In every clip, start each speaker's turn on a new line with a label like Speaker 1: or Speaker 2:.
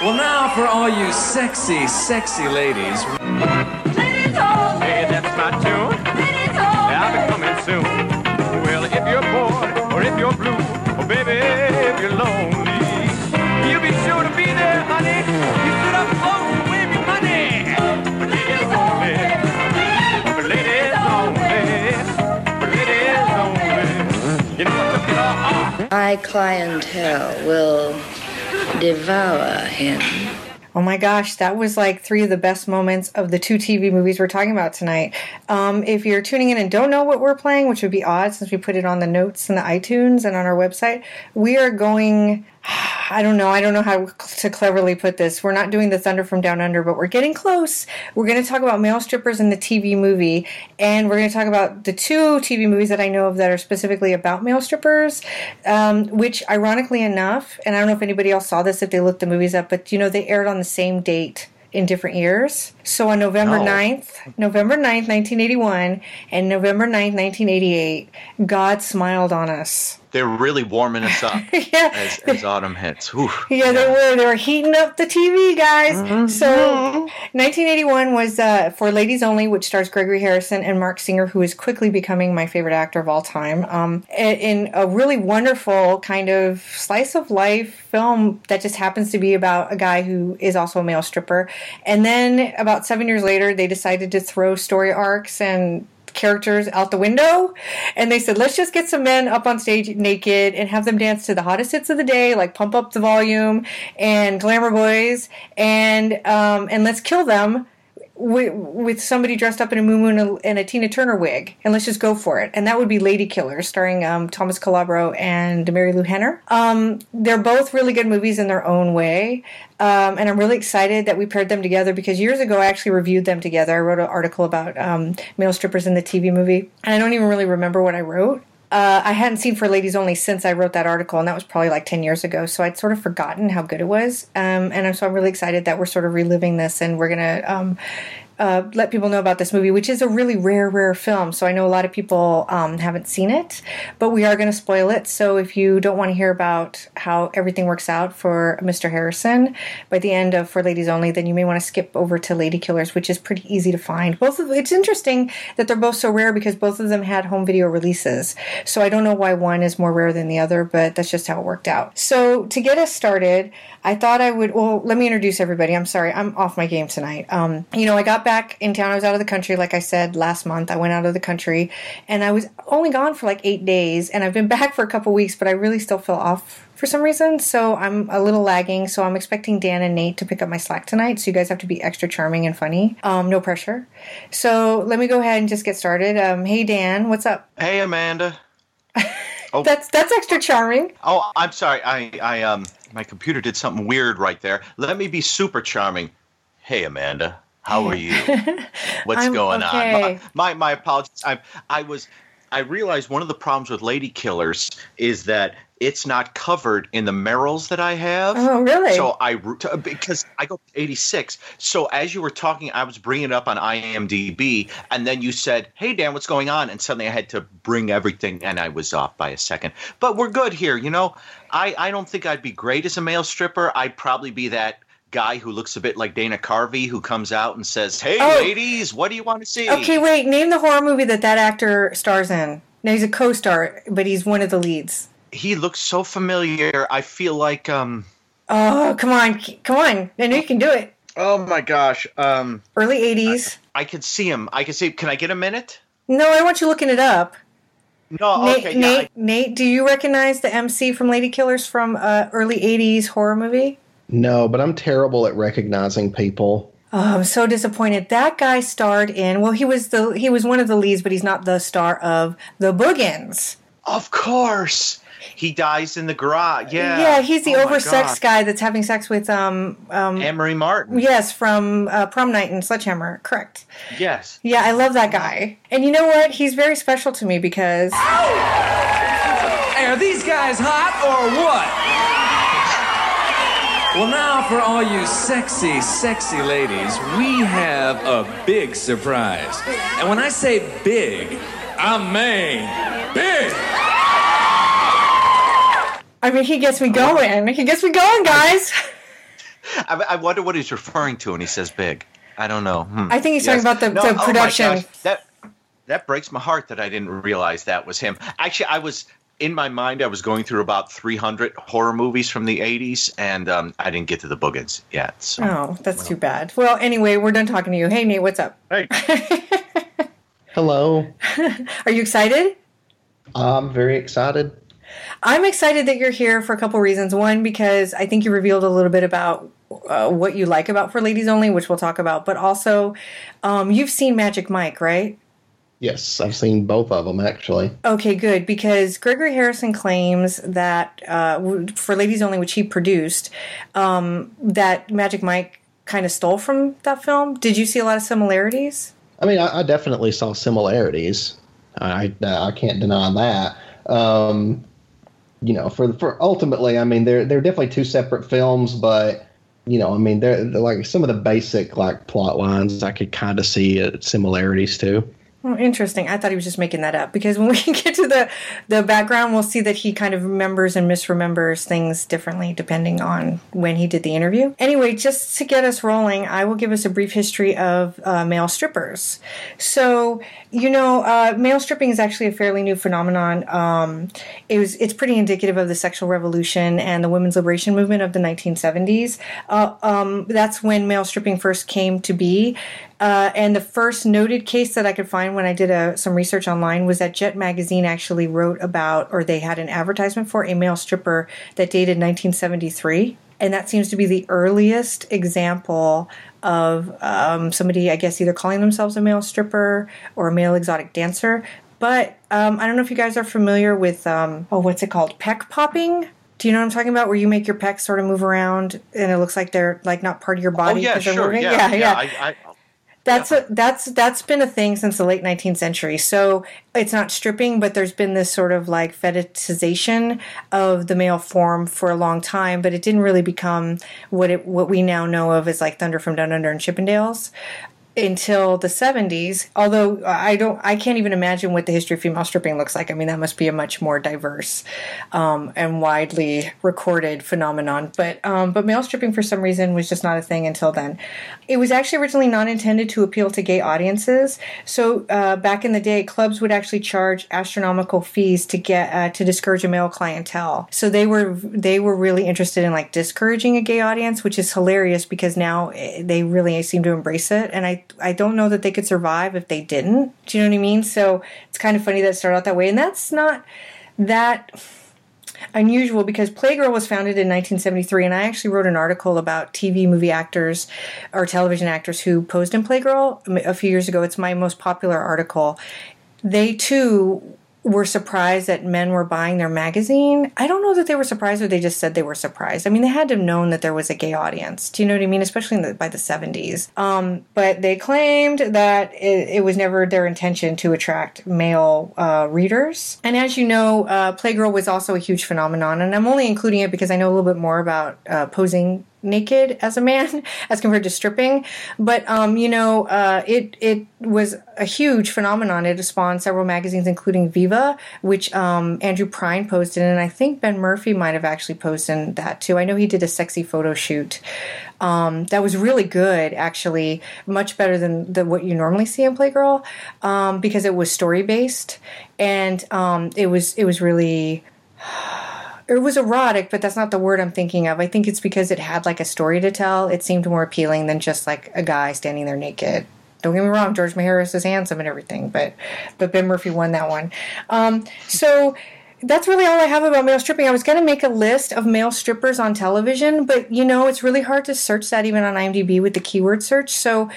Speaker 1: Well, now for all you sexy, sexy ladies.
Speaker 2: Hey, that's my tune. I'll be coming soon. Well, if you're bored or if you're blue, or baby, if you're lonely, you'll be sure to be there, honey. You sit up close and wave me money. For ladies only. For ladies only. For ladies only. You know, look at all.
Speaker 3: My clientele will devour him.
Speaker 4: Oh my gosh, that was like three of the best moments of the two TV movies we're talking about tonight. Um, if you're tuning in and don't know what we're playing, which would be odd since we put it on the notes and the iTunes and on our website, we are going. I don't know. I don't know how to cleverly put this. We're not doing the Thunder from Down Under, but we're getting close. We're going to talk about male strippers in the TV movie, and we're going to talk about the two TV movies that I know of that are specifically about male strippers. Um, which, ironically enough, and I don't know if anybody else saw this if they looked the movies up, but you know they aired on the same date in different years. So on November
Speaker 5: No.
Speaker 4: 9th, November 9th, 1981, and November 9th, 1988, God smiled on us.
Speaker 5: They're really warming us up
Speaker 4: yeah.
Speaker 5: as, as autumn hits. Whew.
Speaker 4: Yeah, they were. They were heating up the TV, guys. So, 1981 was uh, for Ladies Only, which stars Gregory Harrison and Marc Singer, who is quickly becoming my favorite actor of all time. Um, in a really wonderful kind of slice of life film that just happens to be about a guy who is also a male stripper. And then about seven years later, they decided to throw story arcs and characters out the window. And they said let's just get some men up on stage naked and have them dance to the hottest hits of the day like pump up the volume and glamour boys and um, and let's kill them with, with somebody dressed up in a moo and a, and a Tina Turner wig, and let's just go for it. And that would be Lady Killers, starring um, Thomas Calabro and Marilu Henner. Um, they're both really good movies in their own way, um, and I'm really excited that we paired them together because years ago I actually reviewed them together. I wrote an article about um, male strippers in the TV movie, and I don't even really remember what I wrote. Uh, I hadn't seen For Ladies Only since I wrote that article, and that was probably like 10 years ago. So I'd sort of forgotten how good it was. Um, and so I'm really excited that we're sort of reliving this and we're going to um, uh, let people know about this movie, which is a really rare, rare film. So I know a lot of people um, haven't seen it, but we are going to spoil it. So if you don't want to hear about how everything works out for Mr. Harrison by the end of For Ladies Only, then you may want to skip over to Lady Killers, which is pretty easy to find. Both of it's interesting that they're both so rare because both of them had home video releases. So I don't know why one is more rare than the other, but that's just how it worked out. So to get us started, I thought I would. Well, let me introduce everybody. I'm sorry, I'm off my game tonight. Um, you know, I got back in town. I was out of the country, like I said last month. I went out of the country, and I was only gone for like eight days, and I've been back for a couple weeks, but I really still feel off for some reason. So I'm a little lagging. So I'm expecting Dan and Nate to pick up my slack tonight. So you guys have to be extra charming and funny. Um, no pressure. So let me go ahead and just get started. Um, hey Dan, what's up?
Speaker 5: Hey, Amanda. Oh.
Speaker 4: That's that's extra charming.
Speaker 5: Oh, I'm sorry. I, I, um, my computer did something weird right there. Let me be super charming. Hey, Amanda. How are you? What's going
Speaker 4: okay.
Speaker 5: on? My, my, my apologies. I, I was, I realized one of the problems with Lady Killers is that it's not covered in the Marills that I have.
Speaker 4: Oh, really?
Speaker 5: So I because I go 86. So as you were talking, I was bringing it up on IMDb, and then you said, "Hey Dan, what's going on?" And suddenly I had to bring everything, and I was off by a second. But we're good here, you know. I I don't think I'd be great as a male stripper. I'd probably be that guy who looks a bit like Dana Carvey, who comes out and says, "Hey
Speaker 4: Oh.
Speaker 5: ladies, what do you want to see?"
Speaker 4: Okay, wait. Name the horror movie that that actor stars in. Now he's a co-star, but he's one of the leads.
Speaker 5: He looks so familiar. I feel like um.
Speaker 4: Oh, come on, come on! I know you can do it.
Speaker 5: Oh my gosh. Um.
Speaker 4: Early '80s.
Speaker 5: I could see him. I could see. Can I get a minute?
Speaker 4: No, I want you looking it up.
Speaker 5: No.
Speaker 4: Nate,
Speaker 5: okay. yeah,
Speaker 4: Nate,
Speaker 5: I-
Speaker 4: Nate, do you recognize the MC from Lady Killers from uh, early '80s horror movie?
Speaker 6: No, but I'm terrible at recognizing people.
Speaker 4: Oh, I'm so disappointed. That guy starred in. Well, he was the he was one of the leads, but he's not the star of the Boogens.
Speaker 5: Of course. He dies in the garage. Yeah.
Speaker 4: Yeah, he's the
Speaker 5: Oh my
Speaker 4: oversexed guy that's having sex with um um.
Speaker 5: Anne Marie Martin.
Speaker 4: Yes, from uh, Prom Night and Sledgehammer. Correct.
Speaker 5: Yes.
Speaker 4: Yeah, I love that guy. And you know what? He's very special to me because
Speaker 1: Hey, are these guys hot or what? Well, now for all you sexy, sexy ladies, we have a big surprise. And when I say big, I mean big.
Speaker 4: I mean he gets me going. He gets me going, guys.
Speaker 5: I, I wonder what he's referring to when he says big. I don't know. Hmm.
Speaker 4: I think he's talking about the- the
Speaker 5: oh my
Speaker 4: production.
Speaker 5: gosh, that that breaks my heart that I didn't realize that was him. Actually, I was in my mind. I was going through about 300 horror movies from the 80s, and um, I didn't get to the boogens yet. So.
Speaker 4: Oh, that's too bad. Well, anyway, we're done talking to you. Hey, Nate, what's up?
Speaker 2: Hey,
Speaker 6: Hello.
Speaker 4: Are you excited?
Speaker 6: I'm very excited.
Speaker 4: I'm excited that you're here for a couple reasons. One, because I think you revealed a little bit about uh, what you like about For Ladies Only, which we'll talk about, but also um, you've seen Magic Mike, right?
Speaker 6: Yes, I've seen both of them actually.
Speaker 4: Okay, good. Because Gregory Harrison claims that uh, for Ladies Only, which he produced, um, that Magic Mike kind of stole from that film. Did you see a lot of similarities?
Speaker 6: I mean, I, I definitely saw similarities. I I can't deny that. Um, you know, for for ultimately, I mean, they're they're definitely two separate films, but you know, I mean, they're, they're like some of the basic like plot lines I could kind of see uh, similarities to.
Speaker 4: Oh, interesting. I thought he was just making that up because when we get to the the background, we'll see that he kind of remembers and misremembers things differently depending on when he did the interview. Anyway, just to get us rolling, I will give us a brief history of uh, male strippers. So, you know, uh, male stripping is actually a fairly new phenomenon. Um, it was it's pretty indicative of the sexual revolution and the women's liberation movement of the 1970s. Uh, um, that's when male stripping first came to be. Uh, and the first noted case that I could find when I did a, some research online was that Jet Magazine actually wrote about, or they had an advertisement for a male stripper that dated 1973. And that seems to be the earliest example of um, somebody, I guess, either calling themselves a male stripper or a male exotic dancer. But um, I don't know if you guys are familiar with, um, oh, what's it called? Peck popping? Do you know what I'm talking about? Where you make your pecs sort of move around and it looks like they're like not part of your body.
Speaker 5: Oh
Speaker 4: body
Speaker 5: yeah,
Speaker 4: they're
Speaker 5: sure.
Speaker 4: moving?
Speaker 5: Yeah, yeah. I, I,
Speaker 4: That's a, that's that's been a thing since the late 19th century. So it's not stripping, but there's been this sort of like fetishization of the male form for a long time. But it didn't really become what it what we now know of as like Thunder from Down Under and Chippendales until the 70s although i don't i can't even imagine what the history of female stripping looks like. I mean that must be a much more diverse um, and widely recorded phenomenon. But um, but male stripping for some reason was just not a thing until then. It was actually originally not intended to appeal to gay audiences. So uh, back in the day clubs would actually charge astronomical fees to get uh, to discourage a male clientele. So they were they were really interested in like discouraging a gay audience which is hilarious because now eh, they really seem to embrace it. And i I don't know that they could survive if they didn't. Do you know what I mean? So it's kind of funny that started out that way. And that's not that unusual because Playgirl was founded in 1973, and I actually wrote an article about TV movie actors or television actors who posed in Playgirl a few years ago. It's my most popular article. They too were surprised that men were buying their magazine. I don't know that they were surprised or they just said they were surprised. I mean, they had to have known that there was a gay audience. Do you know what I mean? Especially the, by the 70s. Um, but they claimed that it, it, was never their intention to attract male uh, readers. And as you know, uh, Playgirl was also a huge phenomenon. And I'm only including it because I know a little bit more about uh, posing naked as a man as compared to stripping. But um, you know uh, it it was a huge phenomenon. It spawned several magazines including viva which um, andrew prine posted and i think ben murphy might have actually posted in that too. I know he did a sexy photo shoot. Um, that was really good actually. Much better than the, what you normally see in playgirl um, because it was story based and um, it was it was really it was erotic, but that's not the word I'm thinking of. I think it's because it had like a story to tell. It seemed more appealing than just like a guy standing there naked. Don't get me wrong, George Maharis is handsome and everything, but but Ben Murphy won that one. Um, so that's really all I have about male stripping. I was going to make a list of male strippers on television, but you know, it's really hard to search that even on IMDb with the keyword search. So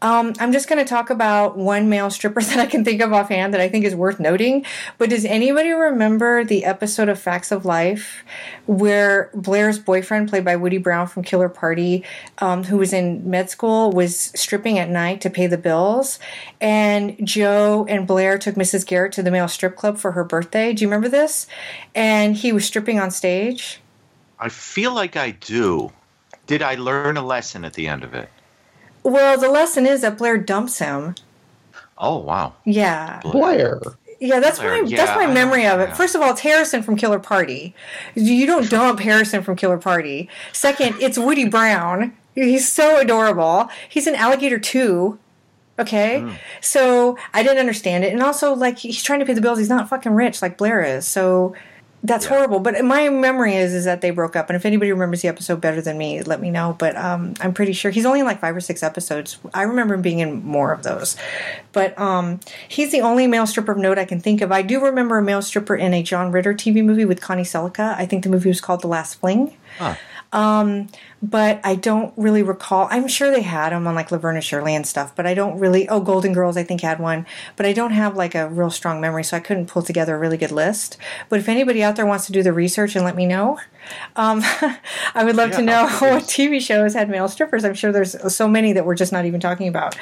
Speaker 4: um, I'm just going to talk about one male stripper that I can think of offhand that I think is worth noting. But does anybody remember the episode of Facts of Life where Blair's boyfriend, played by Woody Brown from Killer Party, um, who was in med school, was stripping at night to pay the bills? And Joe and Blair took Mrs. Garrett to the male strip club for her birthday. Do you remember this? And he was stripping on stage.
Speaker 5: I feel like I do. Did I learn a lesson at the end of it?
Speaker 4: Well, the lesson is that Blair dumps him.
Speaker 5: Oh wow.
Speaker 4: Yeah.
Speaker 6: Blair.
Speaker 4: Yeah, that's
Speaker 5: Claire,
Speaker 4: my
Speaker 5: yeah,
Speaker 4: that's my memory of it.
Speaker 5: yeah.
Speaker 4: First of all, it's Harrison from Killer Party. You don't dump Harrison from Killer Party. Second, it's Woody Brown. He's so adorable. He's an alligator too. Okay,
Speaker 5: Hmm.
Speaker 4: so I didn't understand it, and also like he's trying to pay the bills. He's not fucking rich like Blair is. So that's
Speaker 5: Yeah.
Speaker 4: horrible. But my memory is is that they broke up. And if anybody remembers the episode better than me, let me know. But um, I'm pretty sure he's only in like five or six episodes. I remember him being in more of those. But um, he's the only male stripper of note I can think of. I do remember a male stripper in a John Ritter TV movie with Connie Sellecca. I think the movie was called The Last Fling. Um, but I don't really recall. I'm sure they had them on like Laverne and Shirley and stuff, but I don't really. Oh, Golden Girls, I think had one, but I don't have like a real strong memory, so I couldn't pull together a really good list. But if anybody out there wants to do the research and let me know, um, I would love to know what TV shows had male strippers. I'm sure there's so many that we're just not even talking about.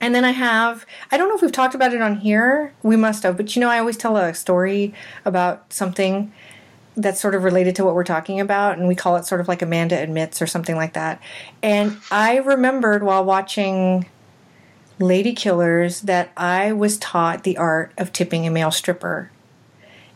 Speaker 4: And then I have, I don't know if we've talked about it on here. We must have, but you know, I always tell a story about something that's sort of related to what we're talking about, and we call it sort of like Amanda Admits or something like that. And I remembered while watching Lady Killers that I was taught the art of tipping a male stripper.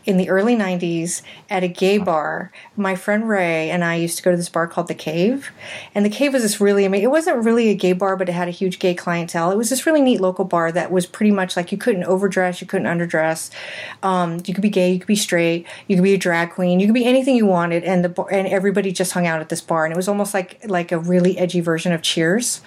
Speaker 4: In the early 90s, at a gay bar, my friend Ray and I used to go to this bar called The Cave. And The Cave was this really amazing, it wasn't really a gay bar, but it had a huge gay clientele. It was this really neat local bar that was pretty much like you couldn't overdress, you couldn't underdress. Um, you could be gay, you could be straight, you could be a drag queen, you could be anything you wanted. And the bar, and everybody just hung out at this bar. And it was almost like like a really edgy version of Cheers.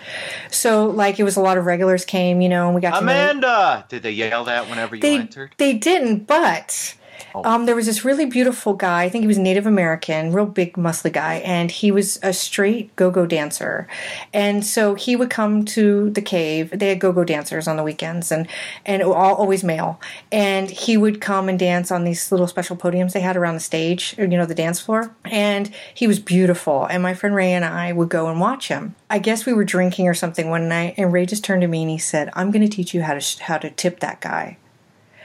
Speaker 4: So like it was a lot of regulars came, you know, and we got to know
Speaker 5: Amanda! Did they yell that whenever you
Speaker 4: they
Speaker 5: entered?
Speaker 4: they didn't, but um, there was this really beautiful guy. I think he was Native American, real big, muscly guy, and he was a straight go-go dancer. And so he would come to the cave. They had go-go dancers on the weekends, and and all, always male. And he would come and dance on these little special podiums they had around the stage, or, you know, the dance floor. And he was beautiful. And my friend Ray and I would go and watch him. I guess we were drinking or something one night, and Ray just turned to me and he said, "I'm going to teach you how to how to tip that guy."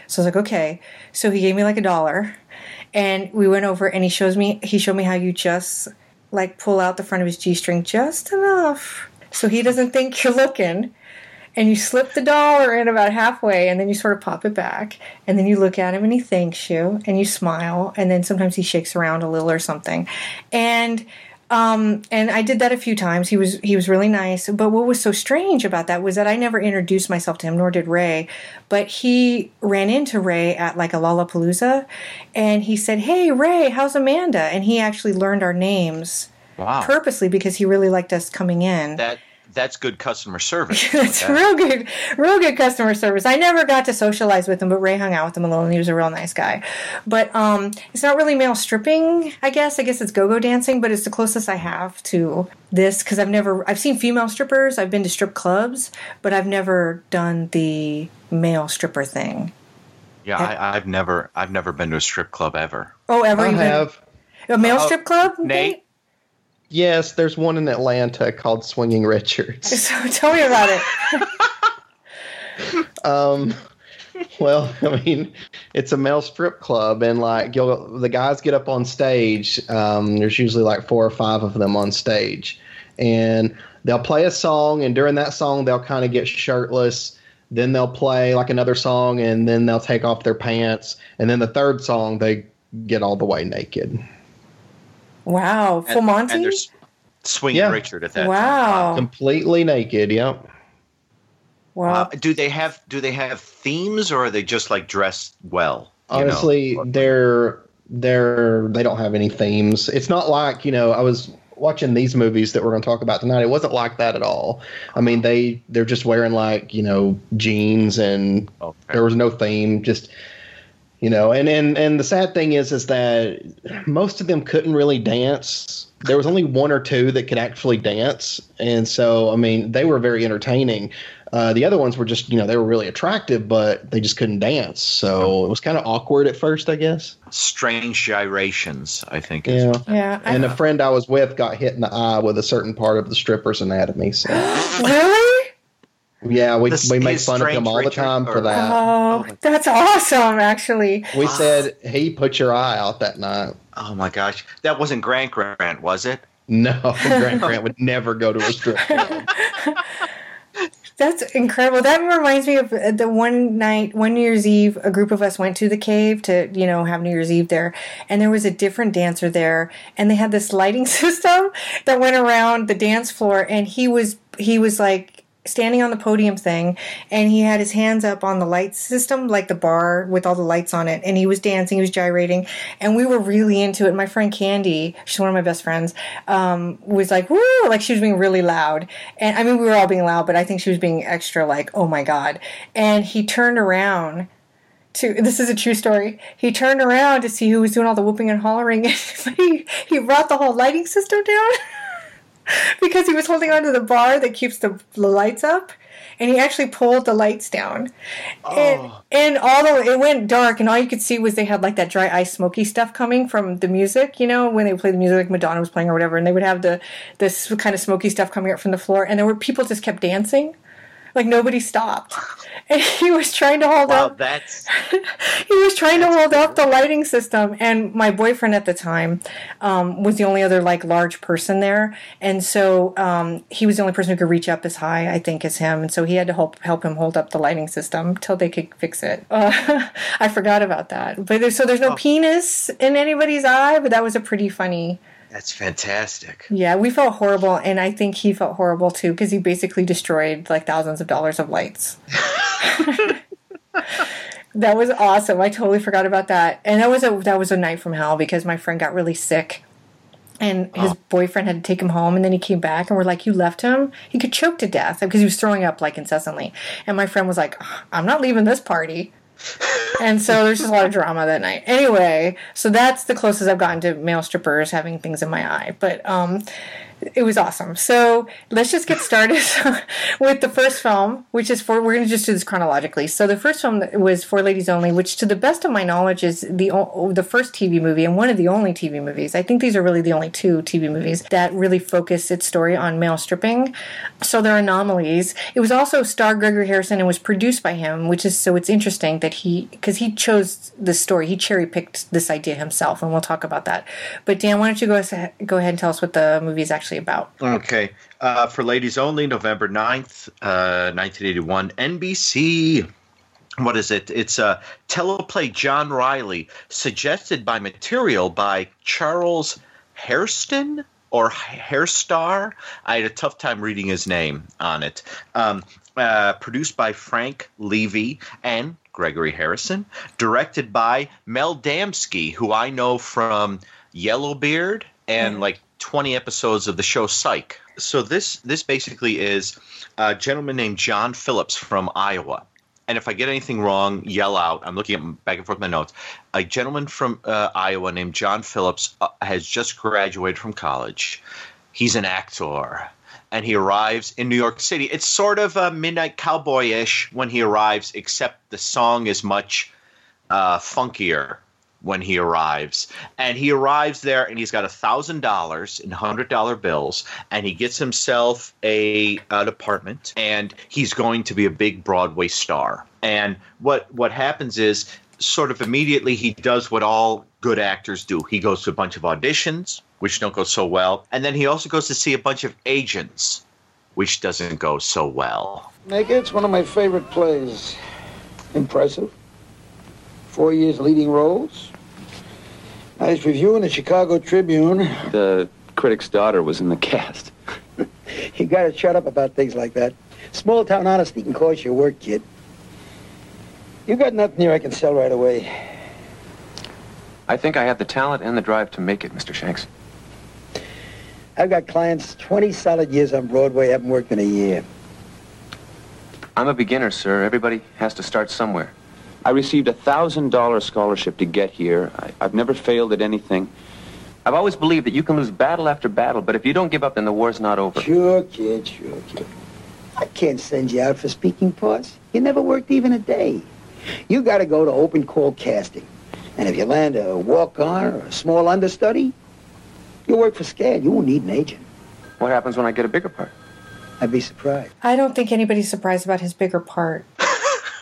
Speaker 4: So I was like, okay. So he gave me like a dollar, and we went over, and he shows me he showed me how you just like pull out the front of his g string just enough so he doesn't think you're looking. And you slip the dollar in about halfway, and then you sort of pop it back, and then you look at him, and he thanks you, and you smile, and then sometimes he shakes around a little or something, and um, and I did that a few times. He was he was really nice. But what was so strange about that was that I never introduced myself to him, nor did Ray. But he ran into Ray at like a Lollapalooza, and he said, "Hey, Ray, how's Amanda?" And he actually learned our names
Speaker 5: Wow.
Speaker 4: purposely because he really liked us coming in.
Speaker 5: That that's good customer service.
Speaker 4: That's
Speaker 5: That-
Speaker 4: real good, real good customer service. I never got to socialize with him, but Ray hung out with him a little, and he was a real nice guy. But um, it's not really male stripping, I guess. I guess it's go-go dancing, but it's the closest I have to this because I've never, I've seen female strippers, I've been to strip clubs, but I've never done the male stripper thing.
Speaker 5: Yeah, I, I've never I've never been to a strip club ever.
Speaker 4: Oh, ever
Speaker 6: I
Speaker 4: even
Speaker 6: have.
Speaker 4: a male
Speaker 5: Oh,
Speaker 4: strip club?
Speaker 5: Nate?
Speaker 6: Yes, there's one in Atlanta called Swinging Richards.
Speaker 4: So tell me about it.
Speaker 6: Um, well, I mean, it's a male strip club, and like you'll, the guys get up on stage. Um, there's usually like four or five of them on stage, and they'll play a song, and during that song, they'll kind of get shirtless. Then they'll play like another song, and then they'll take off their pants, and then the third song, they get all the way naked.
Speaker 4: Wow, full
Speaker 5: And-
Speaker 4: Monty.
Speaker 5: And there's swinging
Speaker 6: Yeah.
Speaker 5: Richard at that.
Speaker 4: Wow.
Speaker 5: time.
Speaker 6: Completely naked. Yep.
Speaker 4: wow.
Speaker 5: Uh, do they have do they have themes or are they just like dressed well? you know?
Speaker 6: honestly they're they're they don't have any themes it's not like you know i was watching these movies that we're going to talk about tonight it wasn't like that at all i mean they they're just wearing like you know jeans and
Speaker 5: Okay.
Speaker 6: there was no theme just you know and and and the sad thing is is that most of them couldn't really dance there was only one or two that could actually dance and so i mean they were very entertaining uh, the other ones were just you know they were really attractive but they just couldn't dance so it was kind of awkward at first i guess
Speaker 5: strange gyrations. I think. Is
Speaker 6: yeah
Speaker 4: yeah.
Speaker 6: And a friend i was with got hit in the eye with a certain part of the stripper's anatomy so
Speaker 4: really?
Speaker 6: Yeah we,
Speaker 5: This
Speaker 6: we make fun of him
Speaker 5: Strange
Speaker 6: all the
Speaker 5: Richard,
Speaker 6: time for that
Speaker 4: Oh, that's awesome, actually.
Speaker 6: we said he put your eye out that night
Speaker 5: Oh my gosh, that wasn't Grant Grant, was it?
Speaker 6: No, Grant Grant would never go to a strip club.
Speaker 4: That's incredible. That reminds me of uh, the one night, one New Year's Eve, a group of us went to the cave to, you know, have New Year's Eve there. And there was a different dancer there. And they had this lighting system that went around the dance floor. And he was, he was like, standing on the podium thing and he had his hands up on the light system like the bar with all the lights on it and he was dancing he was gyrating and we were really into it. My friend candy she's one of my best friends um, was like woo! Like she was being really loud. And i mean we were all being loud but i think she was being extra like oh my god. And he turned around to this is a true story. He turned around to see who was doing all the whooping and hollering, and he he brought the whole lighting system down because he was holding onto the bar that keeps the, the lights up and he actually pulled the lights down. And, oh. and although it went dark and all you could see was they had like that dry ice smoky stuff coming from the music you know when they played the music like madonna was playing or whatever and they would have the this kind of smoky stuff coming up from the floor and there were people just kept dancing like nobody stopped. And he was trying to hold
Speaker 5: Wow,
Speaker 4: up
Speaker 5: that's
Speaker 4: he was trying to hold up the lighting system. And my boyfriend at the time um, was the only other like large person there. And so um, he was the only person who could reach up as high i think as him. And so he had to help help him hold up the lighting system till they could fix it. Uh, i forgot about that. But there's, so there's no penis in anybody's eye but that was a pretty funny
Speaker 5: that's fantastic.
Speaker 4: yeah we felt horrible and i think he felt horrible too because he basically destroyed like thousands of dollars of lights that was awesome. I totally forgot about that. And that was a that was a night from hell because my friend got really sick. And his oh. boyfriend had to take him home, and then he came back, and we're like, "You left him? He could choke to death because he was throwing up like incessantly." And my friend was like, "I'm not leaving this party." And so there's just a lot of drama that night. Anyway, so that's the closest I've gotten to male strippers having things in my eye. But um, it was awesome. So let's just get started with the first film, which is for we're going to just do this chronologically. So the first film was for ladies only, which to the best of my knowledge is the the first TV movie and one of the only TV movies. I think these are really the only two TV movies that really focus its story on male stripping. So there are anomalies. It was also star Gregory Harrison and was produced by him, which is so it's interesting that he because he chose the story. He cherry picked this idea himself, and we'll talk about that. But Dan, why don't you go go ahead and tell us what the movie is actually about?
Speaker 5: Okay. Uh, for ladies only, November 9th, uh, 1981, NBC. What is it? It's a teleplay John Riley, suggested by material by Charles Hairston or Hairstar. I had a tough time reading his name on it. Um, uh, produced by Frank Levy and Gregory Harrison. Directed by Mel Damski, who I know from Yellowbeard and like 20 episodes of the show Psych. So this this basically is a gentleman named John Phillips from Iowa. And if I get anything wrong, yell out. I'm looking at back and forth my notes. A gentleman from uh, Iowa named John Phillips uh, has just graduated from college. He's an actor, and he arrives in New York City. It's sort of a midnight cowboy-ish when he arrives, except the song is much uh, funkier when he arrives. And he arrives there and he's got a thousand dollars in hundred dollar bills and he gets himself a an apartment and he's going to be a big Broadway star. And what what happens is sort of immediately he does what all good actors do. He goes to a bunch of auditions, which don't go so well, and then he also goes to see a bunch of agents, which doesn't go so well.
Speaker 7: Nick, it's one of my favorite plays. Impressive. Four years leading roles. Nice review in the Chicago Tribune.
Speaker 8: The critic's daughter was in the cast.
Speaker 7: You gotta shut up about things like that. Small town honesty can cost you work, kid. You got nothing here I can sell right away.
Speaker 8: I think I have the talent and the drive to make it, Mr. Shanks.
Speaker 7: I've got clients 20 solid years on Broadway, haven't worked in a year.
Speaker 8: I'm a beginner, sir. Everybody has to start somewhere. I received a thousand dollar scholarship to get here. I, I've never failed at anything. I've always believed that you can lose battle after battle, but if you don't give up, then the war's not over.
Speaker 7: Sure, kid, sure, kid. I can't send you out for speaking parts. You never worked even a day. You gotta go to open call casting. And if you land a walk-on or a small understudy, you'll work for SCAD. You won't need an agent.
Speaker 8: What happens when I get a bigger part?
Speaker 7: I'd be surprised.
Speaker 4: I don't think anybody's surprised about his bigger part.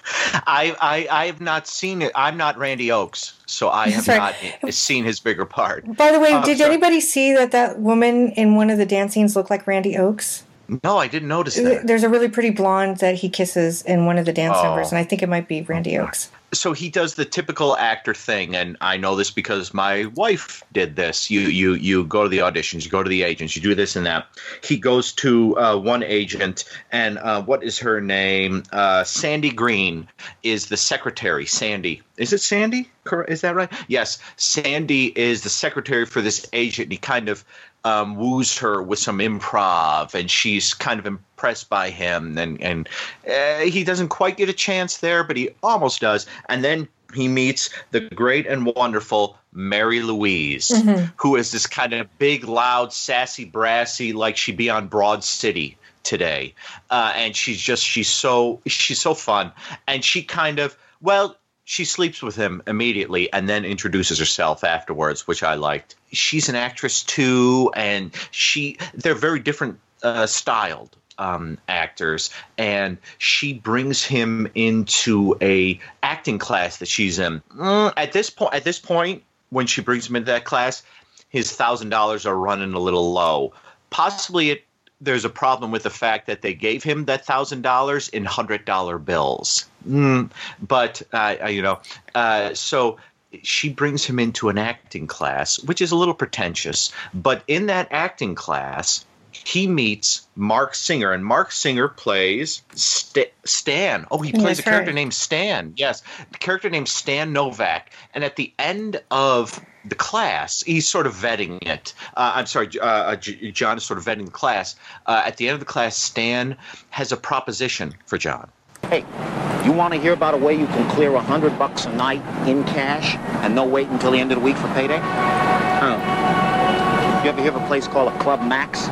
Speaker 5: I, I I have not seen it. I'm not Randi Oakes, so I have
Speaker 4: Sorry.
Speaker 5: not seen his bigger part.
Speaker 4: By the way,
Speaker 5: Oh,
Speaker 4: did
Speaker 5: sorry.
Speaker 4: anybody see that that woman in one of the dance scenes looked like Randi Oakes?
Speaker 5: No, I didn't notice that.
Speaker 4: There's a really pretty blonde that he kisses in one of the dance
Speaker 5: Oh.
Speaker 4: numbers, and I think it might be Randi Oakes.
Speaker 5: so he does the typical actor thing and i know this because my wife did this. You you you go to the auditions you go to the agents you do this and that. He goes to uh, one agent and uh, what is her name? Uh, sandy green is the secretary. Sandy. Is it sandy? Is that right? Yes. Sandy is the secretary for this agent and he kind of um, woos her with some improv, and she's kind of impressed by him. And and uh, he doesn't quite get a chance there, but he almost does. And then he meets the great and wonderful Mary Louise, who is this kind of big, loud, sassy, brassy, like she'd be on Broad City today. Uh, and she's just she's so she's so fun, and she kind of well she sleeps with him immediately and then introduces herself afterwards, which I liked. She's an actress too, and she they're very different uh, styled um, actors, and she brings him into a acting class that she's in. Mm, at this point, at this point, when she brings him into that class, his thousand dollars are running a little low. Possibly it there's a problem with the fact that they gave him that thousand dollars in hundred dollar bills. Mm, but uh, uh, you know, uh, so she brings him into an acting class, which is a little pretentious. But in that acting class, he meets Marc Singer, and Marc Singer plays St- Stan. Oh, he plays
Speaker 4: That's
Speaker 5: a character
Speaker 4: right.
Speaker 5: named Stan. Yes, a character named Stan Novak. And at the end of the class, he's sort of vetting it. Uh, I'm sorry, uh, uh, John is sort of vetting the class. Uh, at the end of the class, Stan has a proposition for John.
Speaker 9: Hey, you want to hear about a way you can clear a hundred bucks a night in cash and no wait until the end of the week for payday? Oh. You ever hear of a place called a Club Max?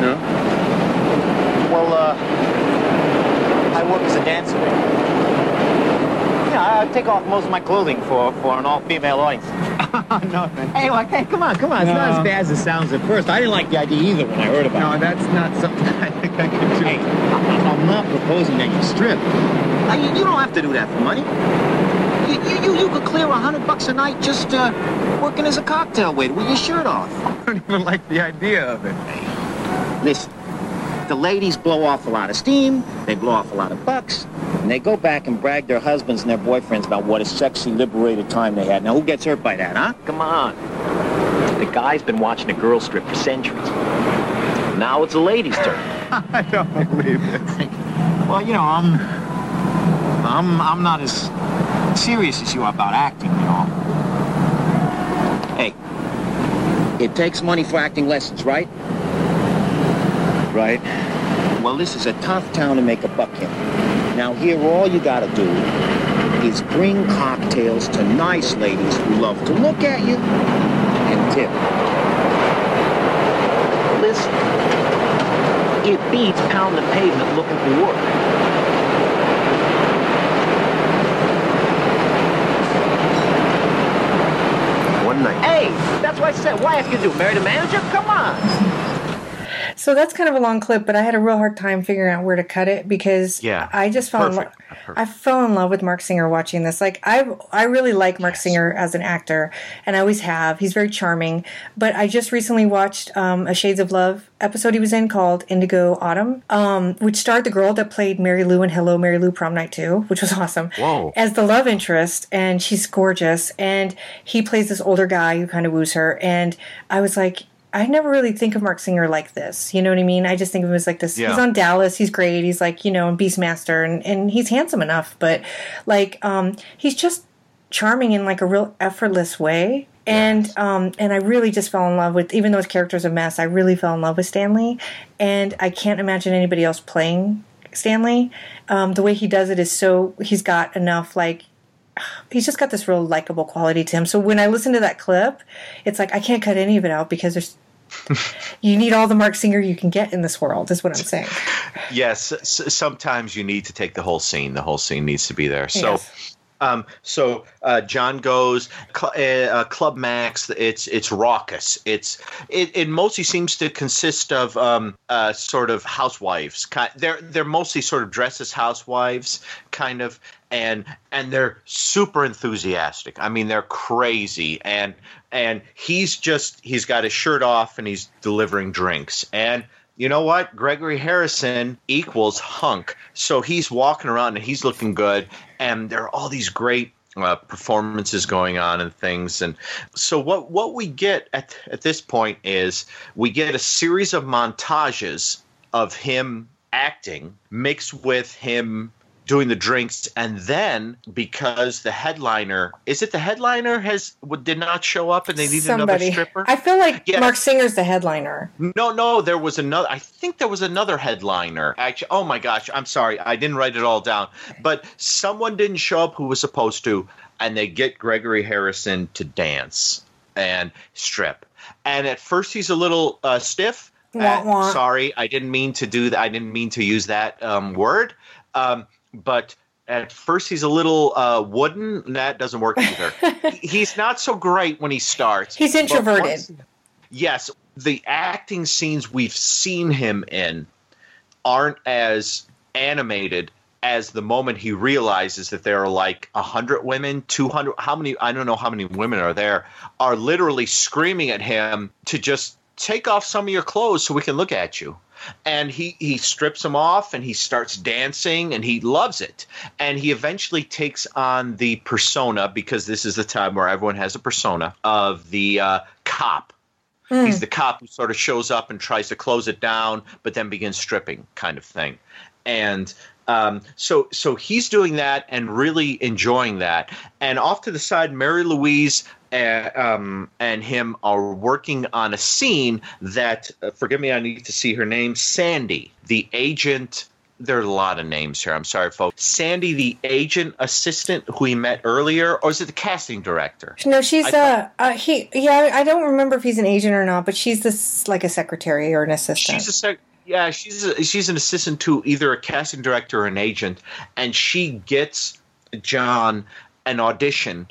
Speaker 9: No. Well, uh, I work as a dancer. Yeah, I take off most of my clothing for, for an all-female audience. no, Hey, like, hey, come on, come on. It's not as bad as it sounds at first. I didn't like the idea either when I heard about it. No, that's not something I think I could do. Hey, I- I'm not proposing that you strip. Uh, you, you don't have to do that for money. You, you, you, could clear a hundred bucks a night just uh, working as a cocktail waiter with your shirt off. I don't even like the idea of it. Listen, the ladies blow off a lot of steam, they blow off a lot of bucks, and they go back and brag their husbands and their boyfriends about what a sexy, liberated time they had. Now, who gets hurt by that, huh?
Speaker 10: Come on. The guy's been watching a girl strip for centuries. Now it's a lady's turn.
Speaker 9: I don't believe this. Well, you know, I'm, I'm, I'm not as serious as you are about acting, you know. Hey, it takes money for acting lessons, right? Right. Well, this is a tough town to make a buck in. Now, here, all you gotta do is bring cocktails to nice ladies who love to look at you and tip.
Speaker 10: Listen, it beats pounding the pavement looking for work. One night.
Speaker 9: Hey, that's what I said. Why ask you to do? Marry the manager? Come on.
Speaker 4: So that's kind of a long clip, but I had a real hard time figuring out where to cut it because
Speaker 5: Yeah.
Speaker 4: I just fell in love. I fell in love with Marc Singer watching this. Like I, I really like Marc Singer as an actor, and I always have. He's very charming. But I just recently watched um, a Shades of Love episode he was in called Indigo Autumn, um, which starred the girl that played Mary Lou in Hello Mary Lou Prom Night Two, which was awesome.
Speaker 5: Whoa.
Speaker 4: As the love interest, and she's gorgeous, and he plays this older guy who kind of woos her, and I was like. I never really think of Marc Singer like this. You know what I mean? I just think of him as like this.
Speaker 5: Yeah.
Speaker 4: He's on Dallas. He's great. He's like, you know, Beastmaster and, and he's handsome enough, but like, um, he's just charming in like a real effortless way. And, um, and I really just fell in love with, even though his character's a mess, I really fell in love with Stanley. And I can't imagine anybody else playing Stanley. Um, the way he does it is so, he's got enough like, he's just got this real likable quality to him. So when I listen to that clip, it's like I can't cut any of it out because there's you need all the Marc Singer you can get in this world. Is what I'm saying.
Speaker 5: Yes, s- sometimes you need to take the whole scene. The whole scene needs to be there. So.
Speaker 4: Yes.
Speaker 5: Um, so uh, John goes Cl- uh, uh, Club Max. It's it's raucous. It's it, it mostly seems to consist of um, uh, sort of housewives. Ki- They're they're mostly sort of dressed as housewives, kind of, and and they're super enthusiastic. I mean, they're crazy, and and he's just he's got his shirt off and he's delivering drinks and. you know what? Gregory Harrison equals hunk. So he's walking around and he's looking good, and there are all these great uh, performances going on and things. And so what what we get at at this point is we get a series of montages of him acting mixed with him doing the drinks and then because the headliner is it the headliner has did not show up and they needed another stripper
Speaker 4: I feel like
Speaker 5: Yes.
Speaker 4: Marc Singer's the headliner.
Speaker 5: no, no, there was another. I think there was another headliner. Actually, oh my gosh, I'm sorry, I didn't write it all down. But someone didn't show up who was supposed to, and they get Gregory Harrison to dance and strip. And at first, he's a little uh, stiff.
Speaker 4: Wah,
Speaker 5: Uh,
Speaker 4: wah.
Speaker 5: sorry, I didn't mean to do that. I didn't mean to use that um, word. Um, but at first, he's a little uh, wooden. That doesn't work either. he's not so great when he starts.
Speaker 4: He's introverted.
Speaker 5: once- yes, the acting scenes we've seen him in aren't as animated as the moment he realizes that there are like 100 women 200 how many i don't know how many women are there are literally screaming at him to just take off some of your clothes so we can look at you and he he strips him off and he starts dancing and he loves it and he eventually takes on the persona because this is the time where everyone has a persona of the uh, cop He's the cop who sort of shows up and tries to close it down, but then begins stripping, kind of thing. And um, so, so he's doing that and really enjoying that. And off to the side, Mary Louise uh, um, and him are working on a scene that, uh, forgive me, I need to see her name, Sandy, the agent. There are a lot of names here. I'm sorry, folks. Sandy, the agent assistant who we met earlier, or is it the casting director?
Speaker 4: No, she's uh, uh he yeah, I don't remember if he's an agent or not, but she's this like a secretary or an assistant.
Speaker 5: She's a sec- yeah, she's a, she's an assistant to either a casting director or an agent, and she gets John an audition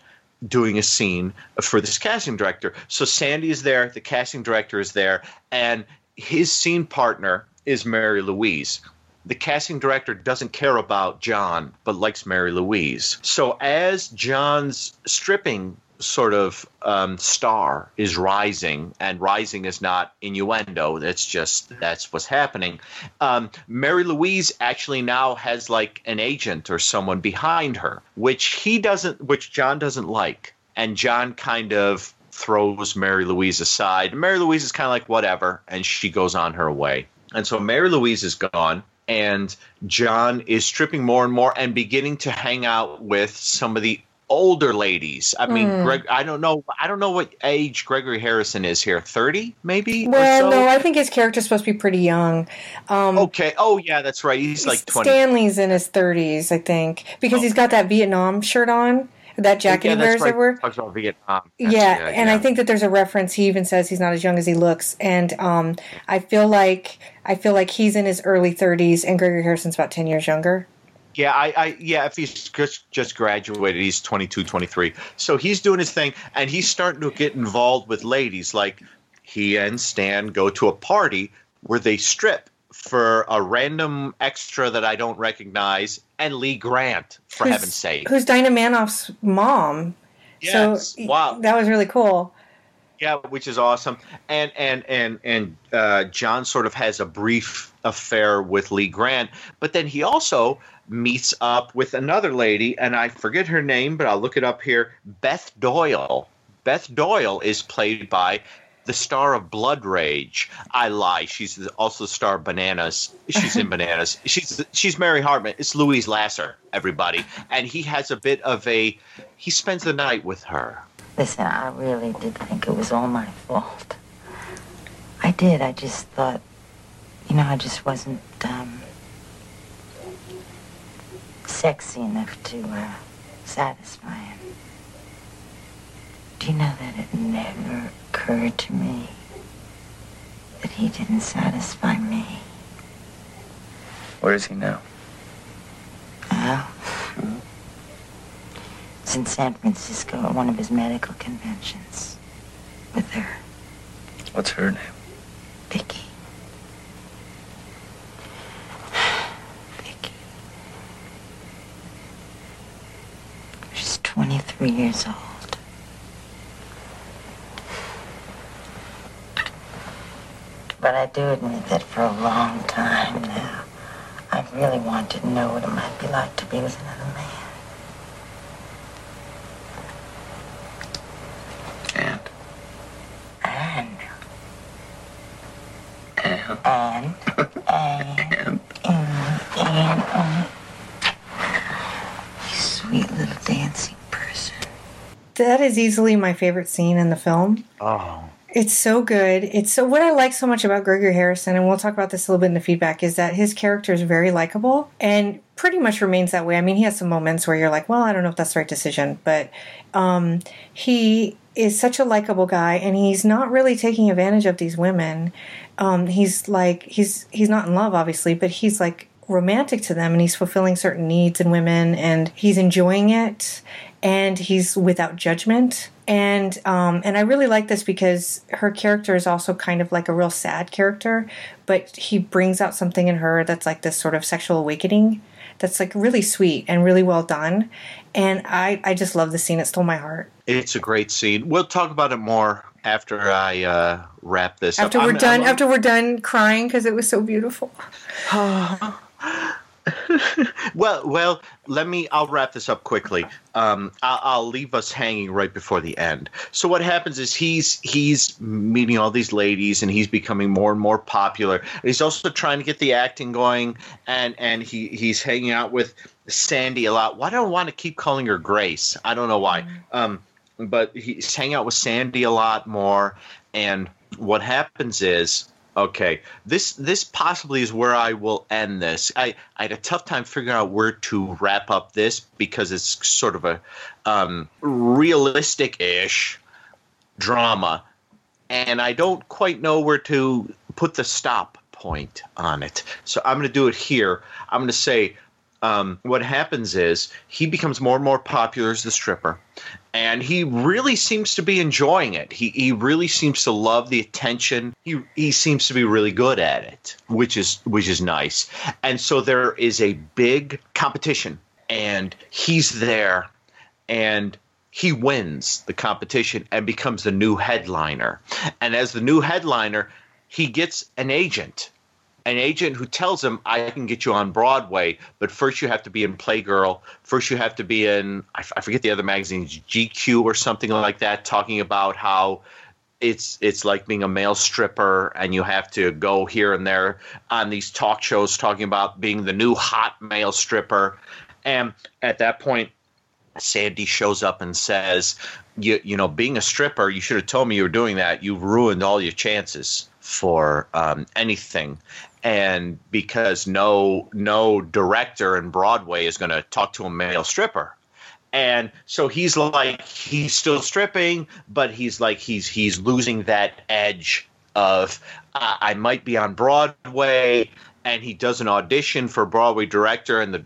Speaker 5: doing a scene for this casting director. So Sandy is there, the casting director is there, and his scene partner is Mary Louise. The casting director doesn't care about John, but likes Mary Louise. So as John's stripping sort of um, star is rising, and rising is not innuendo. That's just that's what's happening. Um, Mary Louise actually now has like an agent or someone behind her, which he doesn't, which John doesn't like, and John kind of throws Mary Louise aside. Mary Louise is kind of like whatever, and she goes on her way. And so Mary Louise is gone, and John is stripping more and more and beginning to hang out with some of the older ladies. I mean,
Speaker 4: Hmm.
Speaker 5: Greg, I don't know. I don't know what age Gregory Harrison is here. Thirty, maybe.
Speaker 4: well,
Speaker 5: or so?
Speaker 4: no, I think his character's supposed to be pretty young. Um,
Speaker 5: Okay. Oh, yeah, that's right. He's like twenty.
Speaker 4: Stanley's in his thirties, I think, because he's got that Vietnam shirt on, that jacket
Speaker 5: yeah,
Speaker 4: he
Speaker 5: that's
Speaker 4: wears
Speaker 5: right.
Speaker 4: everywhere.
Speaker 5: Talks about Vietnam.
Speaker 4: Yeah, and I think that there's a reference. He even says he's not as young as he looks, and um, I feel like I feel like he's in his early 30s, and Gregory Harrison's about 10 years younger.
Speaker 5: Yeah, I, I yeah, if he's just just graduated, he's 22, 23. So he's doing his thing and he's starting to get involved with ladies like he and Stan go to a party where they strip for a random extra that I don't recognize and Lee Grant for
Speaker 4: Who's-
Speaker 5: heaven's sake.
Speaker 4: Who's Dinah Manoff's mom?
Speaker 5: Yes,
Speaker 4: So
Speaker 5: wow.
Speaker 4: that was really cool.
Speaker 5: Yeah, which is awesome. And and and and uh, John sort of has a brief affair with Lee Grant, but then he also meets up with another lady, and I forget her name, but I'll look it up here. Beth Doyle. Beth Doyle is played by the star of Blood Rage. I lie. She's also the star of Bananas. She's in Bananas. She's she's Mary Hartman. It's Louise Lasser. Everybody, and he has a bit of a. He spends the night with her.
Speaker 11: Listen, I really did think it was all my fault. I did. I just thought, you know, I just wasn't um, sexy enough to uh, satisfy him. Do you know that it never occurred to me that he didn't satisfy me?
Speaker 8: Where is he now?
Speaker 11: Well, it's in San Francisco at one of his medical conventions with her.
Speaker 8: What's her name?
Speaker 11: Vicky. She's 23 years old. but I do admit that for a long time now, I've really wanted to know what it might be like to be with another man.
Speaker 8: And?
Speaker 11: And. And. And. And. And. And. You sweet little dancing person.
Speaker 4: That is easily my favorite scene in the film.
Speaker 5: Oh.
Speaker 4: It's so good. It's so what I like so much about Gregory Harrison, and we'll talk about this a little bit in the feedback, is that his character is very likable and pretty much remains that way. I mean, he has some moments where you're like, well, I don't know if that's the right decision, but um, he is such a likable guy, and he's not really taking advantage of these women. Um, he's like, he's he's not in love, obviously, but he's like romantic to them, and he's fulfilling certain needs in women, and he's enjoying it, and he's without judgment and um, and I really like this because her character is also kind of like a real sad character, but he brings out something in her that's like this sort of sexual awakening that's like really sweet and really well done, and I I just love the scene. It stole my heart.
Speaker 5: It's a great scene. We'll talk about it more after I uh, wrap this.
Speaker 4: After
Speaker 5: up.
Speaker 4: we're
Speaker 5: I'm-
Speaker 4: done,
Speaker 5: I'm-
Speaker 4: after we're done crying because it was so beautiful.
Speaker 5: well, well, let me. I'll wrap this up quickly. Um, I'll, I'll leave us hanging right before the end. So what happens is he's he's meeting all these ladies, and he's becoming more and more popular. And he's also trying to get the acting going, and and he he's hanging out with Sandy a lot. Why do I want to keep calling her Grace? I don't know why. Um, but he's hanging out with Sandy a lot more, and what happens is Okay, this this possibly is where I will end this. I, I had a tough time figuring out where to wrap up this because it's sort of a um, realistic-ish drama, and I don't quite know where to put the stop point on it. So I'm going to do it here. I'm going to say um, what happens is he becomes more and more popular as the stripper, and he really seems to be enjoying it. He he really seems to love the attention. He he seems to be really good at it, which is which is nice. And so there is a big competition, and he's there, and he wins the competition and becomes the new headliner. And as the new headliner, he gets an agent an agent who tells him, I can get you on Broadway, but first you have to be in Playgirl. First you have to be in, I, f- I forget the other magazines, GQ or something like that, talking about how it's it's like being a male stripper and you have to go here and there on these talk shows talking about being the new hot male stripper. And at that point, Sandy shows up and says, you, you know, being a stripper, you should have told me you were doing that. You've ruined all your chances for um, anything. And because no no director in Broadway is going to talk to a male stripper. And so he's like he's still stripping, but he's like he's he's losing that edge of uh, I might be on Broadway, and he does an audition for Broadway director, and the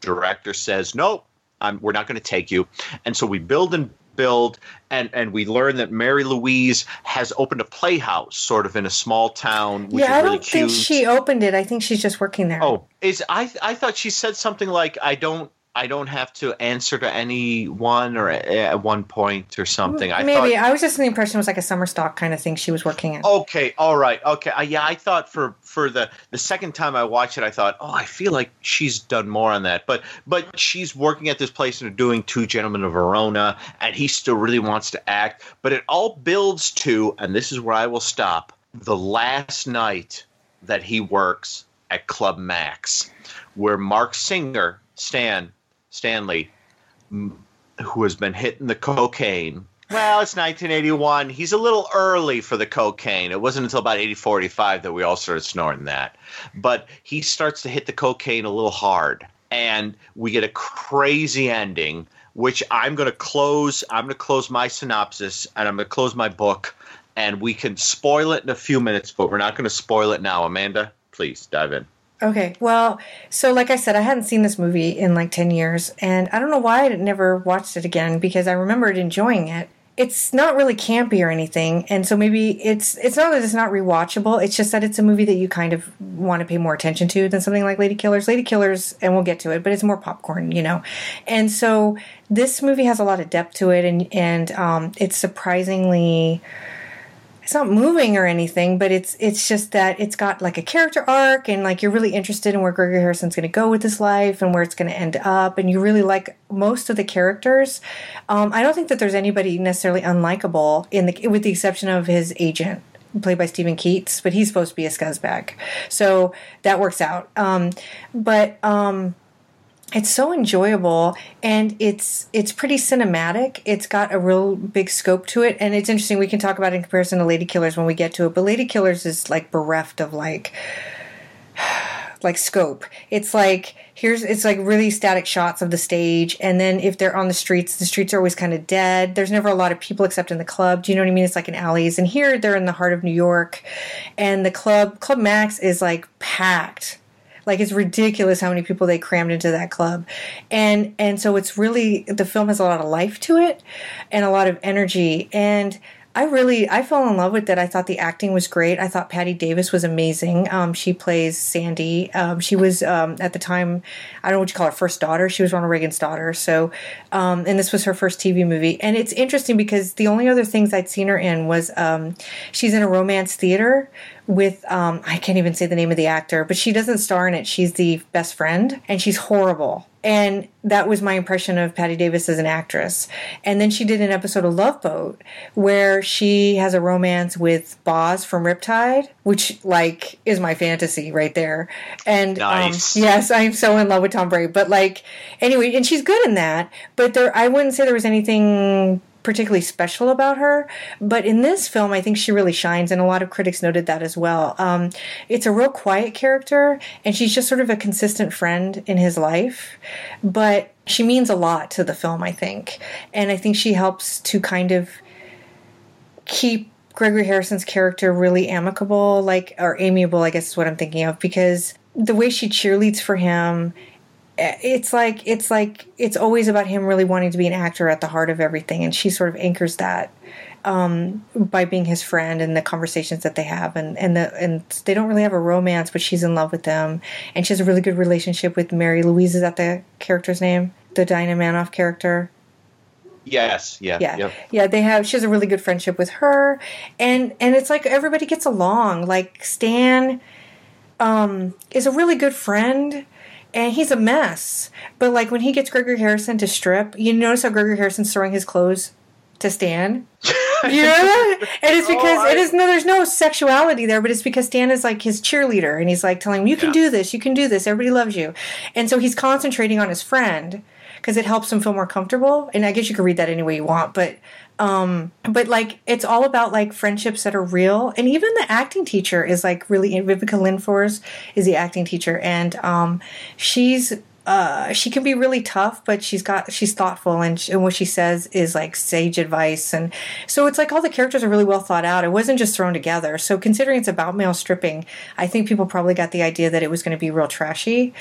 Speaker 5: director says nope, I'm, we're not going to take you. And so we build and build, and and we learn that Mary Louise has opened a playhouse, sort of in a small town, which
Speaker 4: yeah, I
Speaker 5: is really
Speaker 4: don't
Speaker 5: cute.
Speaker 4: think she opened it. I think she's just working there.
Speaker 5: Oh, is I I thought she said something like I don't I don't have to answer to anyone or at, at one point or something. I
Speaker 4: maybe
Speaker 5: thought,
Speaker 4: I was just in the impression it was like a summer stock kind of thing she was working in.
Speaker 5: Okay, all right, okay. Uh, yeah, I thought for for the the second time I watched it, I thought, oh, I feel like she's done more on that. But but she's working at this place and doing Two Gentlemen of Verona, and he still really wants to act. But it all builds to, and this is where I will stop. The last night that he works at Club Max, where Marc Singer, Stan Stanley, who has been hitting the cocaine. Well, it's 1981. He's a little early for the cocaine. It wasn't until about 84, 85 that we all started snorting that. But he starts to hit the cocaine a little hard. And we get a crazy ending, which I'm going to close. I'm going to close my synopsis and I'm going to close my book. And we can spoil it in a few minutes, but we're not going to spoil it now. Amanda, please dive in.
Speaker 4: Okay, well, so like I said, I hadn't seen this movie in like 10 years, and I don't know why I never watched it again because I remembered enjoying it. It's not really campy or anything, and so maybe it's it's not that it's not rewatchable. It's just that it's a movie that you kind of want to pay more attention to than something like Ladykillers. Lady Killers, and we'll get to it, but it's more popcorn, you know. And so this movie has a lot of depth to it, and and um, it's surprisingly it's not moving or anything, but it's it's just that it's got like a character arc and like you're really interested in where Gregory Harrison's going to go with his life and where it's going to end up, and you really like most of the characters. Um, I don't think that there's anybody necessarily unlikable in the with the exception of his agent. Played by Steven Keats, but he's supposed to be a scuzzbag, so that works out. Um, but um, it's so enjoyable and it's it's pretty cinematic. It's got a real big scope to it and it's interesting we can talk about it in comparison to ladykillers when we get to it but ladykillers is like bereft of like like scope. It's like here's it's like really static shots of the stage and then if they're on the streets the streets are always kind of dead. There's never a lot of people except in the club. Do you know what i mean? It's like in alleys and here they're in the heart of new york and the club club max is like packed like it's ridiculous how many people they crammed into that club. And and so it's really the film has a lot of life to it and a lot of energy and I really I fell in love with it. I thought the acting was great. I thought Patti Davis was amazing. Um, she plays Sandy. Um, she was um, at the time I don't know what you call her first daughter. She was Ronald Reagan's daughter. So um, and this was her first TV movie. And it's interesting because the only other things I'd seen her in was um, she's in a romance theater with um, I can't even say the name of the actor, but she doesn't star in it. She's the best friend, and she's horrible. And that was my impression of Patti Davis as an actress. And then she did an episode of Love Boat where she has a romance with Boz from Riptide, which like is my fantasy right there. And
Speaker 5: Nice.
Speaker 4: um, yes, I'm so in love with Thom Bray. But like anyway, and she's good in that. But there, I wouldn't say there was anything particularly special about her. But in this film, I think she really shines, and a lot of critics noted that as well. Um, it's a real quiet character, and she's just sort of a consistent friend in his life. But she means a lot to the film, I think. And I think she helps to kind of keep Gregory Harrison's character really amicable, like, or amiable, I guess is what I'm thinking of, because the way she cheerleads for him it's like it's like it's always about him really wanting to be an actor at the heart of everything and she sort of anchors that um, by being his friend and the conversations that they have and and the and they don't really have a romance but she's in love with them and she has a really good relationship with Mary Louise is that the character's name the Dinah Manoff character
Speaker 5: Yes. Yeah.
Speaker 4: yeah
Speaker 5: Yep.
Speaker 4: yeah they have she has a really good friendship with her and and it's like everybody gets along like stan um is a really good friend and he's a mess. But like when he gets gregory harrison to strip you notice how gregory harrison's throwing his clothes to stan? You know? That? and it's oh, because it is no there's no sexuality there but it's because stan is like his cheerleader and he's like telling him you can do this you can do this everybody loves you. And so he's concentrating on his friend because it helps him feel more comfortable and i guess you can read that any way you want but um but like it's all about like friendships that are real. And even the acting teacher is like really viveca lindfors is the acting teacher. And um she's uh she can be really tough but she's got she's thoughtful. And, sh and what she says is like sage advice. And so it's like all the characters are really well thought out. It wasn't just thrown together. So considering it's about male stripping i think people probably got the idea that it was going to be real trashy.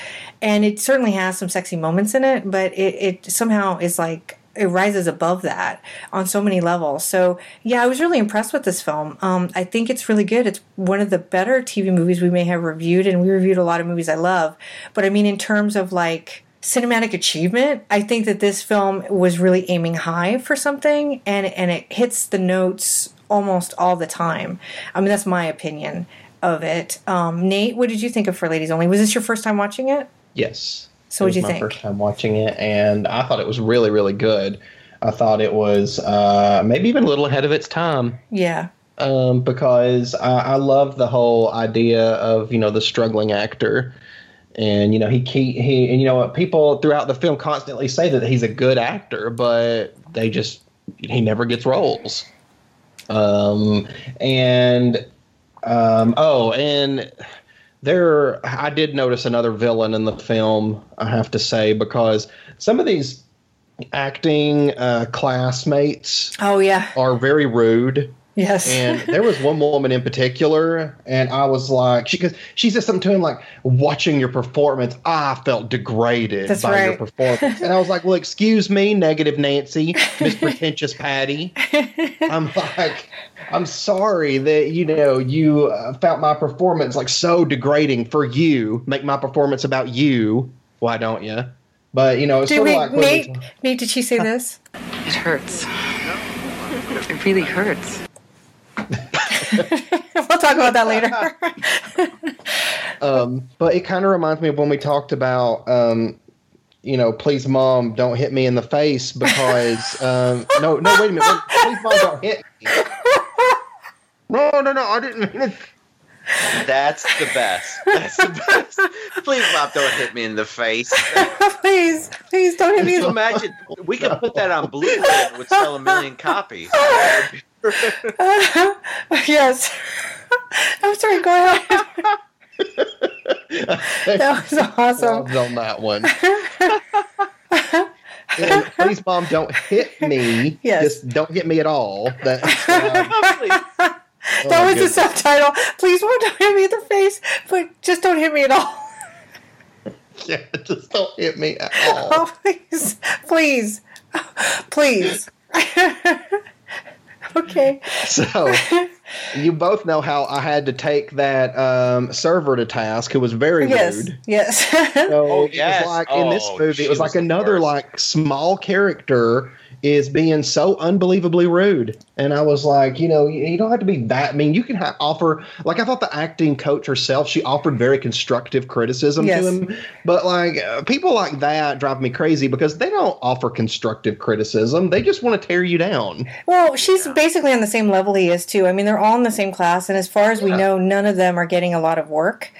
Speaker 4: And it certainly has some sexy moments in it but it, it somehow is like it rises above that on so many levels. So yeah, I was really impressed with this film. Um, I think it's really good. It's one of the better TV movies we may have reviewed, and we reviewed a lot of movies I love. But I mean, in terms of like cinematic achievement, I think that this film was really aiming high for something, and and it hits the notes almost all the time. I mean, that's my opinion of it. Um, Nate, what did you think of For Ladies Only? Was this your first time watching it?
Speaker 6: Yes.
Speaker 4: So
Speaker 6: was
Speaker 4: you
Speaker 6: my
Speaker 4: think?
Speaker 6: first time watching it, and I thought it was really, really good. I thought it was uh, maybe even a little ahead of its time
Speaker 4: Yeah.
Speaker 6: um, because I, I love the whole idea of you know the struggling actor, and you know he he, he and you know people throughout the film constantly say that he's a good actor, but they just he never gets roles. Um, and um, oh, and there I did notice another villain in the film. I have to say because some of these acting uh, classmates
Speaker 4: Oh yeah.
Speaker 6: are very rude.
Speaker 4: Yes.
Speaker 6: And there was one woman in particular, and I was like, she because she said something to him like, "Watching your performance, I felt degraded
Speaker 4: That's
Speaker 6: by your performance." and I was like, "Well, excuse me, negative Nancy, Miss Pretentious Patty." I'm like, I'm sorry that you know you uh, felt my performance like so degrading for you. Make my performance about you. Why don't you? But you know, it's
Speaker 4: Did
Speaker 6: sort of like
Speaker 4: Nate, Nate, did she say this?
Speaker 12: It hurts. It really hurts.
Speaker 4: we'll talk about that later.
Speaker 6: Um, but it kind of reminds me of when we talked about, um, you know, please, mom, don't hit me in the face because um, no, no, wait a minute, wait, please, mom, don't hit me. No, no, no, I didn't mean it.
Speaker 5: That's the best. That's the best. Please, Bob, don't hit me in the face.
Speaker 4: please, please don't hit me.
Speaker 5: Can you imagine? We could put that on Blu-ray and it would sell a million copies.
Speaker 4: yes. I'm sorry. Go ahead. that was awesome.
Speaker 6: On that one. And please, mom, don't hit me.
Speaker 4: Yes.
Speaker 6: Just don't hit me at all. That, um,
Speaker 4: that
Speaker 6: my
Speaker 4: was the subtitle. Please, won't don't hit me in the face, but just don't hit me at all.
Speaker 6: yeah, just don't hit me at all.
Speaker 4: Oh, please, please, please. Okay.
Speaker 6: So you both know how I had to take that um, server to task, who was very
Speaker 4: Yes.
Speaker 6: rude.
Speaker 4: Yes.
Speaker 6: So
Speaker 5: Oh,
Speaker 6: it was like in this
Speaker 5: Oh,
Speaker 6: movie, it was
Speaker 5: was
Speaker 6: like
Speaker 5: the
Speaker 6: another
Speaker 5: worst.
Speaker 6: like small character is being so unbelievably rude, and I was like, you know, you, don't have to be that. Mean, you can ha- offer like I thought the acting coach herself, she offered very constructive criticism
Speaker 4: Yes.
Speaker 6: to him, but like uh, people like that drive me crazy because they don't offer constructive criticism; they just want to tear you down.
Speaker 4: Well, she's basically on the same level he is too. I mean, they're all in the same class, and as far as we
Speaker 6: Yeah.
Speaker 4: know, none of them are getting a lot of work.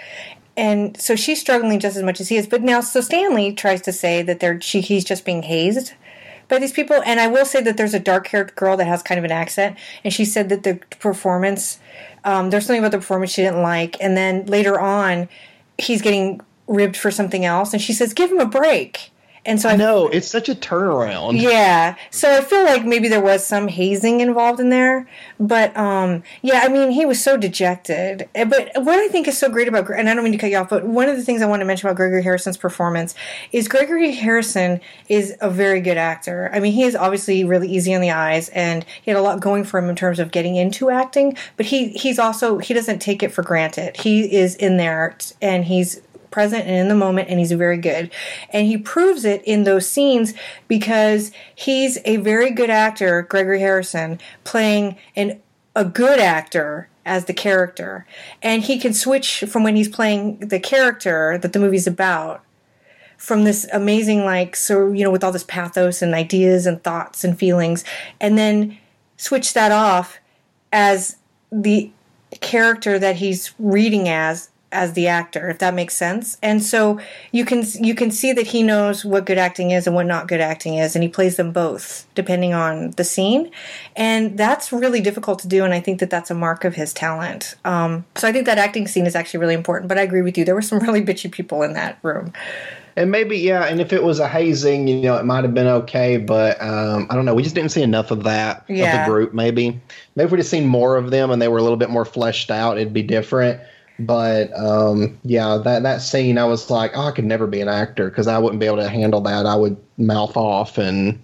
Speaker 4: And so she's struggling just as much as he is. But now, so Stanley tries to say that they're she he's just being hazed by these people. And I will say that there's a dark-haired girl that has kind of an accent, and she said that the performance, um, there's something about the performance she didn't like. And then later on, he's getting ribbed for something else, and she says, "Give him a break." And so I
Speaker 6: know it's such a turnaround.
Speaker 4: yeah. So I feel like maybe there was some hazing involved in there. But um yeah, I mean, he was so dejected. But what I think is so great about and I don't mean to cut you off, but one of the things I want to mention about Gregory Harrison's performance is Gregory Harrison is a very good actor. I mean, he is obviously really easy on the eyes and he had a lot going for him in terms of getting into acting, but he he's also he doesn't take it for granted. He is in there and he's present and in the moment and he's very good. And he proves it in those scenes because he's a very good actor gregory harrison playing an a good actor as the character. And he can switch from when he's playing the character that the movie's about from this amazing like so you know with all this pathos and ideas and thoughts and feelings and then switch that off as the character that he's reading as as the actor if that makes sense and so you can you can see that he knows what good acting is and what not good acting is and he plays them both depending on the scene and that's really difficult to do and i think that that's a mark of his talent um, so i think that acting scene is actually really important but i agree with you there were some really bitchy people in that room
Speaker 6: And maybe, yeah, and if it was a hazing, you know, it might have been okay, but um, I don't know. We just didn't see enough of that of the group, maybe. Maybe if we'd have seen more of them and they were a little bit more fleshed out, it'd be different. But um, yeah, that, that scene, I was like, oh, I could never be an actor because I wouldn't be able to handle that. I would mouth off and,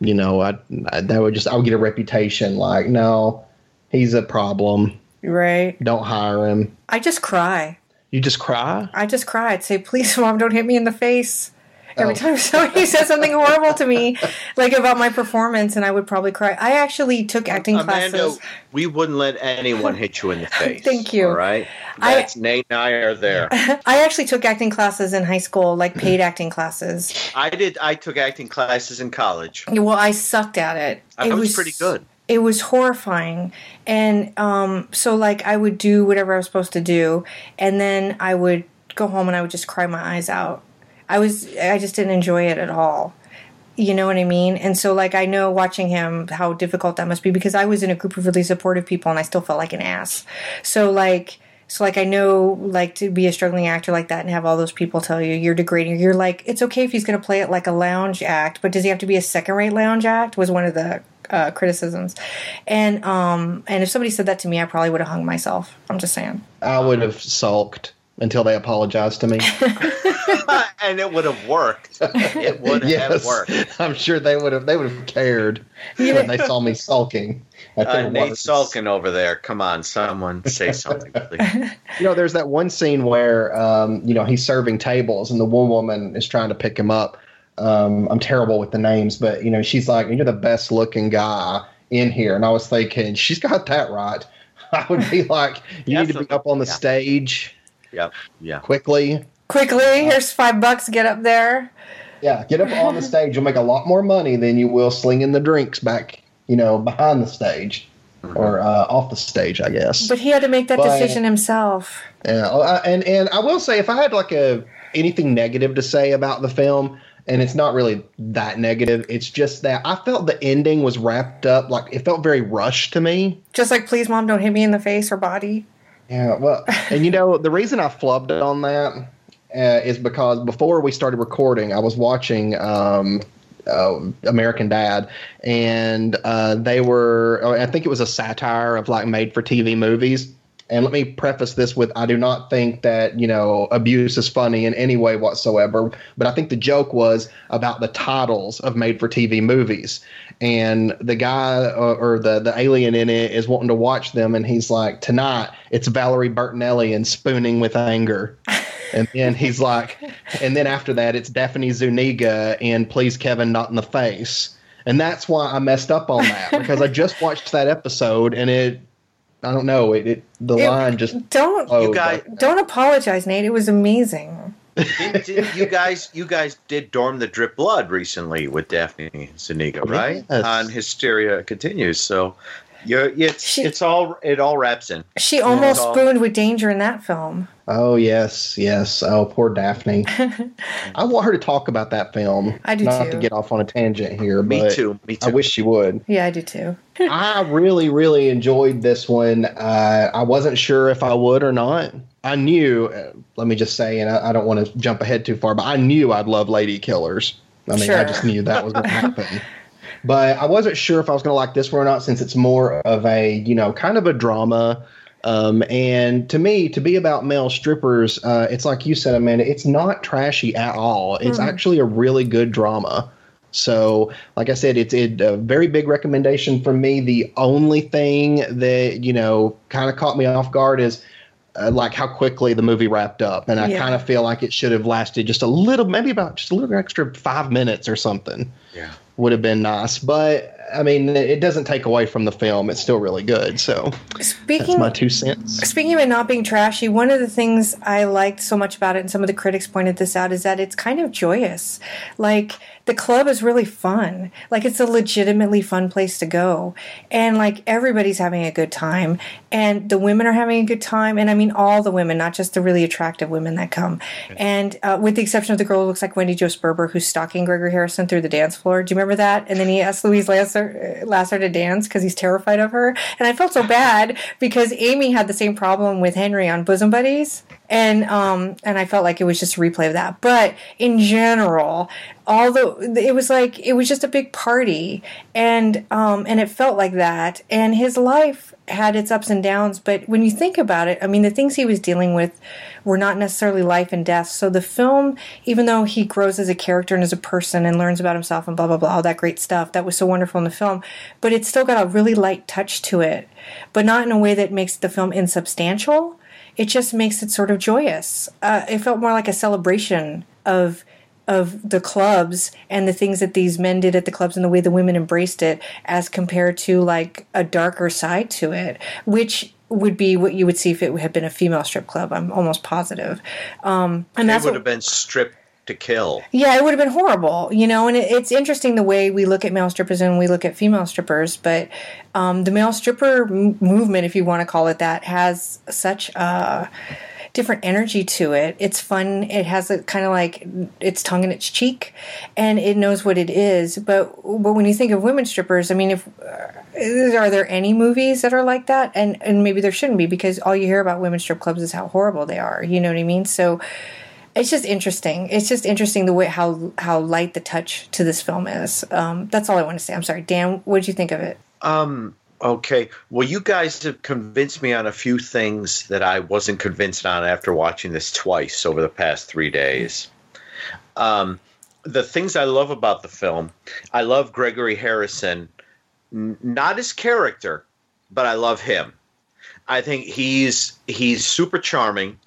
Speaker 6: you know, I, I that would just, I would get a reputation like, no, he's a problem.
Speaker 4: right
Speaker 6: Don't hire him.
Speaker 4: i just cry
Speaker 6: You just cry?
Speaker 4: I just cry. I'd say, please, mom, don't hit me in the face. Every
Speaker 6: Oh.
Speaker 4: time somebody says something horrible to me, like about my performance, and I would probably cry. I actually took acting
Speaker 5: Amanda,
Speaker 4: classes.
Speaker 5: we wouldn't let anyone hit you in the face.
Speaker 4: Thank you.
Speaker 5: All right.
Speaker 4: I-
Speaker 5: That's Nate and I are there.
Speaker 4: I actually took acting classes in high school, like paid acting classes.
Speaker 5: I did. I took acting classes in college.
Speaker 4: Well, I sucked at it.
Speaker 5: I
Speaker 4: it
Speaker 5: was, pretty good.
Speaker 4: it was horrifying and um, so like i would do whatever i was supposed to do and then i would go home and i would just cry my eyes out i was i just didn't enjoy it at all you know what i mean and so like i know watching him how difficult that must be because i was in a group of really supportive people and i still felt like an ass so like so like I know like to be a struggling actor like that and have all those people tell you you're degrading. You're like it's okay if he's going to play it like a lounge act, but does he have to be a second rate lounge act? Was one of the uh, criticisms, and um and if somebody said that to me, I probably would have hung myself. I'm just saying.
Speaker 6: I would have sulked until they apologized to me.
Speaker 5: and it would have worked. It would have worked.
Speaker 6: I'm sure they would have. They would have cared when they saw me sulking. at
Speaker 5: Uh,
Speaker 6: their
Speaker 5: Nate
Speaker 6: worst.
Speaker 5: sulking over there. Come on, someone say something, please.
Speaker 6: You know, there's that one scene where um, you know he's serving tables and the one woman is trying to pick him up. Um, I'm terrible with the names, but you know she's like, "You're the best looking guy in here," and I was thinking, she's got that right. I would be like, you need to be up on the stage
Speaker 5: Yep. Yeah.
Speaker 6: quickly.
Speaker 4: Quickly, here's five bucks. Get up there.
Speaker 6: Yeah, get up on the stage. You'll make a lot more money than you will slinging the drinks back, you know, behind the stage or uh, off the stage, I guess.
Speaker 4: But he had to make that
Speaker 6: But-
Speaker 4: decision himself.
Speaker 6: Yeah, uh, and and I will say, if I had like a anything negative to say about the film, and it's not really that negative, it's just that I felt the ending was wrapped up like it felt very rushed to me.
Speaker 4: Just like, please, mom, don't hit me in the face or body.
Speaker 6: Yeah, well, and you know the reason I flubbed on that uh, is because before we started recording, I was watching um, uh, American Dad, and uh, they were I think it was a satire of like made for TV movies. And let me preface this with I do not think that, you know, abuse is funny in any way whatsoever, but I think the joke was about the titles of made for TV movies. And the guy uh, or the, the alien in it is wanting to watch them, and he's like, Tonight, it's Valerie Bertinelli and Spooning with Anger. And then he's like, and then after that, it's Daphne Zuniga and Please Kevin Not in the Face. And that's why I messed up on that because I just watched that episode and it, I don't know, it, it the
Speaker 4: It-
Speaker 6: line just
Speaker 4: Don't
Speaker 5: You guys-
Speaker 6: but-
Speaker 4: don't apologize, Nate. It was amazing.
Speaker 5: did, did you guys you guys did Dorm That Dripped Blood recently with Daphne Zuniga, right?
Speaker 6: Yes.
Speaker 5: On Hysteria Continues. So you're it's it's all it all wraps in.
Speaker 4: She almost
Speaker 5: all-
Speaker 4: spooned with danger in that film.
Speaker 6: Oh yes, yes. Oh, poor Daphne. I want her to talk about that film.
Speaker 4: I do
Speaker 6: Not
Speaker 4: too.
Speaker 6: to get off on a tangent here,
Speaker 5: Me
Speaker 6: but
Speaker 5: too, me too.
Speaker 6: I wish she would.
Speaker 4: Yeah, I do too.
Speaker 6: I really, really enjoyed this one. Uh, I wasn't sure if I would or not. I knew. Uh, let me just say, and I, I don't want to jump ahead too far, but I knew I'd love Ladykillers. I mean, I just knew that was going to happen. But I wasn't sure if I was going to like this one or not, since it's more of a, you know, kind of a drama. Um, and to me, to be about male strippers, uh, it's like you said, Amanda. It's not trashy at all. It's
Speaker 4: Mhm.
Speaker 6: actually a really good drama. So, like I said, it's it, a very big recommendation from me. The only thing that you know kind of caught me off guard is uh, like how quickly the movie wrapped up, and I
Speaker 5: Yeah.
Speaker 6: kind of feel like it should have lasted just a little, maybe about just a little extra five minutes or something.
Speaker 5: Yeah.
Speaker 6: Would have been nice. But I mean, it doesn't take away from the film. It's still really good. So that's
Speaker 4: Speaking
Speaker 6: my two cents.
Speaker 4: Speaking of it not being trashy, one of the things I liked so much about it, and some of the critics pointed this out, is that it's kind of joyous. Like, the club is really fun. Like, it's a legitimately fun place to go. And, like, everybody's having a good time. And the women are having a good time. And I mean, all the women, not just the really attractive women that come. And uh, with the exception of the girl who looks like Wendy Jo Sperber, who's stalking Gregory Harrison through the dance floor. Do you remember that? And then he asked Louise Lasser, Lasser to dance because he's terrified of her. And I felt so bad because Amy had the same problem with Henry on Bosom Buddies. And um and I felt like it was just a replay of that. But in general, the it was like it was just a big party and um and it felt like that. And his life had its ups and downs, but when you think about it, I mean the things he was dealing with were not necessarily life and death. So the film, even though he grows as a character and as a person and learns about himself and blah blah blah, all that great stuff that was so wonderful in the film, but it's still got a really light touch to it, but not in a way that makes the film insubstantial. It just makes it sort of joyous. Uh, it felt more like a celebration of of the clubs and the things that these men did at the clubs and the way the women embraced it as compared to like a darker side to it which would be what you would see if it had been a female strip club i'm almost positive um and that
Speaker 5: would
Speaker 4: what,
Speaker 5: have been stripped to kill.
Speaker 4: yeah, it would have been horrible, you know. And it, it's interesting the way we look at male strippers and we look at female strippers, but um, the male stripper m- movement, if you want to call it that, has such a different energy to it. It's fun. It has a kind of like its tongue in its cheek, and it knows what it is. But but when you think of women strippers, I mean, if uh, are there any movies that are like that? And and maybe there shouldn't be because all you hear about women strip clubs is how horrible they are. You know what I mean? So it's just interesting. It's just interesting the way how how light the touch to this film is. Um, that's all I want to say. I'm sorry, Dan. What did you think of it?
Speaker 5: Um. Okay. Well, you guys have convinced me on a few things that I wasn't convinced on after watching this twice over the past three days. Um, the things I love about the film, I love Gregory Harrison, n- not his character, but I love him. I think he's he's super charming.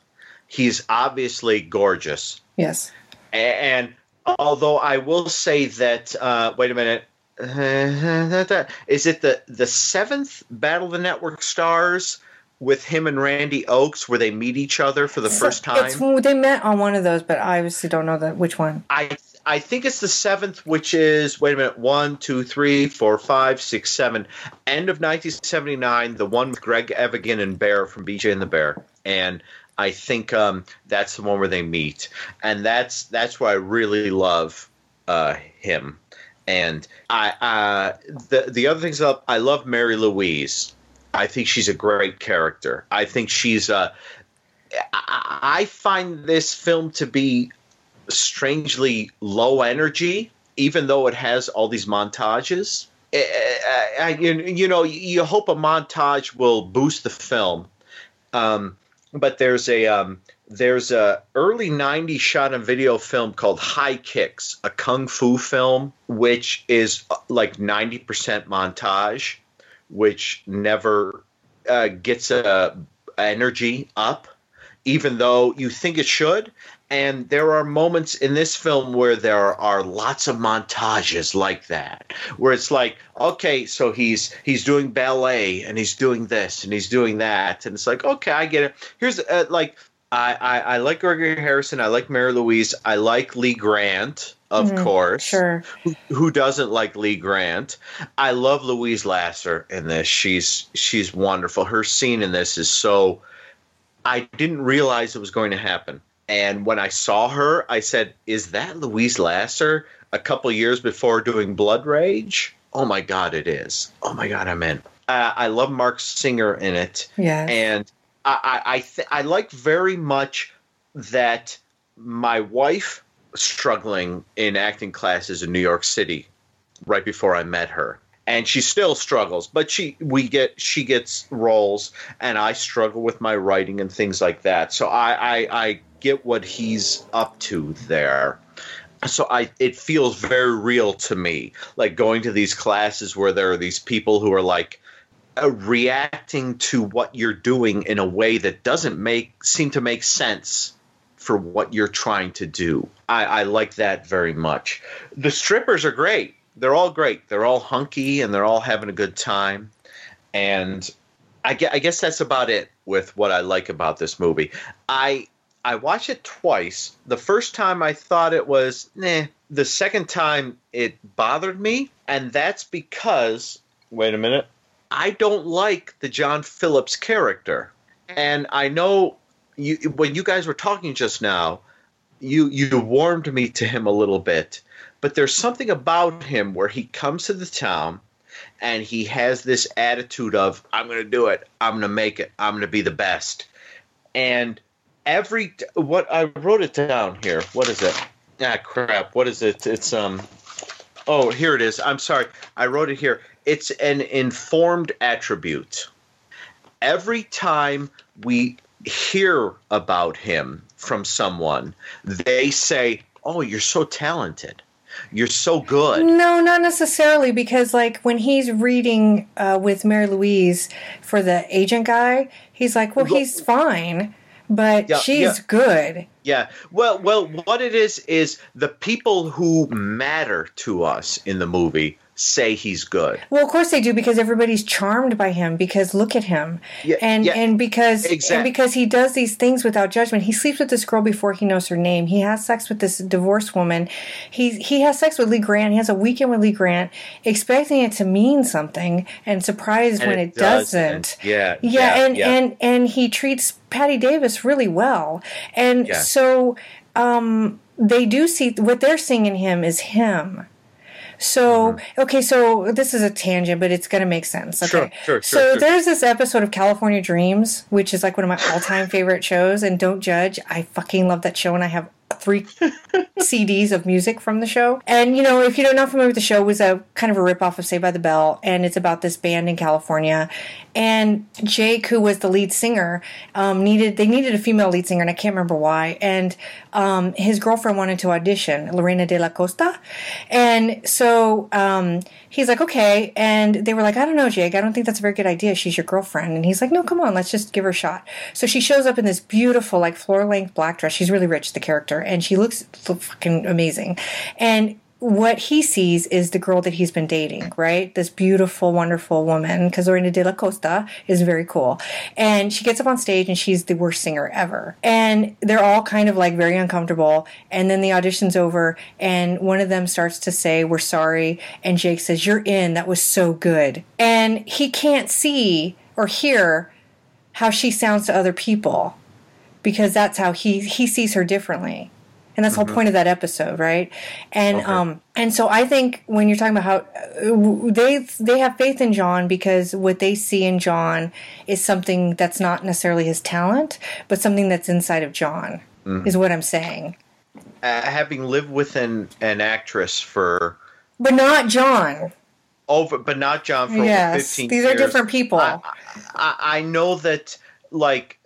Speaker 5: He's obviously gorgeous.
Speaker 4: Yes.
Speaker 5: A- And although I will say that, uh, wait a minute, is it the the seventh Battle of the Network Stars with him and Randi Oakes where they meet each other for the first time?
Speaker 4: It's, they met on one of those, but I obviously don't know the, which one.
Speaker 5: I I think it's the seventh, which is wait a minute, one, two, three, four, five, six, seven. End of 1979, the one with Greg Evigan and Bear from BJ and the Bear, and I think um, that's the one where they meet, and that's that's why I really love uh, him. And I uh, the the other things up, I love Mary Louise. I think she's a great character. I think she's a. I I find this film to be strangely low energy, even though it has all these montages. Eh, eh, eh, you, you know, you hope a montage will boost the film, um, but there's a um, there's a early '90s shot and video film called High Kicks, a kung fu film, which is uh, like 90% montage, which never uh, gets a energy up, even though you think it should. And there are moments in this film where there are lots of montages like that where it's like okay so he's he's doing ballet and he's doing this and he's doing that. And it's like okay i get it. Here's uh, like I, I, I like Gregory Harrison. I like Mary Louise. I like Lee Grant, of
Speaker 4: Mhm,
Speaker 5: course.
Speaker 4: sure.
Speaker 5: Who, who doesn't like Lee Grant? I love Louise Lasser in this. She's she's wonderful. Her scene in this is so. I didn't realize it was going to happen. And when I saw her, I said, "Is that Louise Lasser?" A couple years before doing Blood Rage. Oh my God, it is. Oh my God, I'm in. Uh, I love Marc Singer in it,
Speaker 4: Yeah.
Speaker 5: and I I th- I like very much that my wife struggling in acting classes in New York City right before I met her. And she still struggles, but she we get she gets roles, and I struggle with my writing and things like that. So I I, I get what he's up to there. So I it feels very real to me, like going to these classes where there are these people who are like uh, reacting to what you're doing in a way that doesn't make seem to make sense for what you're trying to do. I, I like that very much. The strippers are great. They're all great. They're all hunky and they're all having a good time. And I I guess that's about it with what I like about this movie. I I watched it twice. The first time I thought it was nah. The second time it bothered me, and that's because wait a minute. I don't like the John Phillips character. And I know you when you guys were talking just now, you you warmed me to him a little bit. But there's something about him where he comes to the town and he has this attitude of I'm going to do it. I'm going to make it. I'm going to be the best. And every what I wrote it down here. What is it? Ah crap. What is it? It's um Oh, here it is. I'm sorry. I wrote it here. It's an informed attribute. Every time we hear about him from someone, they say, "Oh, you're so talented. You're so good."
Speaker 4: No, not necessarily, because like when he's reading uh, with Mary Louise for the agent guy, he's like, "Well, he's fine, but
Speaker 5: Yeah,
Speaker 4: she's
Speaker 5: yeah.
Speaker 4: good."
Speaker 5: Yeah. Well, well, what it is is the people who matter to us in the movie say he's good.
Speaker 4: Well, of course they do because everybody's charmed by him because look at him. and
Speaker 5: yeah,
Speaker 4: and because
Speaker 5: exact-
Speaker 4: and because he does these things without judgment. He sleeps with this girl before he knows her name. He has sex with this divorced woman. He he has sex with Lee Grant. He has a weekend with Lee Grant expecting it to mean something and surprised
Speaker 5: And
Speaker 4: when
Speaker 5: it
Speaker 4: it, doesn't.
Speaker 5: Yeah.
Speaker 4: Yeah, and
Speaker 5: yeah.
Speaker 4: and and he treats Patti Davis really well. And
Speaker 5: Yeah.
Speaker 4: so um they do see what they're seeing in him is him. So
Speaker 5: Mm-hmm.
Speaker 4: okay, so this is a tangent, but it's gonna make sense. Okay.
Speaker 5: Sure, sure,
Speaker 4: so
Speaker 5: sure, sure.
Speaker 4: there's this episode of California Dreams, which is like one of my all-time favorite shows. And don't judge, I fucking love that show, and I have three CDs of music from the show. And you know, if you're not familiar with the show, it was a kind of a ripoff of Saved by the Bell, and it's about this band in California. And Jake, who was the lead singer, um, needed they needed a female lead singer, and I can't remember why. And um, his girlfriend wanted to audition, Lorena de la Costa, and so um, he's like, okay. And they were like, I don't know, Jake, I don't think that's a very good idea. She's your girlfriend, and he's like, no, come on, let's just give her a shot. So she shows up in this beautiful, like floor length black dress. She's really rich, the character, and she looks fucking amazing. And what he sees is the girl that he's been dating, right? This beautiful, wonderful woman, because de la Costa is very cool. And she gets up on stage and she's the worst singer ever. And they're all kind of like very uncomfortable. And then the audition's over and one of them starts to say, We're sorry. And Jake says, You're in. That was so good. And he can't see or hear how she sounds to other people because that's how he, he sees her differently and that's the whole point of that episode, right? And um, and so I think when you're talking about how uh, they they have faith in John because what they see in John is something that's not necessarily his talent, but something that's inside of John
Speaker 5: Mhm.
Speaker 4: is what I'm saying.
Speaker 5: Uh, having lived with an, an actress for
Speaker 4: But not John.
Speaker 5: over, but not John for over
Speaker 4: Yes,
Speaker 5: 15
Speaker 4: these
Speaker 5: years.
Speaker 4: are different people.
Speaker 5: I, I, I know that, like,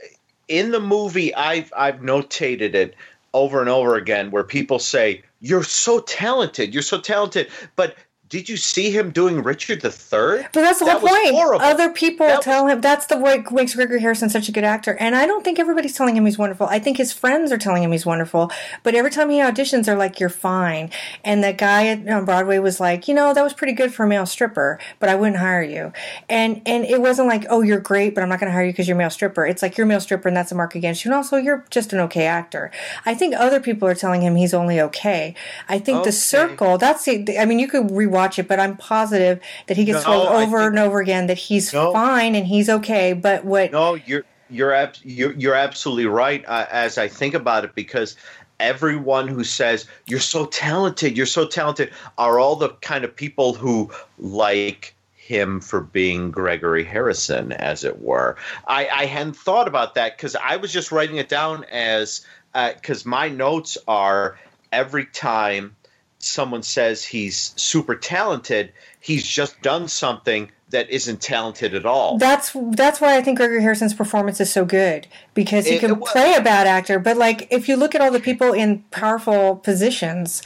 Speaker 5: in the movie, I've I've notated it over and over again where people say, "You're so talented, you're so talented," but did you see him doing Richard III?
Speaker 4: But that's the
Speaker 5: That
Speaker 4: whole
Speaker 5: was
Speaker 4: point.
Speaker 5: horrible.
Speaker 4: Other people tell him that's the what makes Gregory Harrison such a good actor. And I don't think everybody's telling him he's wonderful. I think his friends are telling him he's wonderful. But every time he auditions, they're like, "You're fine." And the guy on Broadway was like, "You know, that was pretty good for a male stripper, but I wouldn't hire you." And and it wasn't like, "Oh, you're great, but I'm not going to hire you because you're a male stripper." It's like you're a male stripper, and that's a mark against you. And also, you're just an okay actor. I think other people are telling him he's only okay. I think
Speaker 5: Okay.
Speaker 4: the circle. That's the. I mean, you could rewatch it, but I'm positive that he gets
Speaker 5: No,
Speaker 4: told over and over again that he's fine and he's okay. But what?
Speaker 5: No, you're you're ab- you're, you're absolutely right. Uh, as I think about it, because everyone who says you're so talented, you're so talented, are all the kind of people who like him for being Gregory Harrison, as it were. I, I hadn't thought about that because I was just writing it down as because my notes are every time someone says he's super talented, he's just done something that isn't talented at all.
Speaker 4: That's that's why I think Gregory Harrison's performance is so good because he
Speaker 5: It-
Speaker 4: can
Speaker 5: it
Speaker 4: play a bad actor, but like if you look at all the people in powerful positions,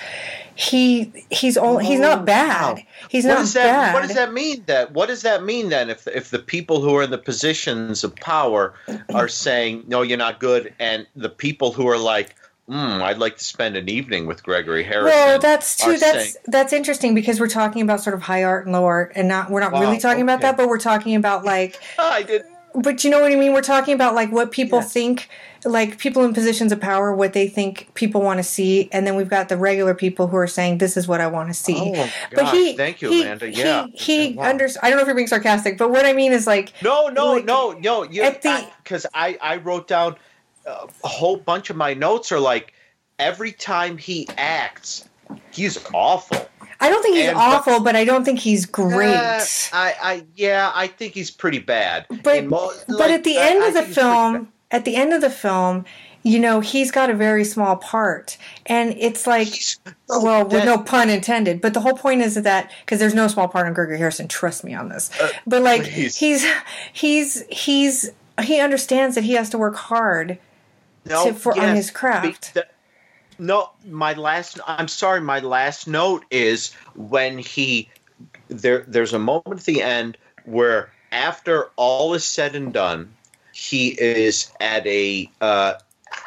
Speaker 4: he he's all he's not oh, bad. He's
Speaker 5: Oh, what
Speaker 4: not
Speaker 5: that,
Speaker 4: bad.
Speaker 5: What does that mean? That what does that mean then? If if the people who are in the positions of power are saying no, you're not good, and the people who are like, mm, I'd like to spend an evening with Gregory Harrison.
Speaker 4: Well, that's too. That's
Speaker 5: saying-
Speaker 4: that's interesting because we're talking about sort of high art and low art, and not we're not
Speaker 5: Wow,
Speaker 4: really talking about that, but we're talking about like.
Speaker 5: I did.
Speaker 4: But you know what I mean. We're talking about like what people think, like people in positions of power, what they think people want to see, and then we've got the regular people who are saying this is what I want to see.
Speaker 5: Oh,
Speaker 4: but he,
Speaker 5: thank you,
Speaker 4: he,
Speaker 5: Amanda. Yeah.
Speaker 4: he, he under. I don't know if you're being sarcastic, but what I mean is like
Speaker 5: No, no, no, no. You because I I wrote down a whole bunch of my notes are like every time he acts, he's awful.
Speaker 4: I don't think he's
Speaker 5: And-
Speaker 4: awful, but I don't think he's great.
Speaker 5: Uh, I, I, yeah, I think he's pretty bad.
Speaker 4: But
Speaker 5: mo-
Speaker 4: but
Speaker 5: like,
Speaker 4: at the end
Speaker 5: I
Speaker 4: of the
Speaker 5: think he's pretty
Speaker 4: film, at the end of the film, you know, he's got a very small part, and it's like, well, with no pun intended. But the whole point is that because there's no small part on Gregory Harrison. Trust me on this. but like,
Speaker 5: Uh, please.
Speaker 4: he's he's he's he understands that he has to work hard
Speaker 5: No,
Speaker 4: to, for on his craft.
Speaker 5: the- no, my last. I'm sorry. My last note is when he there. There's a moment at the end where, after all is said and done, he is at a. Uh,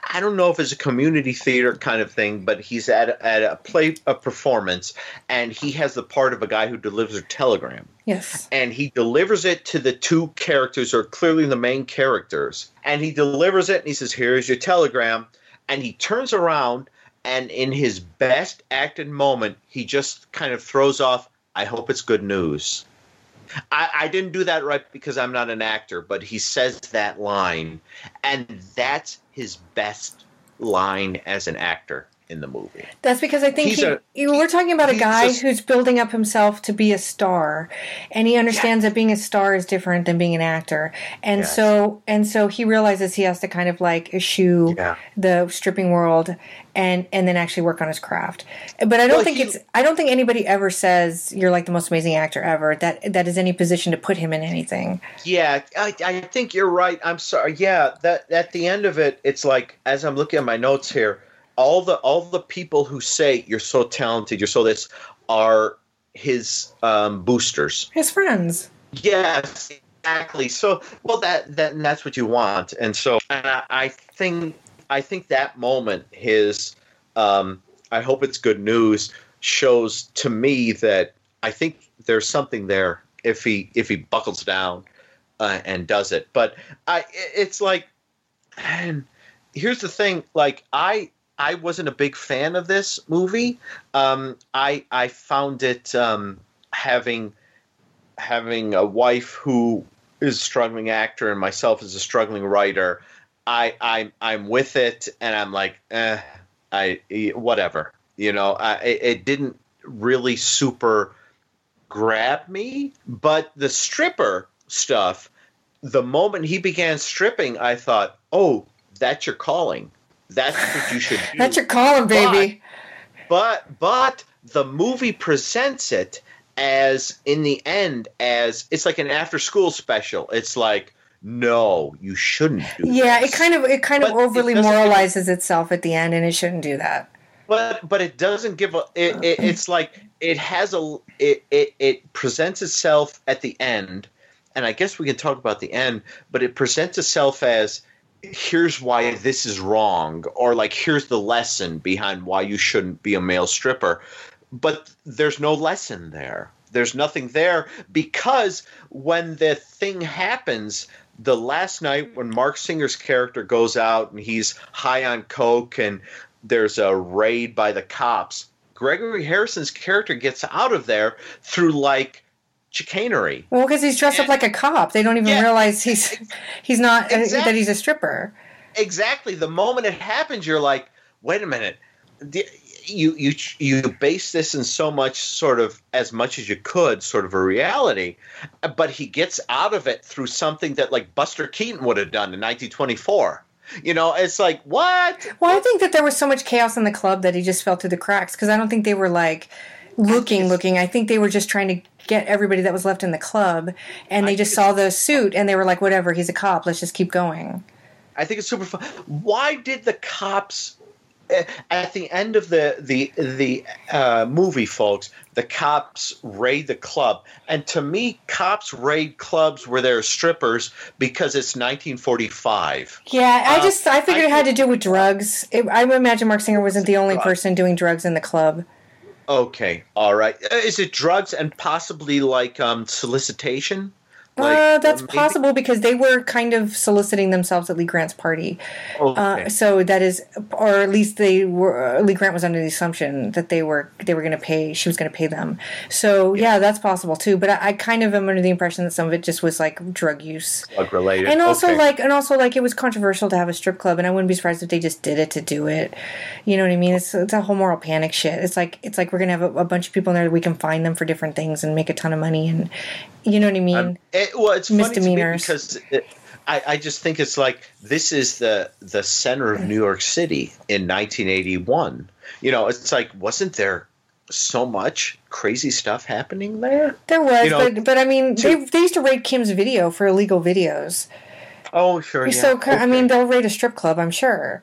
Speaker 5: I don't know if it's a community theater kind of thing, but he's at a, at a play a performance, and he has the part of a guy who delivers a telegram
Speaker 4: yes.
Speaker 5: and he delivers it to the two characters who are clearly the main characters. And he delivers it and he says, Here's your telegram. And he turns around and in his best acted moment, he just kind of throws off, I hope it's good news. I, I didn't do that right because I'm not an actor, but he says that line, and that's his best line as an actor in the movie.
Speaker 4: That's because I think he,
Speaker 5: a-
Speaker 4: we're talking about a guy who's building up himself to be a star, and he understands that being a star is different than being an actor, and
Speaker 5: Yes.
Speaker 4: so and so he realizes he has to kind of like eschew
Speaker 5: Yeah.
Speaker 4: the stripping world and and then actually work on his craft. But I don't
Speaker 5: Well,
Speaker 4: think
Speaker 5: he-
Speaker 4: it's I don't think anybody ever says you're like the most amazing actor ever. That that is any position to put him in anything.
Speaker 5: Yeah, I, I think you're right. I'm sorry. Yeah, that at the end of it, it's like as I'm looking at my notes here, all the all the people who say you're so talented, you're so this, are his um, boosters.
Speaker 4: His friends.
Speaker 5: Yes, exactly. So, well, that that that's what you want, and so and I, I think I think that moment, his, um, I hope it's good news, shows to me that I think there's something there if he if he buckles down uh, and does it. But I it's like and here's the thing like I I wasn't a big fan of this movie. Um, I I found it um, having having a wife who is a struggling actor and myself as a struggling writer. I I'm I'm with it and I'm like eh, I whatever you know I, it didn't really super grab me, but the stripper stuff. The moment he began stripping, I thought, "Oh, that's your calling. That's what you should do."
Speaker 4: That's your calling, baby.
Speaker 5: But but the movie presents it as in the end as it's like an after school special. It's like no, you shouldn't do.
Speaker 4: Yeah, it kind of it kind of
Speaker 5: But it
Speaker 4: overly
Speaker 5: doesn't-
Speaker 4: moralizes itself at the end, and it shouldn't do that.
Speaker 5: But but it doesn't give a. It, it, it's like it has a. It, it it presents itself at the end, and I guess we can talk about the end. But it presents itself as here's why this is wrong, or like here's the lesson behind why you shouldn't be a male stripper. But there's no lesson there. There's nothing there because when the thing happens, the last night when Marc Singer's character goes out and he's high on coke and there's a raid by the cops, Gregory Harrison's character gets out of there through like chicanery.
Speaker 4: Well, because he's dressed up like a cop, they don't even realize he's he's not uh, that he's a stripper.
Speaker 5: Exactly. The moment it happens, you're like, wait a minute. You you you base this in so much sort of as much as you could, sort of a reality, but he gets out of it through something that like Buster Keaton would have done in 1924. You know, it's like what?
Speaker 4: Well, I think that there was so much chaos in the club that he just fell through the cracks because I don't think they were like looking, looking. I think they were just trying to get everybody that was left in the club, and they just saw the suit and they were like, "Whatever, he's a cop. Let's just keep going."
Speaker 5: I think it's super fun. Why did the cops eh, at the end of the the the uh, movie, folks? The cops raid the club, and to me, cops raid clubs where there are strippers because it's 1945.
Speaker 4: Yeah, I
Speaker 5: Uh,
Speaker 4: just I figured it had to do with drugs. It, I would imagine Marc Singer wasn't the only person doing drugs in the club.
Speaker 5: Okay, all right. Uh, Is it drugs and possibly like um, solicitation?
Speaker 4: Uh, that's
Speaker 5: maybe-
Speaker 4: possible because they were kind of soliciting themselves at Lee Grant's party.
Speaker 5: Okay.
Speaker 4: Uh, so that is, or at least they were. Uh, Lee Grant was under the assumption that they were they were going to pay. She was going to pay them. So yeah. that's possible too. But I, I kind of am under the impression that some of it just was like drug use.
Speaker 5: Drug related.
Speaker 4: And also
Speaker 5: Okay.
Speaker 4: like and also like it was controversial to have a strip club and I wouldn't be surprised if they just did it to do it. You know what I mean? It's it's a whole moral panic shit. It's like it's like we're gonna have a, a bunch of people in there that we can find them for different things and make a ton of money and you know what I mean?
Speaker 5: Um, it, well, it's funny to me
Speaker 4: Misdemeanors.
Speaker 5: because it, I, I just think it's like this is the the center of New York City in 1981. You know, it's like wasn't there so much crazy stuff happening there?
Speaker 4: there was,
Speaker 5: you know,
Speaker 4: but but I mean
Speaker 5: to-
Speaker 4: they they used to raid Kim's video for illegal videos.
Speaker 5: Oh, sure. Yeah.
Speaker 4: So I mean they'll raid a strip club, I'm sure.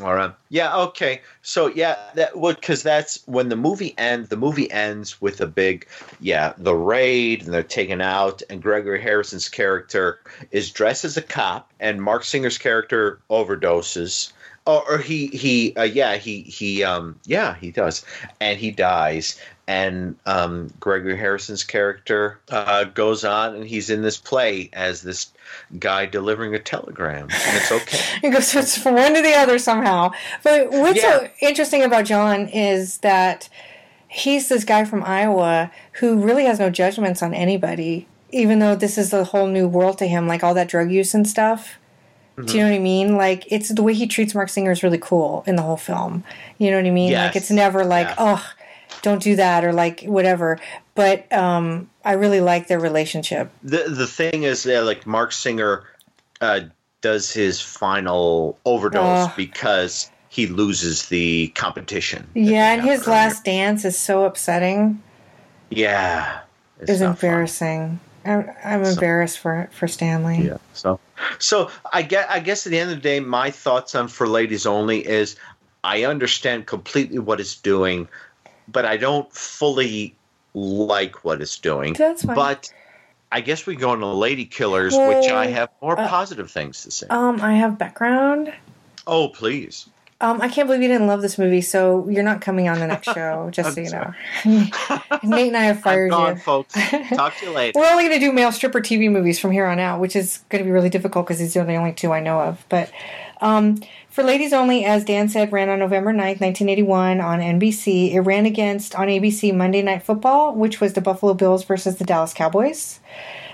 Speaker 5: All right. Yeah. Okay. So yeah, that would because that's when the movie ends. The movie ends with a big, yeah, the raid, and they're taken out, and Gregory Harrison's character is dressed as a cop, and Marc Singer's character overdoses. Or, or he he uh, yeah he he um yeah he does and he dies and um Gregory Harrison's character uh goes on and he's in this play as this guy delivering a telegram and it's okay
Speaker 4: It goes it's from one to the other somehow. But what's so interesting about John is that he's this guy from Iowa who really has no judgments on anybody, even though this is a whole new world to him, like all that drug use and stuff. Do you know what I mean? Like it's the way he treats Marc Singer is really cool in the whole film. You know what I mean?
Speaker 5: Yes.
Speaker 4: Like it's never like, oh, don't do that or like whatever. But um I really like their relationship.
Speaker 5: the the thing is that like Marc Singer uh, does his final overdose
Speaker 4: Ugh.
Speaker 5: because he loses the competition.
Speaker 4: Yeah, and his last dance is so upsetting.
Speaker 5: Yeah, it's fun.
Speaker 4: embarrassing. I'm, I'm embarrassed for for Stanley.
Speaker 5: Yeah. So, so I get. I guess at the end of the day, my thoughts on For Ladies Only is I understand completely what it's doing, but I don't fully like what it's doing.
Speaker 4: That's fine.
Speaker 5: But I guess we go into Ladykillers, which I have more
Speaker 4: uh,
Speaker 5: positive things to say.
Speaker 4: Um, I have background.
Speaker 5: oh, please.
Speaker 4: Um, I can't believe you didn't love this movie, so you're not coming on the next show, just so you know. Nate and I have fired
Speaker 5: Gone,
Speaker 4: you.
Speaker 5: folks. Talk to you later.
Speaker 4: We're only going to do male stripper TV movies from here on out, which is going to be really difficult because these are the only two I know of. But um, for Ladies Only, as Dan said, ran on November 9th, 1981 on NBC. It ran against on ABC Monday Night Football, which was the Buffalo Bills versus the Dallas Cowboys.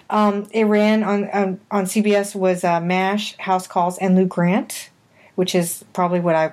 Speaker 4: Um, it ran on on, on CBS was uh, MASH, House Calls, and Lou Grant, which is probably what I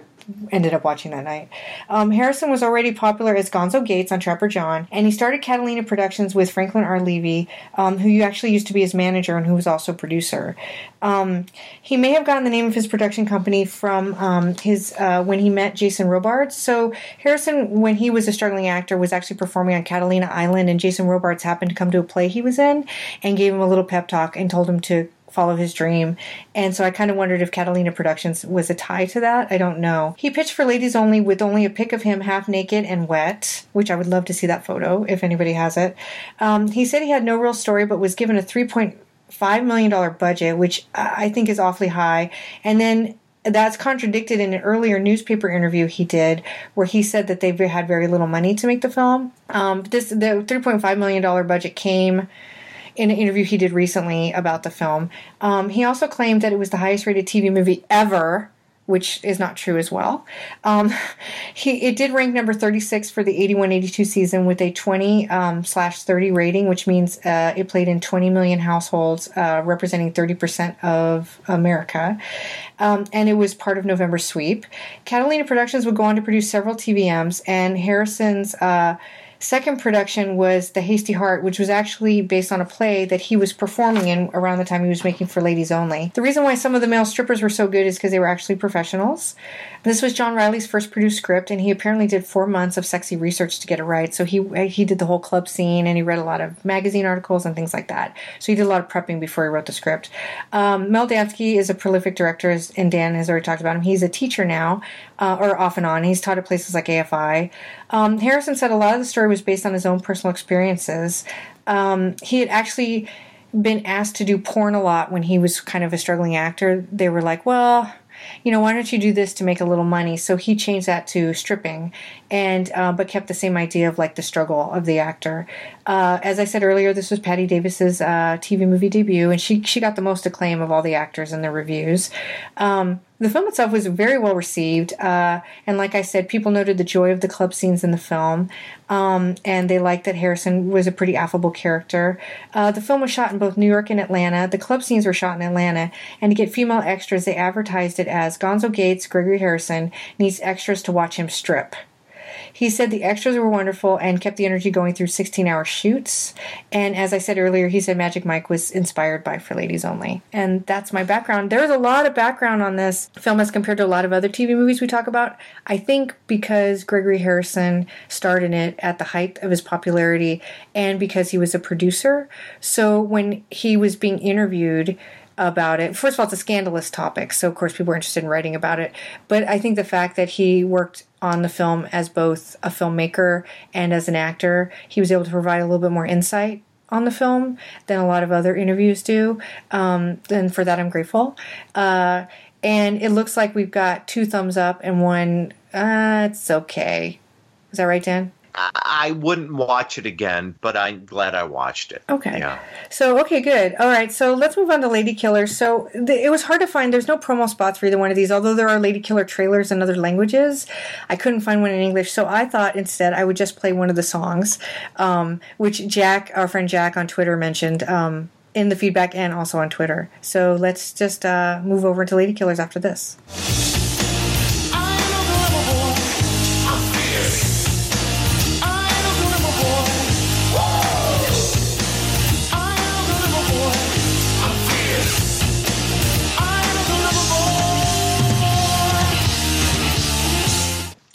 Speaker 4: ended up watching that night. Um, Harrison was already popular as Gonzo Gates on Trapper John, and he started Catalina Productions with Franklin R. Levy, um, who you actually used to be his manager and who was also producer. Um, he may have gotten the name of his production company from um, his uh, when he met Jason Robards. So Harrison, when he was a struggling actor, was actually performing on Catalina Island, and Jason Robards happened to come to a play he was in and gave him a little pep talk and told him to follow his dream. And so I kind of wondered if Catalina Productions was a tie to that. I don't know. He pitched for Ladies Only with only a pic of him half naked and wet, which I would love to see that photo if anybody has it. Um, he said he had no real story, but was given a three point five million dollar budget, which I think is awfully high. And then that's contradicted in an earlier newspaper interview he did, where he said that they had very little money to make the film. Um, this the three point five million dollar budget came in an interview he did recently about the film. Um, he also claimed that it was the highest rated TV movie ever. Which is not true as well. Um, he it did rank number 36 for the 81-82 season with a 20 um, slash 30 rating, which means uh, it played in 20 million households, uh, representing 30% of America. Um, and it was part of November sweep. Catalina Productions would go on to produce several TVMs, and Harrison's uh, second production was The Hasty Heart, which was actually based on a play that he was performing in around the time he was making for Ladies Only. The reason why some of the male strippers were so good is because they were actually professionals. This was John Riley's first produced script, and he apparently did four months of sexy research to get it right. So he he did the whole club scene, and he read a lot of magazine articles and things like that. So he did a lot of prepping before he wrote the script. Um, Mel Damski is a prolific director, and Dan has already talked about him. He's a teacher now, uh, or off and on. He's taught at places like AFI. Um, Harrison said a lot of the story was based on his own personal experiences. Um, he had actually been asked to do porn a lot when he was kind of a struggling actor. They were like, well, you know, why don't you do this to make a little money? So he changed that to stripping, and uh, but kept the same idea of like the struggle of the actor. Uh, as I said earlier, this was Patti Davis's uh, TV movie debut, and she she got the most acclaim of all the actors in the reviews. Um, the film itself was very well received, uh, and like I said, people noted the joy of the club scenes in the film, um, and they liked that Harrison was a pretty affable character. Uh, the film was shot in both New York and Atlanta. The club scenes were shot in Atlanta, and to get female extras, they advertised it as Gonzo Gates, Gregory Harrison needs extras to watch him strip. He said the extras were wonderful and kept the energy going through 16 hour shoots. And as I said earlier, he said Magic Mike was inspired by For Ladies Only. And that's my background. There's a lot of background on this film as compared to a lot of other TV movies we talk about. I think because Gregory Harrison starred in it at the height of his popularity and because he was a producer. So when he was being interviewed, about it. First of all, it's a scandalous topic, so of course people are interested in writing about it. But I think the fact that he worked on the film as both a filmmaker and as an actor, he was able to provide a little bit more insight on the film than a lot of other interviews do. Um, and for that, I'm grateful. Uh, and it looks like we've got two thumbs up and one, uh, it's okay. Is that right, Dan?
Speaker 5: I wouldn't watch it again, but I'm glad I watched it.
Speaker 4: Okay.
Speaker 5: Yeah.
Speaker 4: So, okay, good. All right, so let's move on to Lady Killer. So, the, it was hard to find, there's no promo spots for either one of these, although there are Lady Killer trailers in other languages. I couldn't find one in English, so I thought instead I would just play one of the songs, um, which Jack, our friend Jack on Twitter, mentioned. Um, in the feedback and also on Twitter. So let's just uh, move over to Ladykillers after this.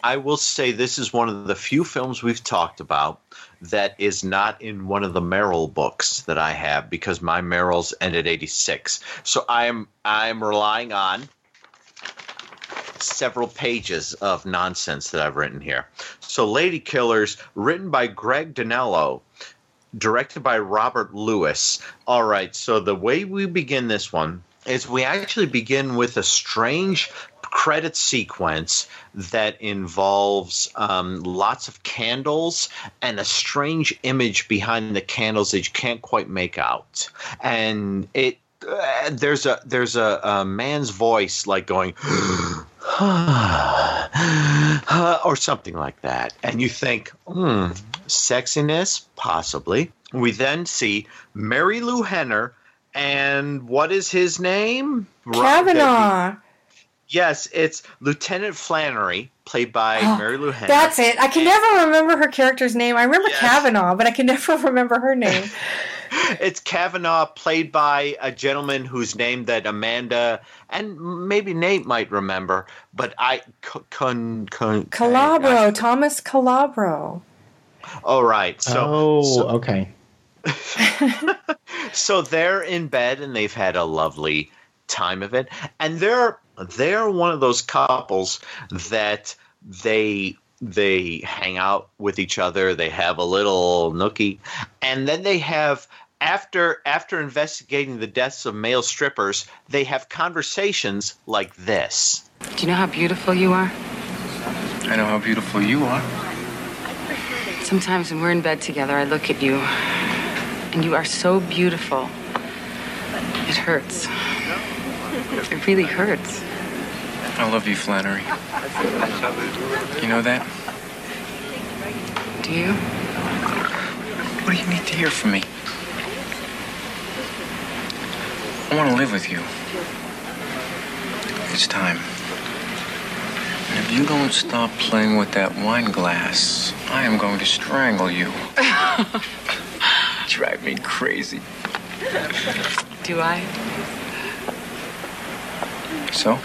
Speaker 5: I will say this is one of the few films we've talked about that is not in one of the Marill books that I have because my Marills end at 86. So I'm I'm relying on several pages of nonsense that I've written here. So Ladykillers, written by Greg Dinallo, directed by Robert Lewis. All right, so the way we begin this one is we actually begin with a strange credit sequence that involves um, lots of candles and a strange image behind the candles that you can't quite make out, and it uh, there's a there's a, a man's voice like going. or something like that. And you think, hmm, sexiness? Possibly. We then see Marilu Henner, and what is his name?
Speaker 4: Kavanaugh.
Speaker 5: Yes, it's Lieutenant Flannery, played by
Speaker 4: Oh,
Speaker 5: Marilu Henner.
Speaker 4: That's it. I can never remember her character's name. I remember Kavanaugh, but I can never remember her name.
Speaker 5: It's Kavanaugh, played by a gentleman whose name that Amanda and maybe Nate might remember, but I con con. con
Speaker 4: Calabro, Thomas Calabro.
Speaker 5: All right, so
Speaker 6: oh,
Speaker 5: so-
Speaker 6: okay.
Speaker 5: so they're in bed and they've had a lovely time of it and they're they're one of those couples that they they hang out with each other they have a little nookie and then they have after after investigating the deaths of male strippers they have conversations like this
Speaker 12: Do you know how beautiful you are?
Speaker 13: I know how beautiful you are.
Speaker 12: Sometimes when we're in bed together, I look at you, and you are so beautiful. It hurts. It really hurts.
Speaker 13: I love you, Flannery. You know that?
Speaker 12: Do you?
Speaker 13: What do you need to hear from me? I want to live with you. It's time. And if you don't stop playing with that wine glass, I am going to strangle you. Drive me crazy.
Speaker 12: Do I?
Speaker 13: So?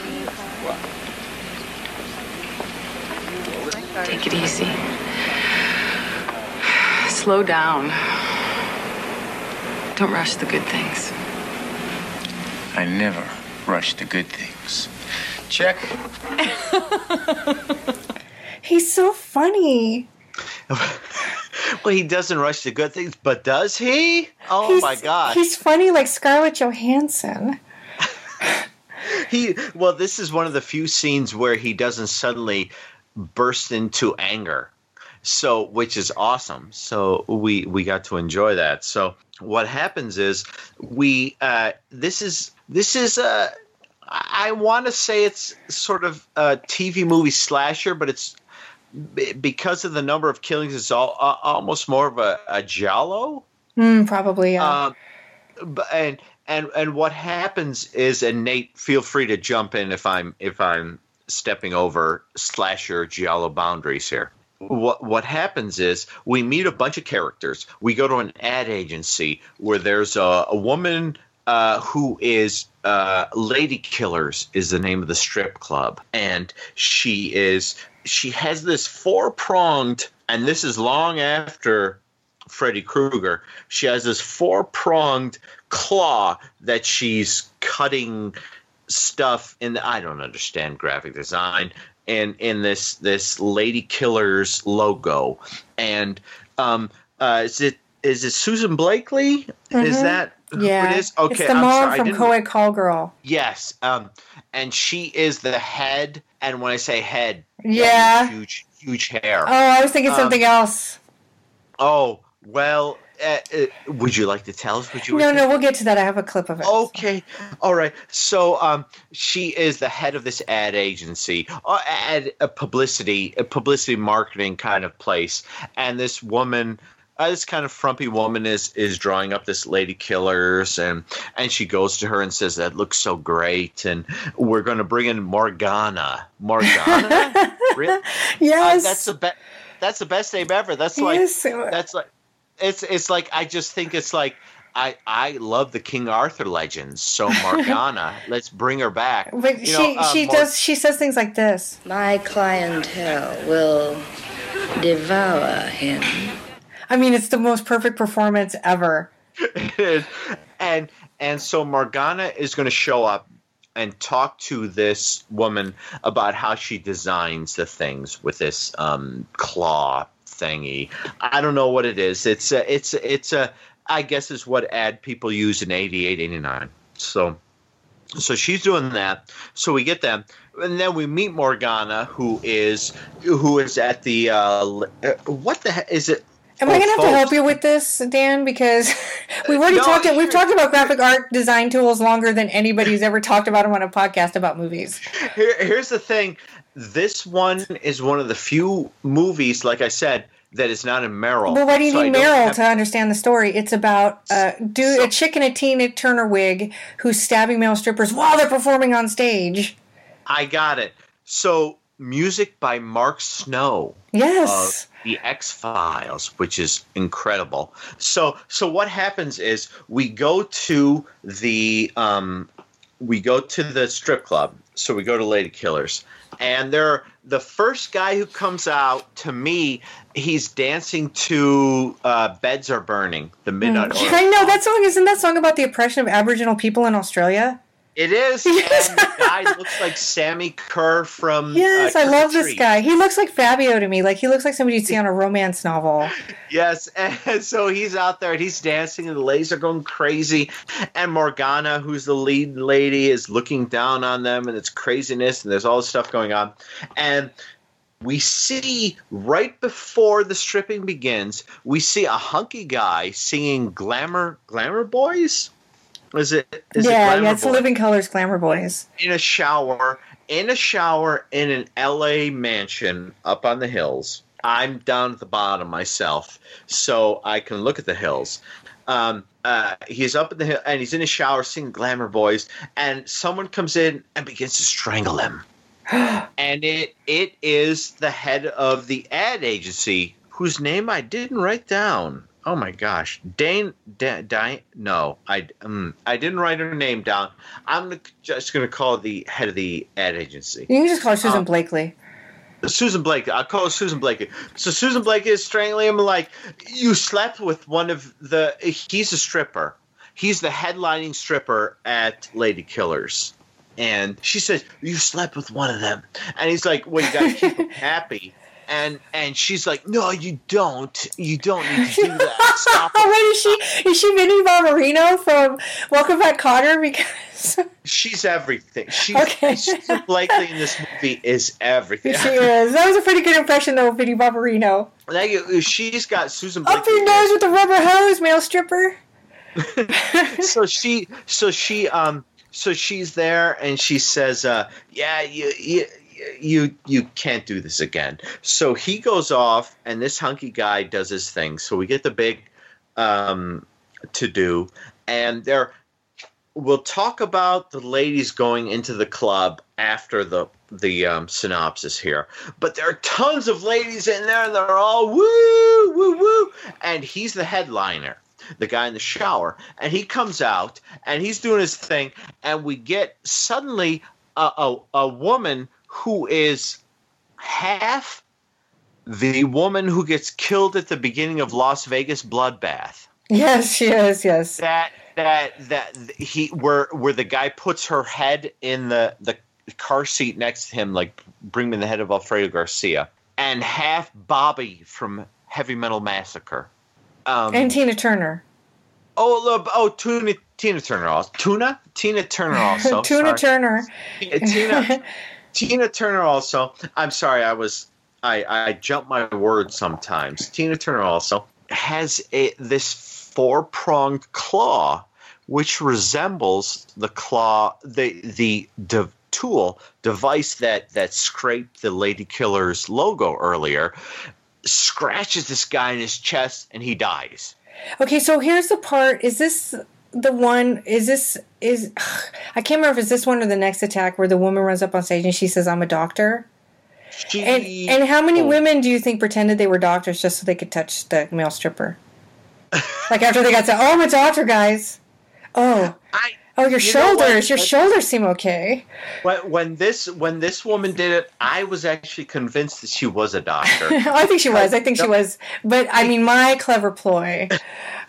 Speaker 12: Take it easy. Slow down. Don't rush the good things.
Speaker 13: I never rush the good things. Check.
Speaker 4: He's so funny.
Speaker 5: well he doesn't rush the good things but does he oh
Speaker 4: He's-
Speaker 5: my god,
Speaker 4: He's funny like Scarlett Johansson.
Speaker 5: he well this is one of the few scenes where he doesn't suddenly burst into anger so which is awesome so we we got to enjoy that so what happens is we uh this is this is uh I want to say it's sort of a TV movie slasher, but it's because of the number of killings. It's all uh, almost more of a, a giallo.
Speaker 4: Hmm, probably, yeah.
Speaker 5: Um, but and and and what happens is, and Nate, feel free to jump in if I'm if I'm stepping over slasher giallo boundaries here. What what happens is we meet a bunch of characters. We go to an ad agency where there's a, a woman uh, who is uh, Lady Killers is the name of the strip club, and she is she has this four pronged, and this is long after Freddy Krueger. She has this four pronged claw that she's cutting stuff in. The I don't understand graphic design. And in this this Lady Killers logo, and um, uh, is it is it Susan Blakely? Is
Speaker 4: Mhm.
Speaker 5: that who
Speaker 4: yeah.
Speaker 5: it is? Okay,
Speaker 4: It's the
Speaker 5: I'm
Speaker 4: mom
Speaker 5: sorry,
Speaker 4: from Coed Call Girl.
Speaker 5: Yes, um, and she is the head. And when I say head,
Speaker 4: Yeah.
Speaker 5: huge, huge hair.
Speaker 4: Oh, I was thinking
Speaker 5: Um,
Speaker 4: something else.
Speaker 5: Oh well, uh, uh, would you like to tell us what you?
Speaker 4: No, no, we'll get to that. I have a clip of it.
Speaker 5: Okay, all right. So, um, she is the head of this ad agency, uh, ad a publicity, a publicity marketing kind of place, and this woman. Uh, this kind of frumpy woman is is drawing up this lady killers and and she goes to her and says that looks so great and we're going to bring in Morgana Morgana really
Speaker 4: yes
Speaker 5: Uh, that's the best that's the best name ever that's like
Speaker 4: Yes.
Speaker 5: that's like it's it's like I just think it's like I I love the King Arthur legends. So Morgana, let's bring her back.
Speaker 4: But
Speaker 5: You
Speaker 4: she
Speaker 5: know, uh,
Speaker 4: she
Speaker 5: Mor-
Speaker 4: does she says things like this.
Speaker 3: My clientele will devour him.
Speaker 4: I mean, it's the most perfect performance ever.
Speaker 5: it is, and and so Morgana is going to show up and talk to this woman about how she designs the things with this um, claw thingy. I don't know what it is. It's a, it's it's a I guess is what ad people use in 88, 89. So So she's doing that. So we get them, and then we meet Morgana, who is who is at the uh, uh, what the heck is it?
Speaker 4: Am I
Speaker 5: Oh,
Speaker 4: gonna have to help you with this, Dan? Because we've already
Speaker 5: No,
Speaker 4: talked. We've talked about graphic art design tools longer than anybody's ever talked about them on a podcast about movies.
Speaker 5: Here, here's the thing. This one is one of the few movies, like I said, that is not in Marill.
Speaker 4: Well, why do you
Speaker 5: So
Speaker 4: need Marill
Speaker 5: have-
Speaker 4: to understand the story? It's about uh, dude, a chick in a Tina Turner wig who's stabbing male strippers while they're performing on stage.
Speaker 5: I got it. So music by Mark Snow.
Speaker 4: Yes.
Speaker 5: Of the X Files, which is incredible. So so what happens is we go to the um we go to the strip club. So we go to Lady Killers. And they're the first guy who comes out to me, he's dancing to uh, Beds Are Burning, the Midnight Oil.
Speaker 4: Mm. I know that song isn't that song about the oppression of Aboriginal people in Australia?
Speaker 5: It is. And the guy looks like Sammy Kerr from.
Speaker 4: Yes,
Speaker 5: uh,
Speaker 4: I love this guy. He looks like Fabio to me. Like he looks like somebody you'd see on a romance novel.
Speaker 5: Yes, and so he's out there and he's dancing, and the ladies are going crazy. And Morgana, who's the lead lady, is looking down on them, and it's craziness, and there's all this stuff going on. And we see right before the stripping begins, we see a hunky guy singing "Glamour, Glamour Boys." Is it? Is it
Speaker 4: yeah,
Speaker 5: Glamour
Speaker 4: yeah, it's the Living Colour's Glamour Boys.
Speaker 5: in a shower in a shower in an LA mansion up on the hills. I'm down at the bottom myself, so I can look at the hills. Um, uh, he's up in the hill and he's in a shower singing "Glamour Boys," and someone comes in and begins to strangle him. and it it is the head of the ad agency whose name I didn't write down. Oh my gosh, Dane, da, Di, no, I um, I didn't write her name down. I'm just going to call the head of the ad agency.
Speaker 4: You can just call Susan
Speaker 5: Um,
Speaker 4: Blakely.
Speaker 5: Susan Blake. I'll call Susan Blakey. So Susan Blake is strangling him like you slept with one of the. He's a stripper. He's the headlining stripper at Lady Killers, and she says you slept with one of them, and he's like, "Well, you got to keep him happy." And and she's like, "No, you don't. You don't need to do that. Stop."
Speaker 4: Wait, is she is she Minnie Barbarino from Welcome Back, Kotter? Because
Speaker 5: She's everything. She's
Speaker 4: Okay.
Speaker 5: Susan Blakely in this movie is everything.
Speaker 4: she is. That was a pretty good impression, though, of Minnie Barbarino.
Speaker 5: Thank you. She's got Susan Blakely Up
Speaker 4: your nose with the rubber hose, male stripper.
Speaker 5: so she so she um so she's there and she says uh yeah you you you you can't do this again. So he goes off and this hunky guy does his thing. So we get the big um to do and there we'll talk about the ladies going into the club after the the um, synopsis here. But there are tons of ladies in there and they're all woo woo woo and he's the headliner the guy in the shower. And he comes out and he's doing his thing and we get suddenly a, a, a woman who is half the woman who gets killed at the beginning of las vegas bloodbath
Speaker 4: Yes, yes. Yes.
Speaker 5: that that that he where where the guy puts her head in the the car seat next to him like bring me the head of alfredo garcia and half bobby from heavy metal massacre um,
Speaker 4: And Tina Turner.
Speaker 5: Oh, look, oh, Tuna, Tina Turner also. Tuna? Tina Turner also.
Speaker 4: Tuna. Turner.
Speaker 5: Tina, Tina Turner also. I'm sorry, I was, I, I jump my words sometimes. Tina Turner also has a this four pronged claw, which resembles the claw, the the de- tool device that that scraped the Lady Killer's logo earlier. Scratches this guy in his chest and he dies.
Speaker 4: Okay, so here's the part. Is this the one? Is this is? I can't remember if it's this one or the next attack where the woman runs up on stage and she says, "I'm a doctor." And and how many oh. women do you think pretended they were doctors just so they could touch the male stripper? like after they got to, "Oh, I'm a doctor, guys." Oh, oh, your
Speaker 5: you
Speaker 4: shoulders. Your shoulders seem okay.
Speaker 5: When, when this when this woman did it, I was actually convinced that she was a doctor.
Speaker 4: I think she was. I think she was. But I mean, my clever ploy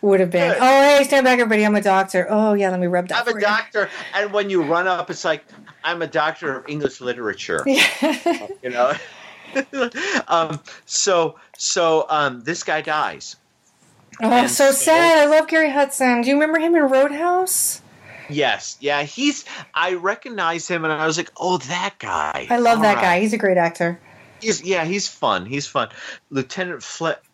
Speaker 4: would have been, "Oh, hey, stand back, everybody. I'm a doctor. Oh, yeah, let me rub that."
Speaker 5: I'm a doctor, and when you run up, it's like I'm a doctor of English literature. you know. um, so so um, this guy dies.
Speaker 4: Oh, so sad. I love Gary Hudson. Do you remember him in Roadhouse?
Speaker 5: Yes, yeah, he's. I recognize him, and I was like, "Oh, that guy."
Speaker 4: I love
Speaker 5: All
Speaker 4: that
Speaker 5: right.
Speaker 4: guy. He's a great actor.
Speaker 5: He's yeah, he's fun. He's fun. Lieutenant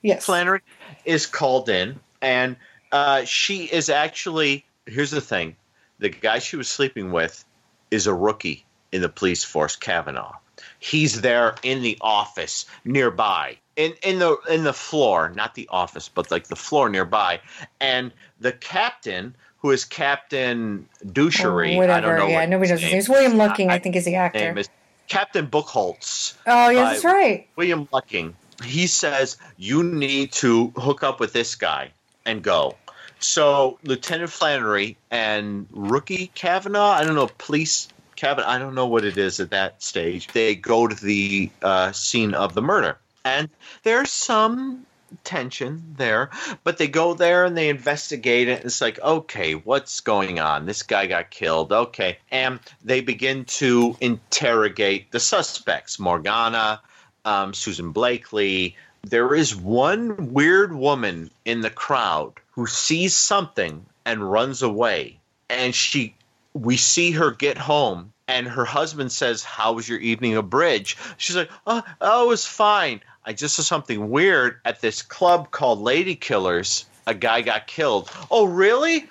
Speaker 4: Yes.
Speaker 5: Flannery is called in, and uh, she is actually. Here's the thing: the guy she was sleeping with is a rookie in the police force, Kavanaugh. He's there in the office nearby, in in the in the floor, not the office, but like the floor nearby, and the captain. Who is Captain Douchery?
Speaker 4: Or
Speaker 5: I don't know.
Speaker 4: Oh, Yeah, nobody knows his name. It's William Lucking, I, think, is the actor.
Speaker 5: name is Captain Buchholz.
Speaker 4: oh, yeah, that's right.
Speaker 5: William Lucking. He says you need to hook up with this guy and go. So Lieutenant Flannery and Rookie Kavanaugh, I don't know, police Kavanaugh, I don't know what it is at that stage. They go to the uh, scene of the murder, and there's some tension there, but they go there and they investigate it. It's like, okay, what's going on? This guy got killed. Okay, and they begin to interrogate the suspects: Morgana, um, Susan Blakely. There is one weird woman in the crowd who sees something and runs away, and she. We see her get home, and her husband says, "How was your evening of bridge?" She's like, "Oh, oh it was fine. I just saw something weird at this club called Lady Killers. A guy got killed. Oh, really?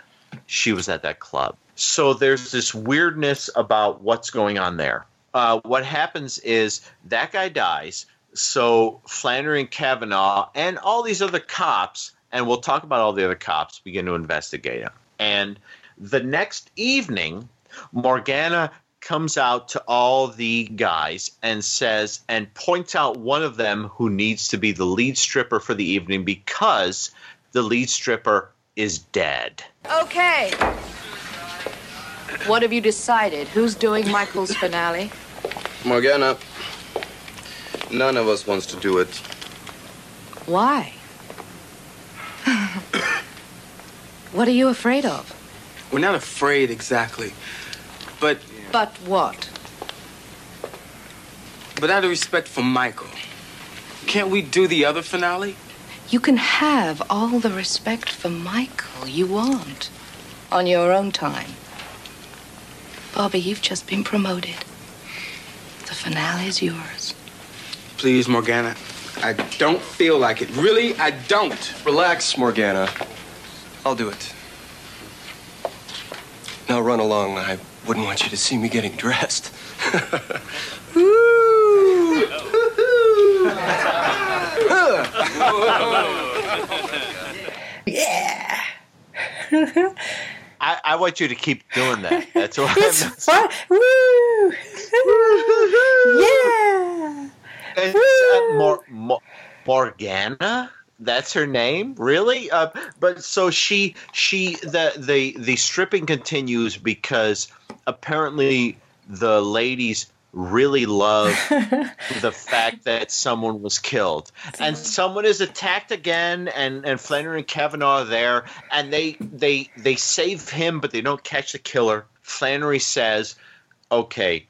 Speaker 5: She was at that club. So there's this weirdness about what's going on there. Uh, what happens is that guy dies. So Flannery and Kavanaugh and all these other cops, and we'll talk about all the other cops, begin to investigate him. And the next evening, Morgana comes out to all the guys and says and points out one of them who needs to be the lead stripper for the evening because the lead stripper is dead.
Speaker 14: Okay. What have you decided? Who's doing Michael's finale?
Speaker 15: Morgana, none of us wants to do it.
Speaker 14: Why? what are you afraid of?
Speaker 16: We're not afraid exactly, but
Speaker 14: But what?
Speaker 16: but out of respect for Michael, can't we do the other finale?
Speaker 14: You can have all the respect for Michael you want on your own time. Bobby, you've just been promoted. The finale's yours.
Speaker 16: Please, Morgana. I don't feel like it. Really, I don't.
Speaker 15: Relax, Morgana. I'll do it. Now run along. I wouldn't want you to see me getting dressed.
Speaker 4: Yeah.
Speaker 5: I, I want you to keep doing that. That's what
Speaker 4: it's
Speaker 5: I'm
Speaker 4: fun. Woo! yeah.
Speaker 5: It's, uh, Mor- Mor- Morgana. That's her name, really. Uh, but so she she the the the stripping continues because apparently the ladies really love the fact that someone was killed and someone is attacked again and and Flannery and Kavanaugh are there and they they they save him but they don't catch the killer. Flannery says, "Okay,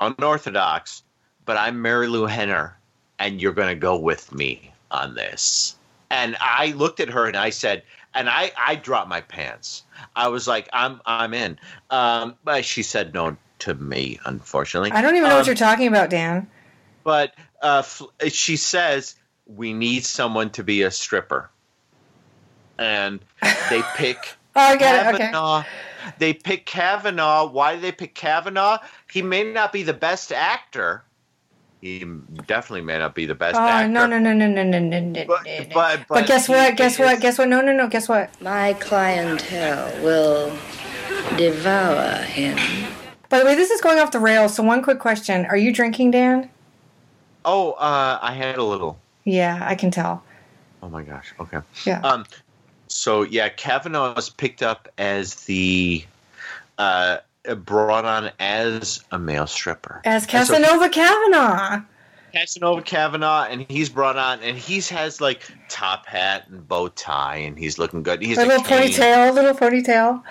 Speaker 5: unorthodox, but I'm Marilu Henner, and you're going to go with me on this. And I looked at her and I said, and I, I dropped my pants. I was like, I'm, I'm in. Um, but she said no to me, unfortunately.
Speaker 4: I don't even know what
Speaker 5: Um,
Speaker 4: you're talking about, Dan.
Speaker 5: But uh, she says we need someone to be a stripper, and they pick.
Speaker 4: Oh, I get it. Okay.
Speaker 5: They pick Kavanaugh. Why do they pick Kavanaugh? He may not be the best actor. He definitely may not be the best
Speaker 4: Oh
Speaker 5: actor.
Speaker 4: no no no no no no no no.
Speaker 5: But, but,
Speaker 4: But guess what? Guess what?
Speaker 5: is-
Speaker 4: Guess what? No no no. Guess what?
Speaker 3: My clientele will devour him.
Speaker 4: By the way, this is going off the rails. So one quick question: Are you drinking, Dan?
Speaker 5: Oh, uh, I had a little.
Speaker 4: Yeah, I can tell.
Speaker 5: Oh my gosh. Okay.
Speaker 4: Yeah.
Speaker 5: Um. So yeah, Kavanaugh was picked up as the uh brought on as a male stripper
Speaker 4: As
Speaker 5: And so
Speaker 4: Casanova Kavanaugh.
Speaker 5: Casanova Kavanaugh, and he's brought on, and he's has like top hat and bow tie, and he's looking good. He's
Speaker 4: a little
Speaker 5: cane.
Speaker 4: ponytail, little ponytail.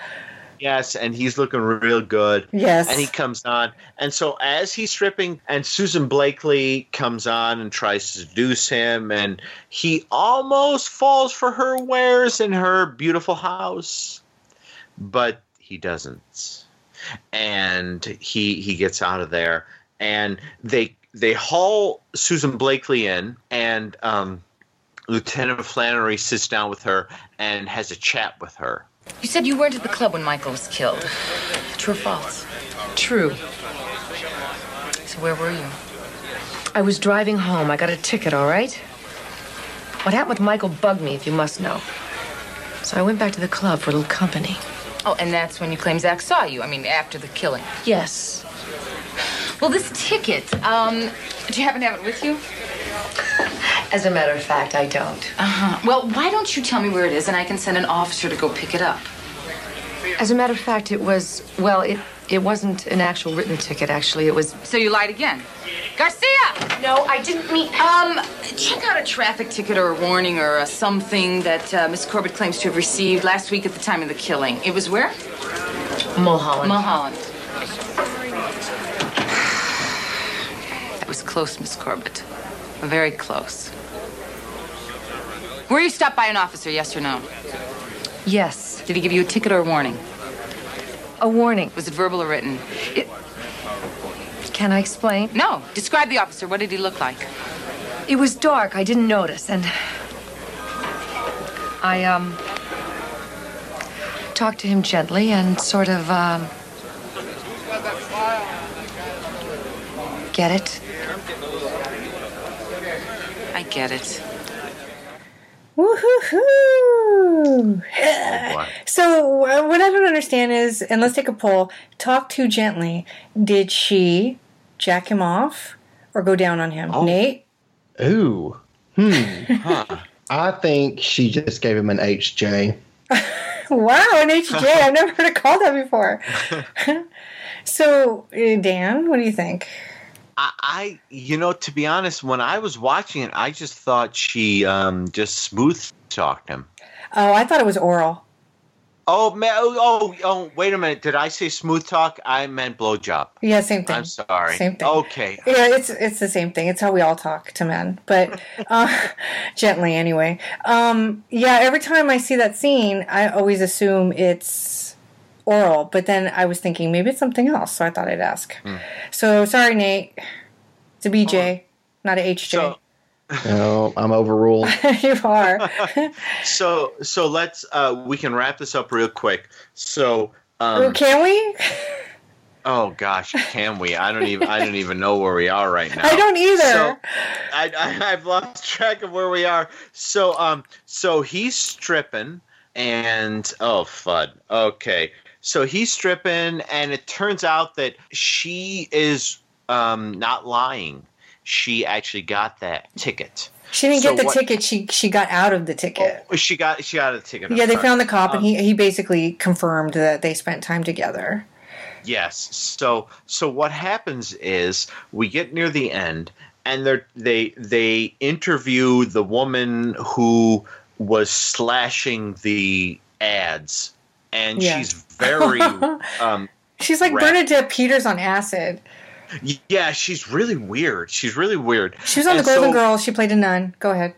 Speaker 5: Yes, and he's looking real good.
Speaker 4: Yes.
Speaker 5: And he comes on. And so as he's stripping, and Susan Blakely comes on and tries to seduce him, and he almost falls for her wares in her beautiful house. But he doesn't. And he he gets out of there, and they they haul Susan Blakely in, and um, Lieutenant Flannery sits down with her and has a chat with her.
Speaker 12: You said you weren't at the club when Michael was killed. True or false?
Speaker 17: True.
Speaker 12: So where were you?
Speaker 17: I was driving home. I got a ticket, all right? What happened with Michael bugged me, if you must know. So I went back to the club for a little company.
Speaker 12: Oh, and that's when you claim Zach saw you. I mean, after the killing.
Speaker 17: Yes.
Speaker 12: Well, this ticket, um, do you happen to have it with you?
Speaker 17: As a matter of fact, I don't.
Speaker 12: Uh-huh. Well, why don't you tell me where it is and I can send an officer to go pick it up?
Speaker 17: As a matter of fact, it was, well, it, it wasn't an actual written ticket, actually. It was.
Speaker 12: So you lied again. Garcia!
Speaker 17: No, I didn't mean.
Speaker 12: Um, check out a traffic ticket or a warning or a something that uh, Miss Corbett claims to have received last week at the time of the killing. It was where?
Speaker 17: Mulholland.
Speaker 12: Mulholland. That was close, Miss Corbett. Very close. Were you stopped by an officer, yes or no?
Speaker 17: Yes.
Speaker 12: Did he give you a ticket or a warning?
Speaker 17: A warning.
Speaker 12: Was it verbal or written?
Speaker 17: Can I explain?
Speaker 12: No. Describe the officer. What did he look like?
Speaker 17: It was dark. I didn't notice, and I um talked to him gently and sort of um get it.
Speaker 12: I get it.
Speaker 4: Woohoo! So uh, what I don't understand is, and let's take a poll. Talk too gently. Did she jack him off or go down on him? Nate.
Speaker 6: Ooh. Hmm. I think she just gave him an HJ.
Speaker 4: Wow, an HJ. I've never heard it called that before. so, uh, Dan, what do you think?
Speaker 5: I, you know, to be honest, when I was watching it, I just thought she um, just smooth talked him.
Speaker 4: Oh, I thought it was oral.
Speaker 5: Oh man! Oh, oh, oh, wait a minute. Did I say smooth talk? I meant blowjob.
Speaker 4: Yeah, same thing.
Speaker 5: I'm sorry.
Speaker 4: Same thing.
Speaker 5: Okay.
Speaker 4: Yeah, it's it's the same thing. It's how we all talk to men, but uh, gently anyway. Um, yeah, every time I see that scene, I always assume it's oral, but then I was thinking maybe it's something else, so I thought I'd ask.
Speaker 5: Hmm.
Speaker 4: So sorry, Nate. It's a BJ, not a HJ.
Speaker 6: No, I'm overruled.
Speaker 4: you are.
Speaker 5: So, so let's uh, we can wrap this up real quick. So, um,
Speaker 4: Can we?
Speaker 5: oh gosh, can we? I don't even I don't even know where we are right now.
Speaker 4: I don't either.
Speaker 5: So, I, I I've lost track of where we are. So, um, so he's stripping, and oh fud. Okay, so he's stripping, and it turns out that she is um not lying. She actually got that ticket.
Speaker 4: She didn't
Speaker 5: So
Speaker 4: get the
Speaker 5: what-
Speaker 4: ticket. She she got out of the ticket.
Speaker 5: She got she got a ticket.
Speaker 4: Yeah, they found the cop, and
Speaker 5: Um,
Speaker 4: he he basically confirmed that they spent time together.
Speaker 5: Yes. So so what happens is we get near the end and they they they interview the woman who was slashing the ads and
Speaker 4: Yeah.
Speaker 5: she's very um
Speaker 4: She's like
Speaker 5: Rat-
Speaker 4: Bernadette Peters on acid.
Speaker 5: yeah, she's really weird. She's really weird.
Speaker 4: She was on
Speaker 5: And
Speaker 4: The Golden
Speaker 5: so-
Speaker 4: Girls. She played a nun. Go ahead.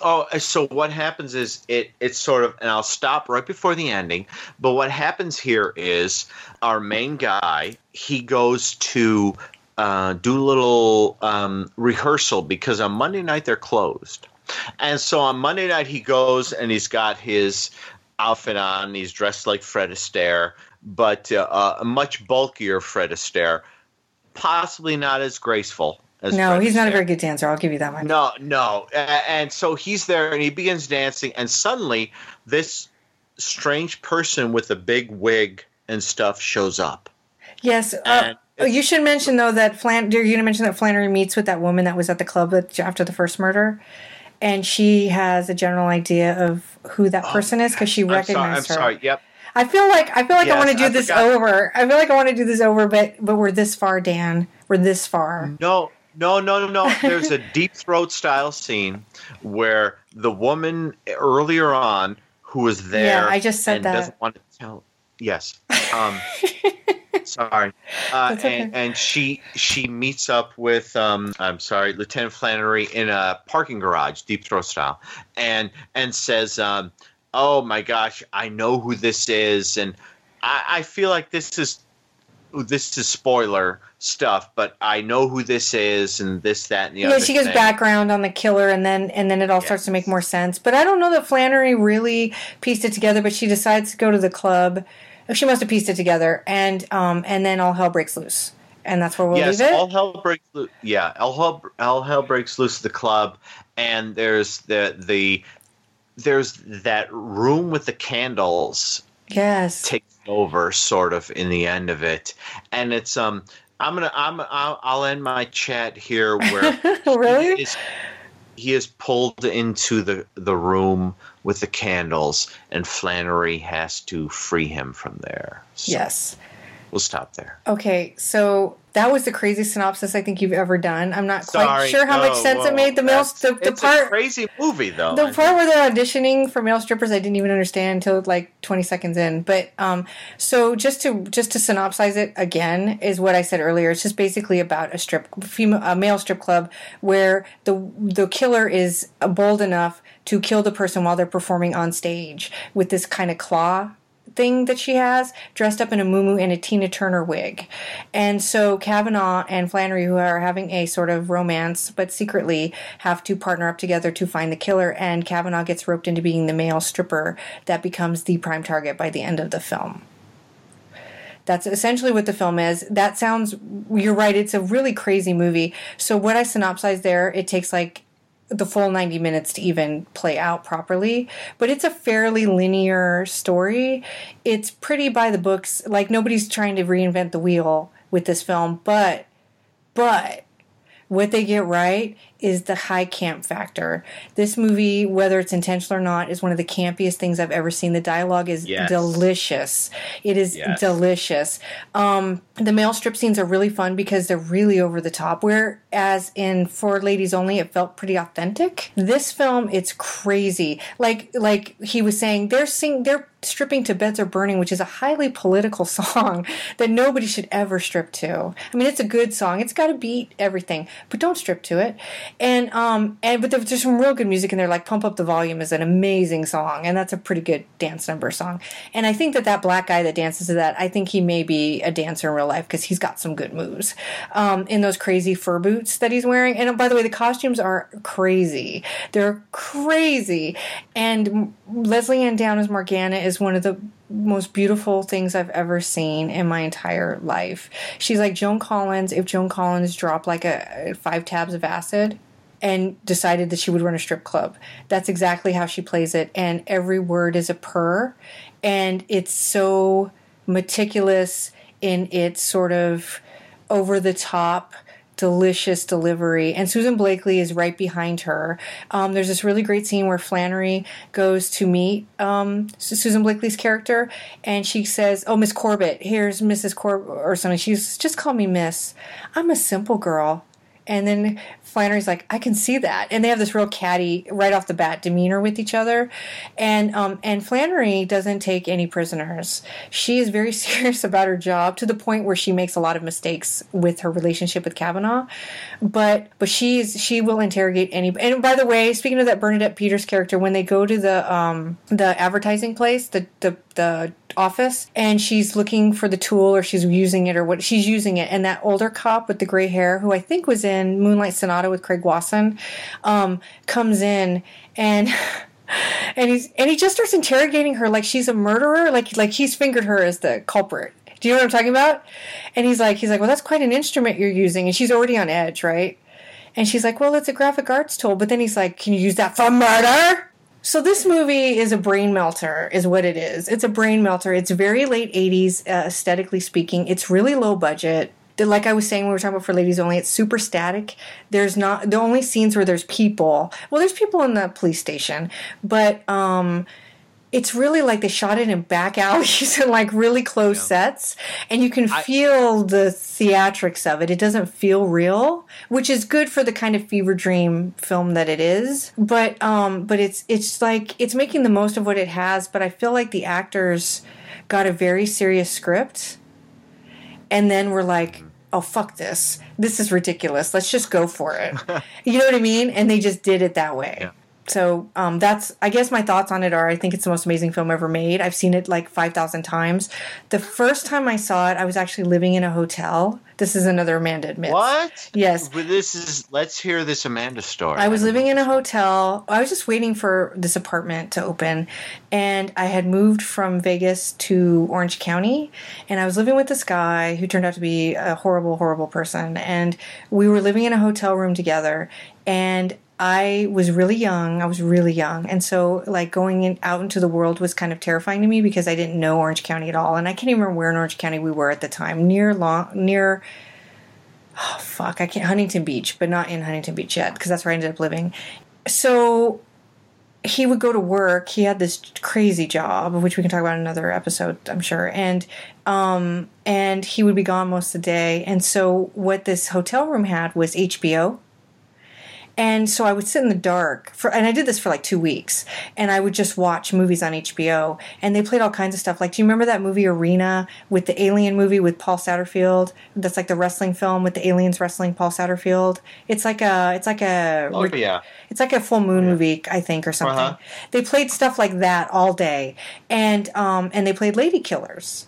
Speaker 5: Oh, so what happens is it it's sort of and I'll stop right before the ending, but what happens here is our main guy, he goes to uh, do a little um, rehearsal because on Monday night they're closed. And so on Monday night he goes and he's got his outfit on, he's dressed like Fred Astaire, but uh, a much bulkier Fred Astaire, possibly not as graceful as
Speaker 4: no,
Speaker 5: Fred
Speaker 4: he's not a very good dancer. I'll give you that one.
Speaker 5: No, no. And so he's there and he begins dancing, and suddenly this strange person with a big wig and stuff shows up.
Speaker 4: Yes. Uh, oh, you should mention though that Flan. You're going to mention that Flannery meets with that woman that was at the club after the first murder, and she has a general idea of who that person is because she
Speaker 5: I'm sorry. I'm
Speaker 4: recognized her.
Speaker 5: sorry. Yep.
Speaker 4: I feel like I feel like I want to do
Speaker 5: I
Speaker 4: this
Speaker 5: forgot.
Speaker 4: over. I feel like I want to do this over, but but we're this far, Dan. We're this far.
Speaker 5: No, no, no, no, no. There's a deep throat style scene where the woman earlier on who was there.
Speaker 4: Yeah, I just said
Speaker 5: and
Speaker 4: that.
Speaker 5: Doesn't want to tell. Yes. Um, sorry. Uh,
Speaker 4: okay.
Speaker 5: and, and she she meets up with um, I'm sorry, Lieutenant Flannery in a parking garage, deep throat style, and and says, um, "Oh my gosh, I know who this is," and I, I feel like this is this is spoiler stuff, but I know who this is and this, that, and the
Speaker 4: yeah,
Speaker 5: other.
Speaker 4: she gives
Speaker 5: thing.
Speaker 4: background on the killer, and then and then it all starts to make more sense. But I don't know that Flannery really pieced it together. But she decides to go to the club. She must have pieced it together, and um, and then all hell breaks loose, and that's where we'll
Speaker 5: yes,
Speaker 4: leave it.
Speaker 5: all hell breaks loose. Yeah, all hell, all hell breaks loose at the club, and there's the the there's that room with the candles
Speaker 4: yes,
Speaker 5: takes over sort of in the end of it, and it's um. I'm gonna. I'm. I'll, I'll end my chat here. Where
Speaker 4: really?
Speaker 5: he is, he is pulled into the the room with the candles, and Flannery has to free him from there. So
Speaker 4: yes.
Speaker 5: we'll stop there.
Speaker 4: Okay, so that was the craziest synopsis I think you've ever done. I'm not quite
Speaker 5: Sorry,
Speaker 4: sure how much
Speaker 5: no,
Speaker 4: sense it made. The male, the, the
Speaker 5: It's
Speaker 4: part
Speaker 5: a crazy movie, though.
Speaker 4: The part where they're auditioning for male strippers, I didn't even understand until like 20 seconds in. But um, so just to just to synopsize it again is what I said earlier. It's just basically about a strip female a male strip club where the the killer is bold enough to kill the person while they're performing on stage with this kind of claw thing that she has, dressed up in a muumuu and a Tina Turner wig. And so Kavanaugh and Flannery, who are having a sort of romance, but secretly have to partner up together to find the killer. And Kavanaugh gets roped into being the male stripper that becomes the prime target by the end of the film. That's essentially what the film is. That sounds, you're right, it's a really crazy movie. So, what I synopsized there, it takes like the full 90 minutes to even play out properly but it's a fairly linear story. It's pretty by the books. Like nobody's trying to reinvent the wheel with this film but but what they get right is the high camp factor. This movie, whether it's intentional or not, is one of the campiest things I've ever seen. The dialogue is
Speaker 5: Yes.
Speaker 4: delicious. It is
Speaker 5: Yes.
Speaker 4: delicious. Um, the male strip scenes are really fun because they're really over the top. Whereas in For Ladies Only, it felt pretty authentic. This film, it's crazy. Like like he was saying, they're sing they're stripping to beds are burning which is a highly political song that nobody should ever strip to i mean it's a good song it's got a beat everything but don't strip to it and um and but there's some real good music in there like pump up the volume is an amazing song and that's a pretty good dance number song. And i think that that black guy that dances to that i think he may be a dancer in real life because he's got some good moves um in those crazy fur boots that he's wearing. And by the way the costumes are crazy. They're crazy. And Lesley-Anne Down morgana is one of the most beautiful things I've ever seen in my entire life. She's like Joan Collins if Joan Collins dropped like a five tabs of acid and decided that she would run a strip club. That's exactly how she plays it and every word is a purr and it's so meticulous in its sort of over the top delicious delivery. And susan blakely is right behind her. Um, there's this really great scene where flannery goes to meet um, susan blakely's character and she says oh miss corbett here's mrs corbett or something. She's just call me miss. I'm a simple girl. And then Flannery's like, I can see that, and they have this real catty right off the bat demeanor with each other, and um, and Flannery doesn't take any prisoners. She is very serious about her job to the point where she makes a lot of mistakes with her relationship with Kavanaugh, but but she's she will interrogate any. And by the way, speaking of that Bernadette Peters character, when they go to the um the advertising place, the the the office and she's looking for the tool or she's using it or what she's using it and that older cop with the gray hair who i think was in moonlight sonata with craig wasson um, comes in and and he's and he just starts interrogating her like she's a murderer like like he's fingered her as the culprit do you know what i'm talking about and he's like he's like well that's quite an instrument you're using and she's already on edge right and she's like well it's a graphic arts tool but then he's like can you use that for murder so this movie is a brain melter, is what it is. It's a brain melter. It's very late '80s, uh, aesthetically speaking. It's really low budget. Like I was saying, when we were talking about for ladies only, it's super static. There's not the only scenes where there's people. Well, there's people in the police station, but um, it's really like they shot it in back alleys and like really close sets, and you can feel the theatrics of it. It doesn't feel real, which is good for the kind of fever dream film that it is. But um, but it's it's like it's making the most of what it has. But I feel like the actors got a very serious script, and then we're like. Oh fuck this! This is ridiculous. Let's just go for it. you know what I mean? And they just did it that way. So um, that's I guess my thoughts on it are I think it's the most amazing film ever made. I've seen it like five thousand times. The first time I saw it, I was actually living in a hotel. This is another Amanda admits.
Speaker 5: What?
Speaker 4: Yes.
Speaker 5: But this is. Let's hear this Amanda story.
Speaker 4: I was living in a hotel. I was just waiting for this apartment to open, and I had moved from Vegas to Orange County, and I was living with this guy who turned out to be a horrible, horrible person, and we were living in a hotel room together, and I was really young. I was really young, and so like going in, out into the world was kind of terrifying to me because I didn't know Orange County at all, and I can't even remember where in Orange County we were at the time. Near long near oh fuck, I can't Huntington Beach, but not in Huntington Beach yet because that's where I ended up living. So he would go to work. He had this crazy job, which we can talk about in another episode, I'm sure. And um, and he would be gone most of the day. And so what this hotel room had was HBO. And so I would sit in the dark for, and I did this for like two weeks, and I would just watch movies on HBO. And they played all kinds of stuff. Like, do you remember that movie Arena with the alien movie with Paul Satterfield? That's like the wrestling film with the aliens wrestling Paul Satterfield. It's like a, it's like a,
Speaker 5: Oh yeah.
Speaker 4: it's like a full moon movie, I think, or something.
Speaker 5: Uh-huh.
Speaker 4: They played stuff like that all day, and um, and they played Ladykillers,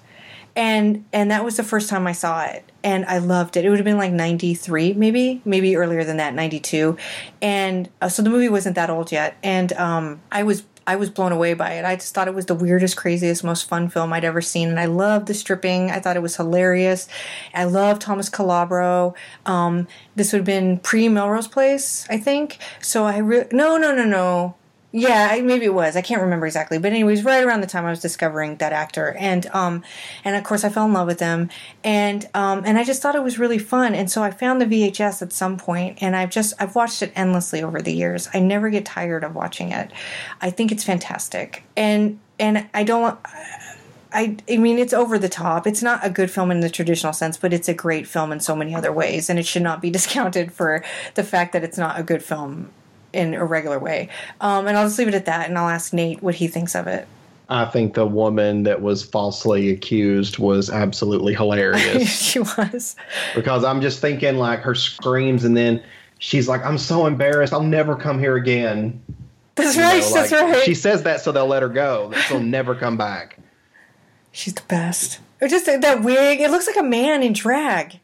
Speaker 4: and and that was the first time I saw it, and I loved it. It would have been like ninety three, maybe, maybe earlier than that, ninety two, and uh, so the movie wasn't that old yet, and um, I was. I was blown away by it. I just thought it was the weirdest, craziest, most fun film I'd ever seen, and I loved the stripping. I thought it was hilarious. I love Thomas Calabro. Um, this would have been pre Melrose Place, I think. So I re- no, no, no, no. Yeah, maybe it was. I can't remember exactly, but anyways, right around the time I was discovering that actor, and um, and of course I fell in love with him, and um, and I just thought it was really fun, and so I found the VHS at some point, and I've just I've watched it endlessly over the years. I never get tired of watching it. I think it's fantastic, and and I don't. I, I mean, it's over the top. It's not a good film in the traditional sense, but it's a great film in so many other ways, and it should not be discounted for the fact that it's not a good film in a regular way. Um, and I'll just leave it at that, and I'll ask Nate what he thinks of it.
Speaker 6: I think the woman that was falsely accused was absolutely hilarious
Speaker 4: she was.
Speaker 6: because I'm just thinking like her screams and then she's like, "I'm so embarrassed. I'll never come here again."
Speaker 4: That's
Speaker 6: You
Speaker 4: right.
Speaker 6: know,
Speaker 4: that's right.
Speaker 6: She says that so they'll let her go. That she'll never come back.
Speaker 4: She's the best. Or just that wig. It looks like a man in drag.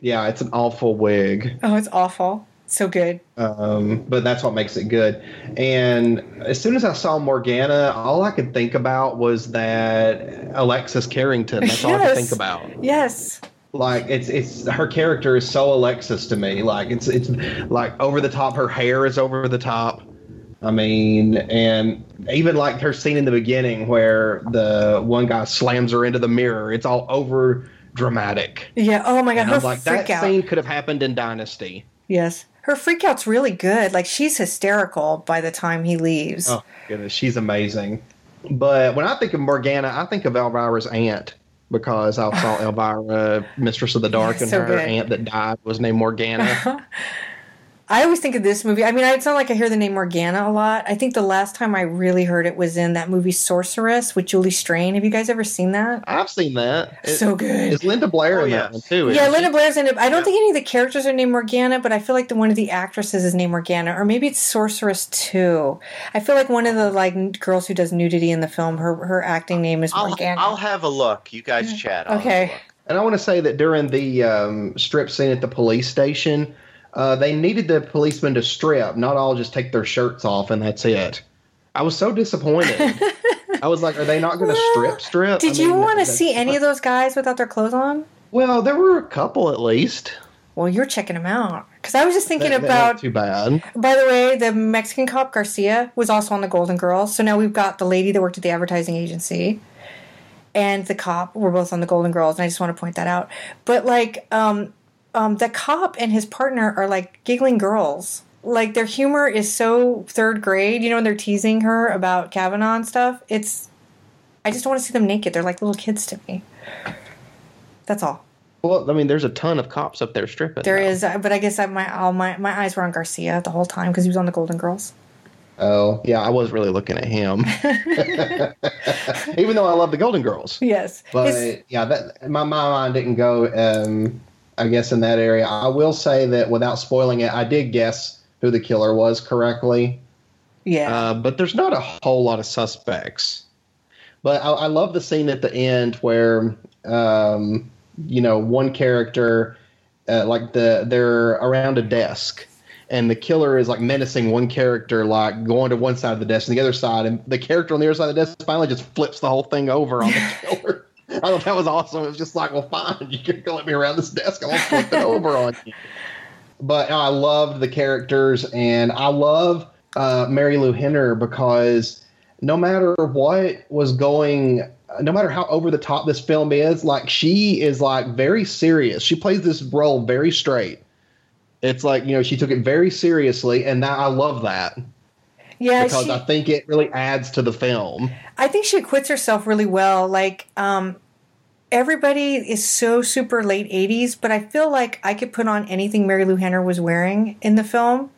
Speaker 6: Yeah, it's an awful wig.
Speaker 4: Oh, it's awful. So good.
Speaker 6: Um, but that's what makes it good. And as soon as I saw Morgana, all I could think about was that Alexis Carrington. That's all I could think about.
Speaker 4: Yes.
Speaker 6: Like it's it's her character is so Alexis to me. Like it's it's like over the top. Her hair is over the top. I mean, and even like her scene in the beginning where the one guy slams her into the mirror. It's all over dramatic.
Speaker 4: Yeah. Oh my god.
Speaker 6: And
Speaker 4: Her
Speaker 6: like that
Speaker 4: out.
Speaker 6: scene could have happened in Dynasty.
Speaker 4: Yes. Her freak out's really good. Like she's hysterical by the time he leaves.
Speaker 6: Oh goodness, she's amazing. But when I think of Morgana, I think of Elvira's aunt because I saw Elvira, Mistress of the Dark, and
Speaker 4: so
Speaker 6: her
Speaker 4: good.
Speaker 6: aunt that died was named Morgana.
Speaker 4: I always think of this movie. I mean, it's not like I hear the name Morgana a lot. I think the last time I really heard it was in that movie Sorceress with Julie Strain. Have you guys ever seen that?
Speaker 6: I've seen that. It-
Speaker 4: So good.
Speaker 6: Is Linda Blair in that one too?
Speaker 4: Yeah, Linda? Blair's in it. I don't think any of the characters are named Morgana, but I feel like the one of the actresses is named Morgana, or maybe it's Sorceress too. I feel like one of the like n- girls who does nudity in the film, her her acting name is
Speaker 5: I'll,
Speaker 4: Morgana.
Speaker 5: I'll have a look. You guys chat. I'll
Speaker 4: okay.
Speaker 6: And I want to say that during the um, strip scene at the police station, uh, they needed the policemen to strip, not all just take their shirts off and that's it. I was so disappointed. I was like, are they not going to strip? Strip?
Speaker 4: Did
Speaker 6: I
Speaker 4: you want to see any of those guys without their clothes on?
Speaker 6: Well, there were a couple at least.
Speaker 4: Well, you're checking them out because I was just thinking
Speaker 6: That-
Speaker 4: about
Speaker 6: too bad.
Speaker 4: By the way, the Mexican cop Garcia was also on the Golden Girls. So now we've got the lady that worked at the advertising agency and the cop were both on the Golden Girls, and I just want to point that out. But like, um, um, the cop and his partner are like giggling girls. Like their humor is so third grade. You know when they're teasing her about Kavanaugh and stuff. It's, I just don't want to see them naked. They're like little kids to me. That's all.
Speaker 6: Well, I mean, there's a ton of cops up there stripping.
Speaker 4: There is, uh, but I guess I, my all my my eyes were on Garcia the whole time because he was on the Golden Girls.
Speaker 6: Oh, yeah, I was really looking at him. Even though I love the Golden Girls.
Speaker 4: Yes,
Speaker 6: But
Speaker 4: It's-
Speaker 6: yeah, that my, my mind didn't go. Um, I guess in that area, I will say that without spoiling it, I did guess who the killer was correctly.
Speaker 4: Yeah.
Speaker 6: Uh, but there's not a whole lot of suspects. But I, I love the scene at the end where, um, you know, one character, uh, like the they're around a desk, and the killer is like menacing one character, like going to one side of the desk and the other side, and the character on the other side of the desk finally just flips the whole thing over on the killer. I thought that was awesome. It was just like, well, fine, you can go let me around this desk. I'll flip it over on you. But I loved the characters, and I love uh, Marilu Henner because no matter what was going, no matter how over the top this film is, like she is like very serious. She plays this role very straight. It's like you know she took it very seriously, and that, I love that
Speaker 4: Yeah,
Speaker 6: because
Speaker 4: she,
Speaker 6: I think it really adds to the film.
Speaker 4: I think she acquits herself really well. Like, um, everybody is so super late 80s, but I feel like I could put on anything Marilu Henner was wearing in the film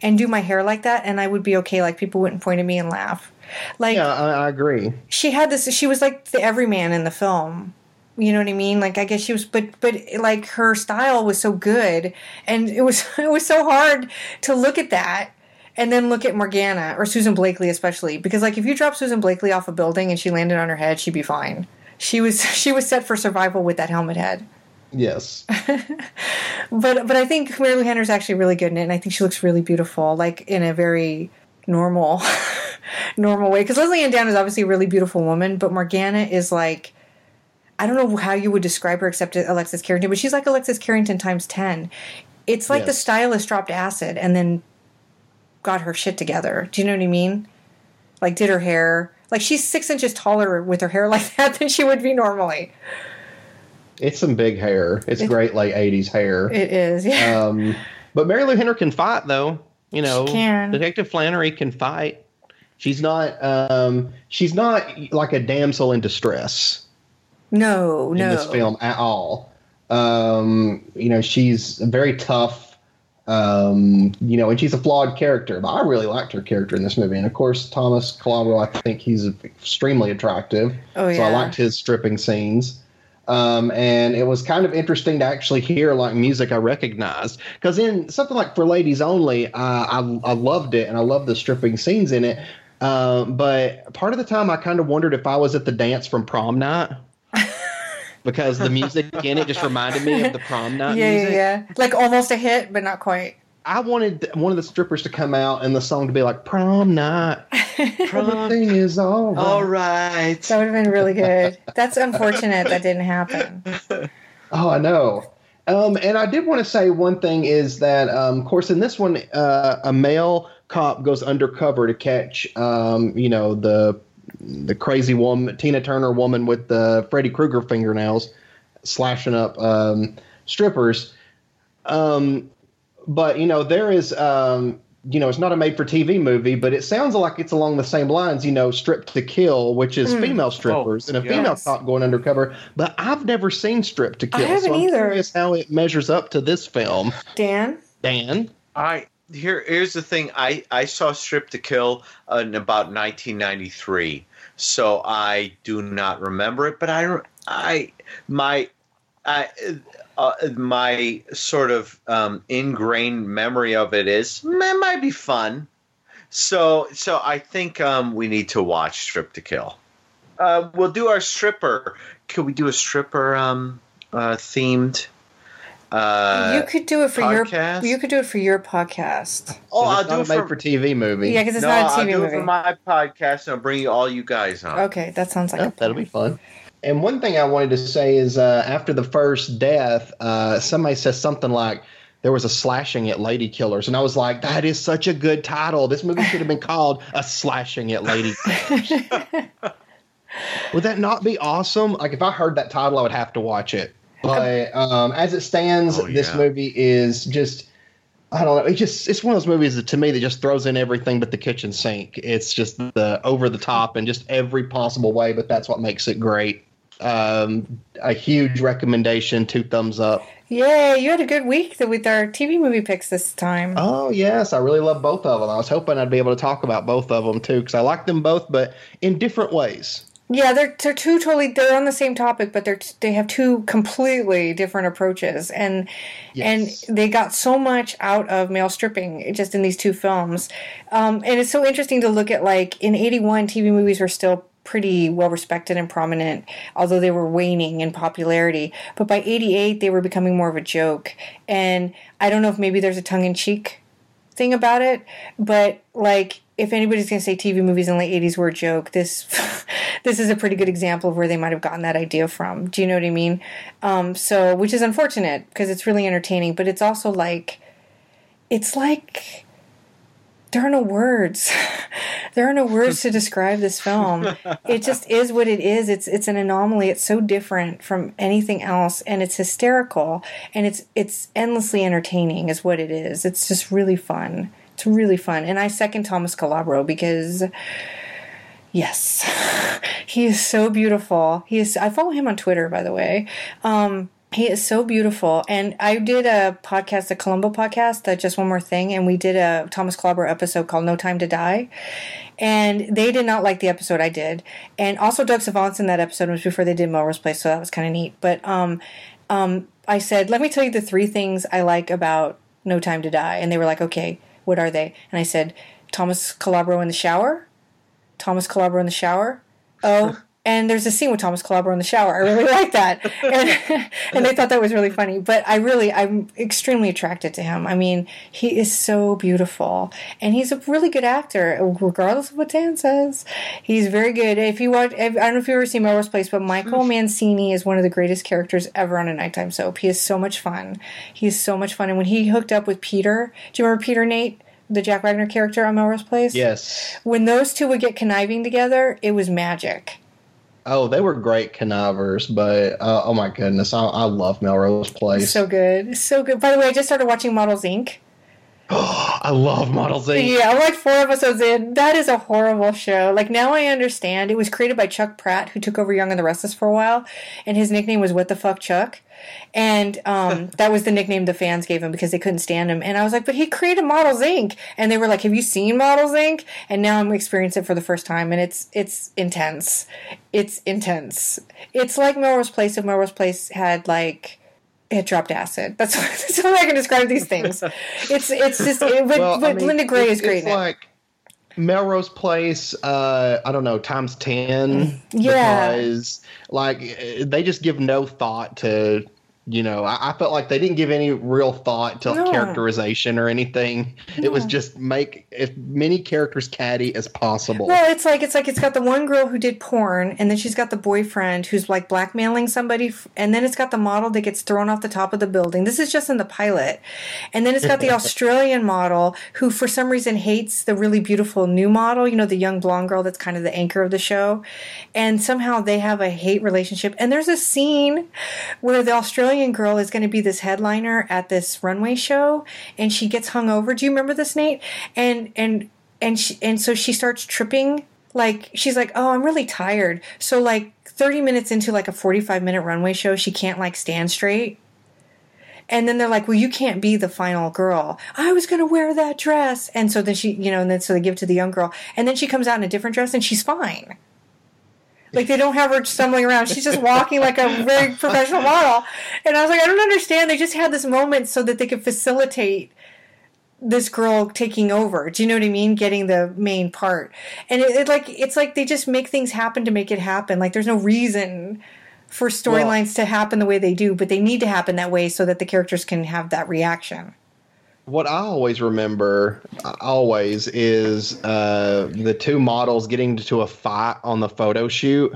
Speaker 4: and do my hair like that, and I would be okay. Like, people wouldn't point at me and laugh. Like,
Speaker 6: Yeah, I, I agree.
Speaker 4: she had this, she was like the everyman in the film. You know what I mean? Like I guess she was, but but like her style was so good, and it was it was so hard to look at that and then look at Morgana or Susan Blakely especially because like if you drop Susan Blakely off a building and she landed on her head, she'd be fine. She was she was set for survival with that helmet head.
Speaker 6: Yes.
Speaker 4: But but I think Marilu Henner's actually really good in it, and I think she looks really beautiful, like in a very normal normal way. Because Lesley-Anne Down is obviously a really beautiful woman, but Morgana is like I don't know how you would describe her except Alexis Carrington, but she's like Alexis Carrington times ten. It's like the
Speaker 6: Yes.
Speaker 4: stylist dropped acid and then got her shit together. Do you know what I mean? Like did her hair. Like she's six inches taller with her hair like that than she would be normally.
Speaker 6: It's some big hair. It's
Speaker 4: It-
Speaker 6: great late '80s hair.
Speaker 4: It is, yeah.
Speaker 6: Um, but Marilu Henner can fight, though. You know,
Speaker 4: She can.
Speaker 6: Detective Flannery can fight. She's not. Um, she's not like a damsel in distress
Speaker 4: No,
Speaker 6: in
Speaker 4: no.
Speaker 6: In this film at all. Um, you know, she's very tough. Um, you know, and she's a flawed character, but I really liked her character in this movie. And of course, Thomas Calabro, I think he's extremely attractive.
Speaker 4: Oh,
Speaker 6: So I liked his stripping scenes. Um, and it was kind of interesting to actually hear like music I recognized because in something like for ladies only, uh, I I loved it and I loved the stripping scenes in it. Um, but part of the time I kind of wondered if I was at the dance from prom night because the music in it just reminded me of the prom night
Speaker 4: yeah,
Speaker 6: music.
Speaker 4: yeah, yeah. Like almost a hit, but not quite.
Speaker 6: I wanted one of the strippers to come out and the song to be like prom night. Prom thing is all right.
Speaker 5: All right.
Speaker 4: That would have been really good. That's unfortunate that didn't happen.
Speaker 6: Oh, I know. Um, and I did want to say one thing is that, um, of course, in this one, uh, a male cop goes undercover to catch, um, you know, the the crazy woman, Tina Turner woman with the Freddy Krueger fingernails, slashing up um, strippers. Um, but you know, there is, um, you know, it's not a made-for-TV movie, but it sounds like it's along the same lines. You know, Strip to Kill, which is
Speaker 4: Mm.
Speaker 6: female strippers and a
Speaker 5: yes.
Speaker 6: female cop going undercover. But I've never seen Strip to Kill.
Speaker 4: I
Speaker 6: Kill,
Speaker 4: haven't
Speaker 6: so I'm
Speaker 4: either.
Speaker 6: curious how it measures up to this film.
Speaker 4: Dan?
Speaker 6: Dan,
Speaker 5: I here here's the thing. I I saw Strip to Kill uh, in about 1993, so I do not remember it. But I I my I. Uh, my sort of um, ingrained memory of it is "Mm, it might be fun. So so I think um, we need to watch Strip to Kill. Uh, we'll do our stripper. Could we do a stripper um, uh, themed? Uh,
Speaker 4: you could do it for
Speaker 5: podcast?
Speaker 4: your you could do it for your podcast.
Speaker 5: Oh, I'll do it
Speaker 6: a
Speaker 5: for
Speaker 6: made-for-TV movie.
Speaker 4: Yeah, 'cause it's
Speaker 5: no,
Speaker 4: not a
Speaker 5: I'll
Speaker 4: TV
Speaker 5: do it
Speaker 4: movie.
Speaker 5: for my podcast, and I'll bring you all you guys on.
Speaker 4: Okay, that sounds like
Speaker 6: Oh, that'll be fun. And one thing I wanted to say is uh, after the first death, uh, somebody says something like, there was a slashing at Ladykillers. And I was like, that is such a good title. This movie should have been called A Slashing at Lady Killers. would that not be awesome? Like, if I heard that title, I would have to watch it. But um, as it stands,
Speaker 5: Oh,
Speaker 6: this
Speaker 5: yeah.
Speaker 6: movie is just. I don't know. It's just it's one of those movies that to me that just throws in everything but the kitchen sink. It's just the over the top in just every possible way, but that's what makes it great. Um, a huge recommendation, two thumbs up.
Speaker 4: Yeah, you had a good week with our TV movie picks this time.
Speaker 6: Oh yes, I really love both of them. I was hoping I'd be able to talk about both of them too because I like them both, but in different ways.
Speaker 4: Yeah, they're they're two totally they're on the same topic, but they're they have two completely different approaches, and
Speaker 6: Yes.
Speaker 4: and they got so much out of male stripping just in these two films, um, and it's so interesting to look at like in '81, TV movies were still pretty well respected and prominent, although they were waning in popularity. But by '88, they were becoming more of a joke, and I don't know if maybe there's a tongue in cheek thing about it, but like if anybody's gonna say TV movies in the late '80s were a joke, this this is a pretty good example of where they might have gotten that idea from. Do you know what I mean? Um, so, which is unfortunate because it's really entertaining, but it's also like it's like there are no words. there are no words to describe this film. It just is what it is. It's it's an anomaly. It's so different from anything else and it's hysterical and it's it's endlessly entertaining is what it is. It's just really fun. It's really fun. And I second Thomas Calabro because yes. he is so beautiful. He is I follow him on Twitter by the way. Um he is so beautiful. And I did a podcast, the Columbo podcast, that just one more thing, and we did a Thomas Calabro episode called No Time to Die. And they did not like the episode I did. And also Doug Savant's in that episode was before they did Melrose Place, so that was kind of neat. But um um I said, let me tell you the three things I like about No Time to Die. And they were like, okay, what are they? And I said, Thomas Calabro in the shower, Thomas Calabro in the shower. Oh, and there's a scene with Thomas Calabro in the shower. I really like that, and, and they thought that was really funny. But I really, I'm extremely attracted to him. I mean, he is so beautiful, and he's a really good actor, regardless of what Dan says. He's very good. If you watch, if, I don't know if you ever seen Melrose Place, but Michael mm. Mancini is one of the greatest characters ever on a nighttime soap. He is so much fun. He is so much fun, and when he hooked up with Peter, do you remember Peter Nate? The Jack Wagner character on Melrose Place?
Speaker 6: Yes.
Speaker 4: When those two would get conniving together, it was magic.
Speaker 6: Oh, they were great connivers, but uh, oh my goodness, I, I love Melrose Place.
Speaker 4: So good. So good. By the way, I just started watching Models Inc.
Speaker 6: I love Models Inc.
Speaker 4: Yeah, I'm like four episodes in. That is a horrible show. Like now I understand. It was created by Chuck Pratt, who took over Young and the Restless for a while, and his nickname was What the Fuck Chuck. And um, that was the nickname the fans gave him because they couldn't stand him. And I was like, but he created Models Inc. And they were like, Have you seen Models Inc? And now I'm experiencing it for the first time, and it's it's intense. It's intense. It's like Melrose Place if Melrose Place had like it dropped acid. That's that's how I can describe these things. It's it's just it, but,
Speaker 6: Well, I mean,
Speaker 4: Linda Gray is great.
Speaker 6: It's like Melrose Place. Uh, I don't know times ten.
Speaker 4: Yeah.
Speaker 6: Because like they just give no thought to. You know, I, I felt like they didn't give any real thought to
Speaker 4: No.
Speaker 6: characterization or anything. It was just make as many characters catty as possible.
Speaker 4: Well, it's like it's like it's got the one girl who did porn, and then she's got the boyfriend who's like blackmailing somebody, and then it's got the model that gets thrown off the top of the building. This is just in the pilot, and then it's got the Australian model who, for some reason, hates the really beautiful new model. You know, the young blonde girl that's kind of the anchor of the show, and somehow they have a hate relationship. And there's a scene where the Australian girl is going to be this headliner at this runway show, and she gets hung over. Do you remember this, Nate? And and and she, and so she starts tripping like she's like oh i'm really tired. So like 30 minutes into like a 45 minute runway show she can't like stand straight. And then they're like well you can't be the final girl. I was going to wear that dress. And so then she you know and then so they give it to the young girl. And then she comes out in a different dress and she's fine like they don't have her stumbling around she's just walking like a very professional model and i was like i don't understand they just had this moment so that they could facilitate this girl taking over. Do you know what I mean? Getting the main part, and it, it like it's like they just make things happen to make it happen. Like there's no reason for storylines to happen the way they do, but they need to happen that way so that the characters can have that reaction.
Speaker 6: What I always remember, uh, always, is uh, the two models getting into a fight on the photo shoot.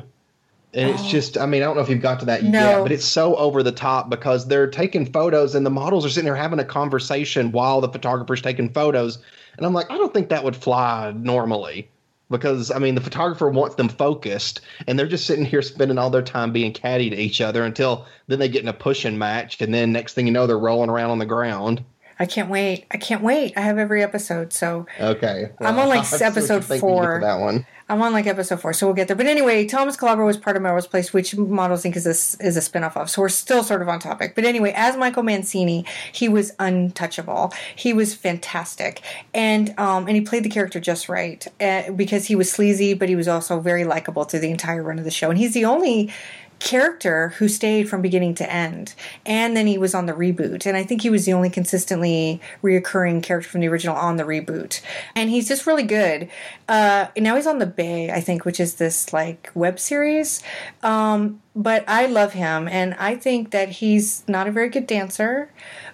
Speaker 6: And it's just, I mean, I don't know if you've got to that
Speaker 4: No.
Speaker 6: yet, but it's so over the top because they're taking photos and the models are sitting there having a conversation while the photographer's taking photos. And I'm like, I don't think that would fly normally because, I mean, the photographer wants them focused and they're just sitting here spending all their time being catty to each other until then they get in a pushing match. And then next thing you know, they're rolling around on the ground.
Speaker 4: I can't wait. I can't wait. I have every episode, so
Speaker 6: Okay.
Speaker 4: I'm on, like,
Speaker 6: I'll see what you
Speaker 4: episode
Speaker 6: think when you get to
Speaker 4: four.
Speaker 6: That one.
Speaker 4: I'm on like episode four, so we'll get there. But anyway, Thomas Calabro was part of Melrose Place, which Models Inc. is a, is a spinoff of. So we're still sort of on topic. But anyway, as Michael Mancini, he was untouchable. He was fantastic, and um, and he played the character just right uh, because he was sleazy, but he was also very likable through the entire run of the show. And he's the only character who stayed from beginning to end. And then he was on the reboot. And I think he was the only consistently reoccurring character from the original on the reboot. And he's just really good. Uh, and now he's on The Bay, I think, which is this like web series. Um, but I love him. And I think that he's not a very good dancer,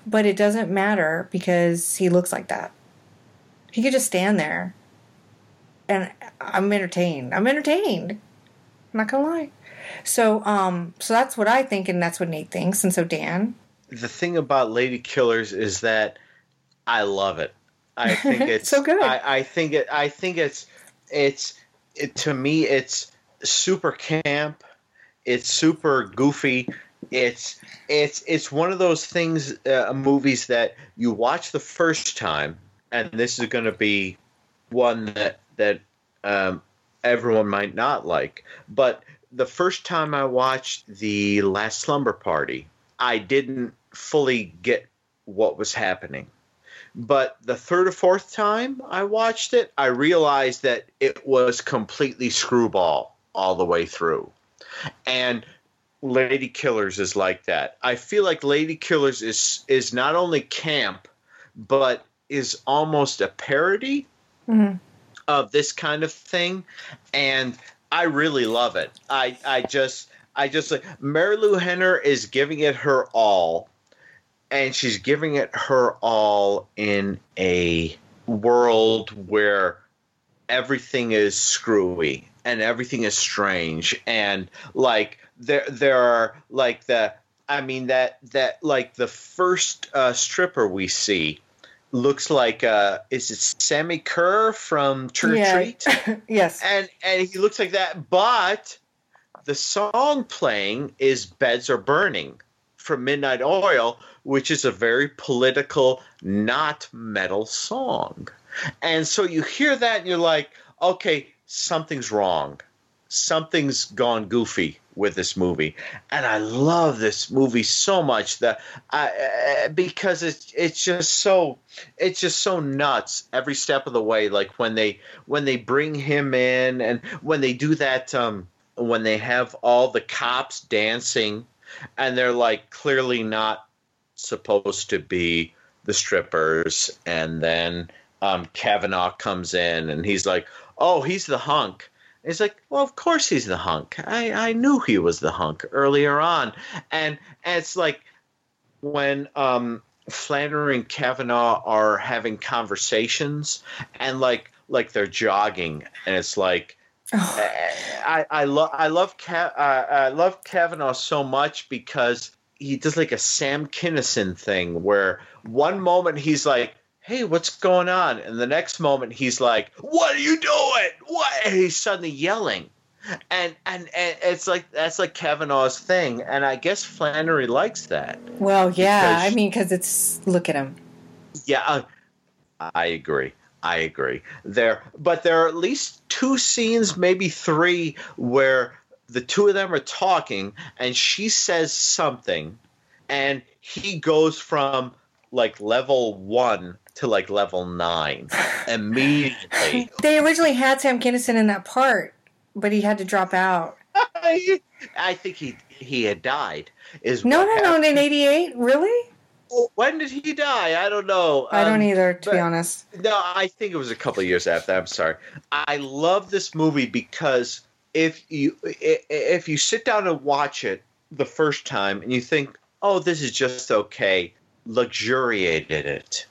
Speaker 4: but it doesn't matter because he looks like that. He could just stand there. And I'm entertained. I'm entertained. I'm not gonna lie. So, um, so that's what I think, and that's what Nate thinks, and so Dan.
Speaker 5: The thing about Ladykillers is that I love it. I think it's
Speaker 4: So good.
Speaker 5: I, I think it. I think it's it's it, to me it's super camp. It's super goofy. It's it's it's one of those things uh, movies that you watch the first time, and this is going to be one that that um, everyone might not like. But the first time I watched the Last Slumber Party, I didn't fully get what was happening. But the third or fourth time I watched it, I realized that it was completely screwball all the way through. And Ladykillers is like that. I feel like Ladykillers is is not only camp, but is almost a parody
Speaker 4: Mm-hmm.
Speaker 5: of this kind of thing, and I really love it. I I just I just like Marilu Henner is giving it her all, and she's giving it her all in a world where everything is screwy and everything is strange and like there there are like the I mean that that like the first uh, stripper we see looks like uh is it Sammi Curr from True
Speaker 4: Yeah.
Speaker 5: Treat?
Speaker 4: yes.
Speaker 5: And and he looks like that, but the song playing is Beds Are Burning from Midnight Oil, which is a very political, not metal song. And so you hear that and you're like, okay, something's wrong. Something's gone goofy with this movie. And I love this movie so much that I, uh, because it's it's just so it's just so nuts every step of the way. Like when they when they bring him in and when they do that um when they have all the cops dancing and they're like clearly not supposed to be the strippers. And then um Kavanaugh comes in and he's like oh he's the hunk it's like, well, of course he's the hunk. I, I knew he was the hunk earlier on, and, and it's like when um, Flannery and Kavanaugh are having conversations, and like like they're jogging, and it's like. I, I love I love Ka- uh, I love Kavanaugh so much because he does like a Sam Kinison thing where one moment he's like, "Hey, what's going on?" and the next moment he's like, "What are you doing?" What? And he's suddenly yelling, and and and it's like that's like Kavanaugh's thing, and I guess Flannery likes that.
Speaker 4: Well, yeah. I mean, because it's look at him.
Speaker 5: Yeah, uh, I agree. I agree. There, but there are at least two scenes, maybe three, where the two of them are talking, and she says something, and he goes from like level one to like level nine immediately.
Speaker 4: They originally had Sam Kinison in that part, but he had to drop out.
Speaker 5: I think he he had died. Is
Speaker 4: No,
Speaker 5: what
Speaker 4: no, no. In '88, really?
Speaker 5: When did he die? I don't know.
Speaker 4: I don't
Speaker 5: Um,
Speaker 4: either, to be honest.
Speaker 5: No, I think it was a couple of years after. I'm sorry. I love this movie because if you if you sit down and watch it the first time and you think, "Oh, this is just okay," luxuriate in it.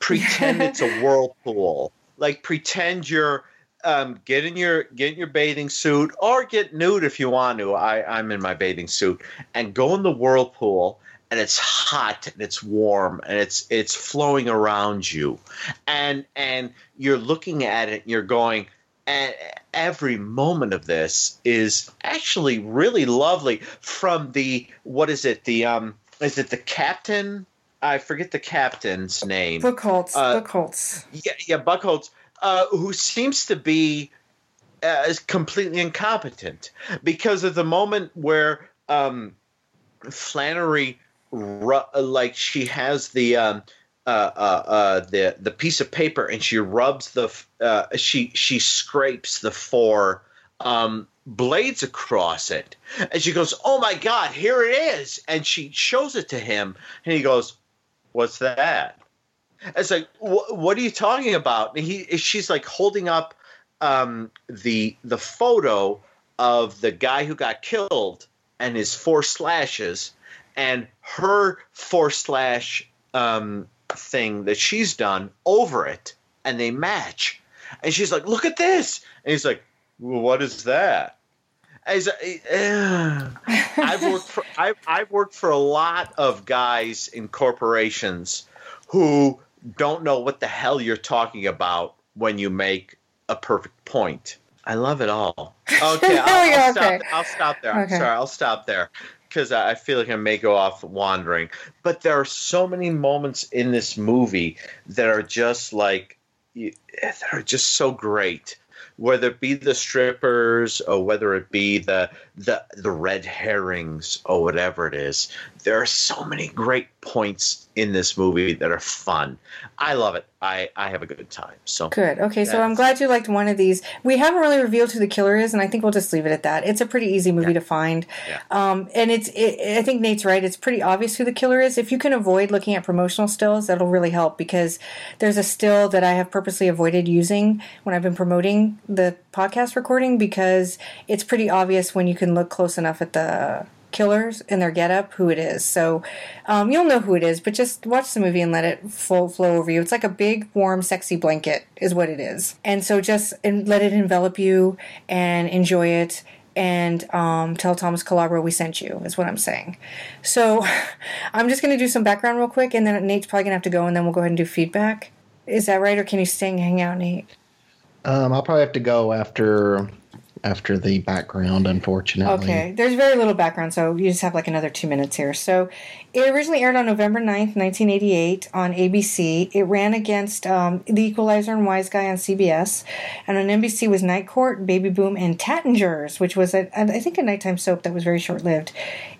Speaker 5: Pretend it's a whirlpool. Like pretend you're um, get in your get in your bathing suit or get nude if you want to. I, I'm in my bathing suit. And go in the whirlpool and it's hot and it's warm and it's it's flowing around you. And and you're looking at it and you're going and every moment of this is actually really lovely. From the what is it? The um is it the captain I forget the captain's name.
Speaker 4: Buckholtz.
Speaker 5: Uh,
Speaker 4: Buchholz.
Speaker 5: Yeah, yeah, Buckholz, uh, who seems to be uh, is completely incompetent because of the moment where um, Flannery, ru- like she has the um, uh, uh, uh, the the piece of paper and she rubs the uh, she she scrapes the four um, blades across it and she goes, "Oh my God, here it is!" And she shows it to him and he goes, "What's that?" It's like, "Wh- what are you talking about? And he, she's like holding up um, the the photo of the guy who got killed and his four slashes, and her four slash um, thing that she's done over it, and they match. And she's like, "Look at this!" And he's like, well, "What is that?" He's like, "Eh." I've worked for I've, I've worked for a lot of guys in corporations who don't know what the hell you're talking about when you make a perfect point. I love it all. Okay, I'll, I'll, stop,
Speaker 4: okay.
Speaker 5: I'll stop there. I'm
Speaker 4: Okay.
Speaker 5: sorry, I'll stop there because I feel like I may go off wandering. But there are so many moments in this movie that are just like you- that are just so great. Whether it be the strippers or whether it be the the the red herrings or whatever it is, there are so many great points in this movie that are fun. I love it. I I have a good time. So
Speaker 4: Good. Okay, so I'm glad you liked one of these. We haven't really revealed who the killer is, and I think we'll just leave it at that. It's a pretty easy movie to find, Yeah. um, and it's. It, I think Nate's right. It's pretty obvious who the killer is. If you can avoid looking at promotional stills, that'll really help because there's a still that I have purposely avoided using when I've been promoting the podcast recording because it's pretty obvious when you can look close enough at the killers and their getup who it is. So um, you'll know who it is, but just watch the movie and let it full flow over you. It's like a big, warm, sexy blanket, is what it is. And so just let it envelop you and enjoy it. And um, tell Thomas Calabro we sent you, is what I'm saying. So I'm just going to do some background real quick, and then Nate's probably going to have to go, and then we'll go ahead and do feedback. Is that right, or can you stay and hang out, Nate?
Speaker 6: Um, I'll probably have to go after after the background, unfortunately.
Speaker 4: Okay, there's very little background, so you just have like another two minutes here. So, it originally aired on November 9th, 1988, on ABC. It ran against um, The Equalizer and Wise Guy on CBS. And on NBC was Night Court, Baby Boom, and Tattinger's, which was, a, I think, a nighttime soap that was very short lived.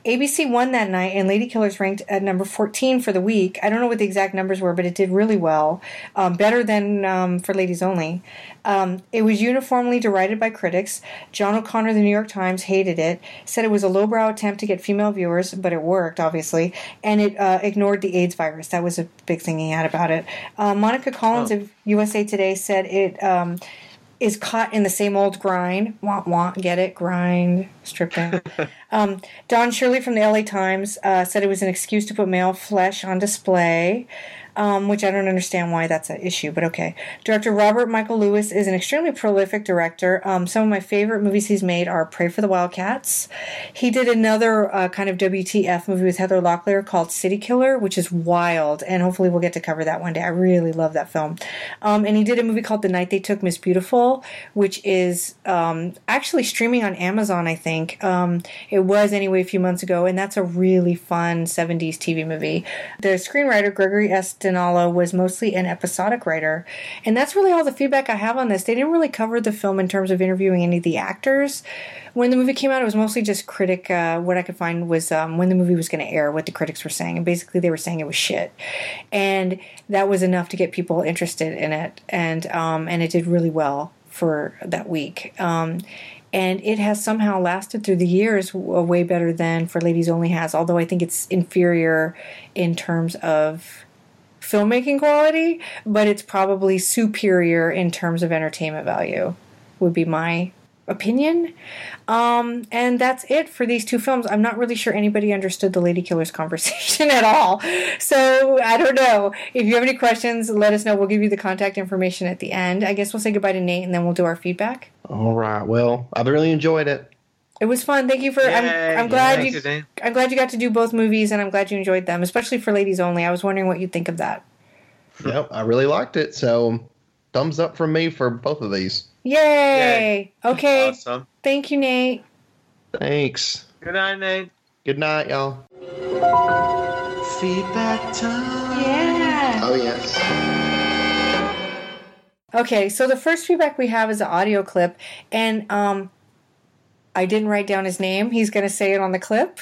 Speaker 4: ABC won that night, and Ladykillers ranked at number 14 for the week. I don't know what the exact numbers were, but it did really well, um, better than um, for Ladies Only. Um, it was uniformly derided by critics. John O'Connor, of the New York Times, hated it, said it was a lowbrow attempt to get female viewers, but it worked, obviously, and it uh, ignored the AIDS virus. That was a big thing he had about it. Uh, Monica Collins of USA Today said it. Is caught in the same old grind. Want, want, get it? Grind, stripping. um, Don Shirley from the LA Times uh, said it was an excuse to put male flesh on display, um, which I don't understand why that's an issue, but okay. Director Robert Michael Lewis is an extremely prolific director. Um, some of my favorite movies he's made are Pray for the Wildcats. He did another uh, kind of WTF movie with Heather Locklear called City Killer, which is wild, and hopefully we'll get to cover that one day. I really love that film. Um, and he did a movie called The Night They Took Miss Beautiful, which is um, actually streaming on Amazon, I think. Um, it was anyway a few months ago, and that's a really fun 70s TV movie. The screenwriter, Gregory S. Dinallo, was mostly an episodic writer, and that's really all the feedback I have on this. They didn't really cover the film in terms of interviewing any of the actors. When the movie came out, it was mostly just critic. Uh, what I could find was um, when the movie was going to air, what the critics were saying, and basically they were saying it was shit, and that was enough to get people interested in it, and um, and it did really well for that week. Um, and it has somehow lasted through the years way better than for Ladies Only has, although I think it's inferior in terms of filmmaking quality, but it's probably superior in terms of entertainment value, would be my opinion. Um, and that's it for these two films. I'm not really sure anybody understood the Ladykillers conversation at all. So I don't know. If you have any questions, let us know. We'll give you the contact information at the end. I guess we'll say goodbye to Nate and then we'll do our feedback.
Speaker 6: All right. Well, I've really enjoyed it.
Speaker 4: It was fun. Thank you for.
Speaker 6: Yay.
Speaker 4: I'm, I'm glad
Speaker 6: Thanks,
Speaker 4: you.
Speaker 6: Suzanne.
Speaker 4: I'm glad you got to do both movies, and I'm glad you enjoyed them, especially for ladies only. I was wondering what you'd think of that.
Speaker 6: Yep, I really liked it. So, thumbs up from me for both of these.
Speaker 4: Yay! Okay.
Speaker 5: Awesome.
Speaker 4: Thank you, Nate.
Speaker 6: Thanks.
Speaker 5: Good night, Nate.
Speaker 6: Good night, y'all.
Speaker 5: feedback time.
Speaker 4: Yeah.
Speaker 15: Oh, yes.
Speaker 4: Okay, so the first feedback we have is an audio clip, and um, I didn't write down his name. He's going to say it on the clip.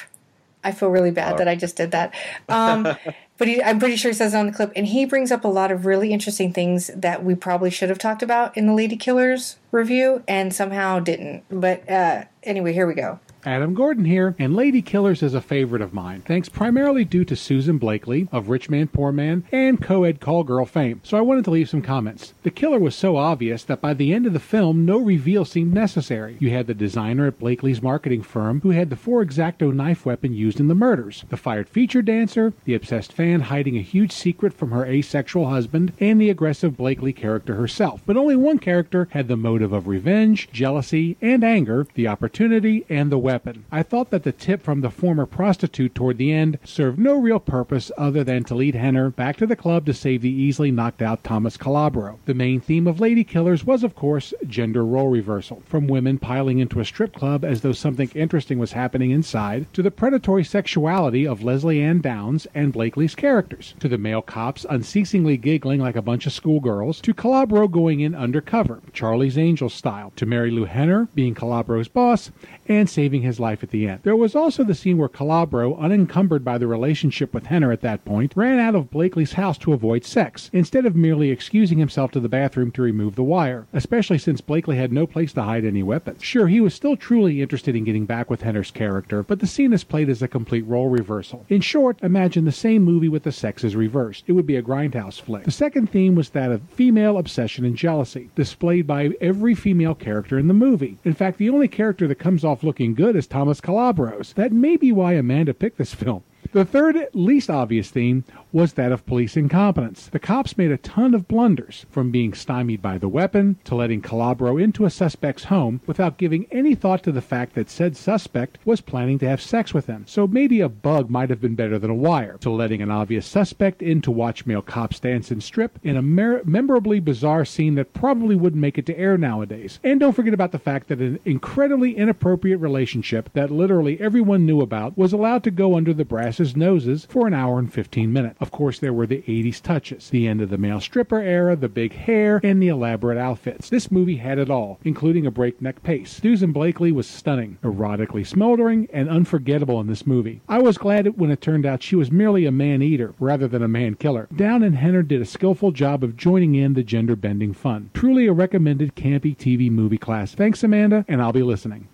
Speaker 4: I feel really bad that I just did that. Um, but he, I'm pretty sure he says it on the clip, and he brings up a lot of really interesting things that we probably should have talked about in the Ladykillers review, and somehow didn't. But uh, anyway, here we go.
Speaker 18: Adam Gordon here, and Ladykillers is a favorite of mine, thanks primarily due to Susan Blakely of Rich Man Poor Man and co-ed call girl fame. So I wanted to leave some comments. The killer was so obvious that by the end of the film, no reveal seemed necessary. You had the designer at Blakely's marketing firm who had the four exacto knife weapon used in the murders, the fired feature dancer, the obsessed fan hiding a huge secret from her asexual husband, and the aggressive Blakely character herself. But only one character had the motive of revenge, jealousy, and anger, the opportunity, and the weapon. I thought that the tip from the former prostitute toward the end served no real purpose other than to lead Henner back to the club to save the easily knocked out Thomas Calabro. The main theme of Ladykillers was, of course, gender role reversal, from women piling into a strip club as though something interesting was happening inside, to the predatory sexuality of Lesley-Anne Downs and Blakely's characters, to the male cops unceasingly giggling like a bunch of schoolgirls, to Calabro going in undercover, Charlie's Angels style, to Marilu Henner being Calabro's boss, and saving his life at the end. There was also the scene where Calabro, unencumbered by the relationship with Henner at that point, ran out of Blakely's house to avoid sex, instead of merely excusing himself to the bathroom to remove the wire, especially since Blakely had no place to hide any weapons. Sure, he was still truly interested in getting back with Henner's character, but the scene is played as a complete role reversal. In short, imagine the same movie with the sexes reversed. It would be a grindhouse flick. The second theme was that of female obsession and jealousy, displayed by every female character in the movie. In fact, the only character that comes off looking good is Thomas Calabro's. That may be why Amanda picked this film. The third, least obvious theme was that of police incompetence. The cops made a ton of blunders, from being stymied by the weapon to letting Calabro into a suspect's home without giving any thought to the fact that said suspect was planning to have sex with them. So maybe a bug might have been better than a wire, to letting an obvious suspect in to watch male cops dance and strip in a mer- memorably bizarre scene that probably wouldn't make it to air nowadays. And don't forget about the fact that an incredibly inappropriate relationship that literally everyone knew about was allowed to go under the brass's noses for an hour and 15 minutes. Of course, there were the 80s touches, the end of the male stripper era, the big hair, and the elaborate outfits. This movie had it all, including a breakneck pace. Susan Blakely was stunning, erotically smoldering, and unforgettable in this movie. I was glad when it turned out she was merely a man eater rather than a man killer. Down and Henner did a skillful job of joining in the gender bending fun. Truly a recommended campy TV movie class. Thanks, Amanda, and I'll be listening.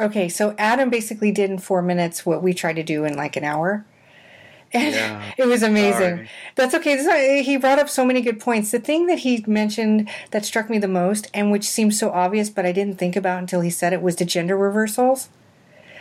Speaker 4: Okay, so Adam basically did in four minutes what we tried to do in like an hour. And
Speaker 5: Yeah.
Speaker 4: it was amazing.
Speaker 5: Sorry.
Speaker 4: That's okay. This he brought up so many good points. The thing that he mentioned that struck me the most, and which seems so obvious, but I didn't think about until he said it, was the gender reversals.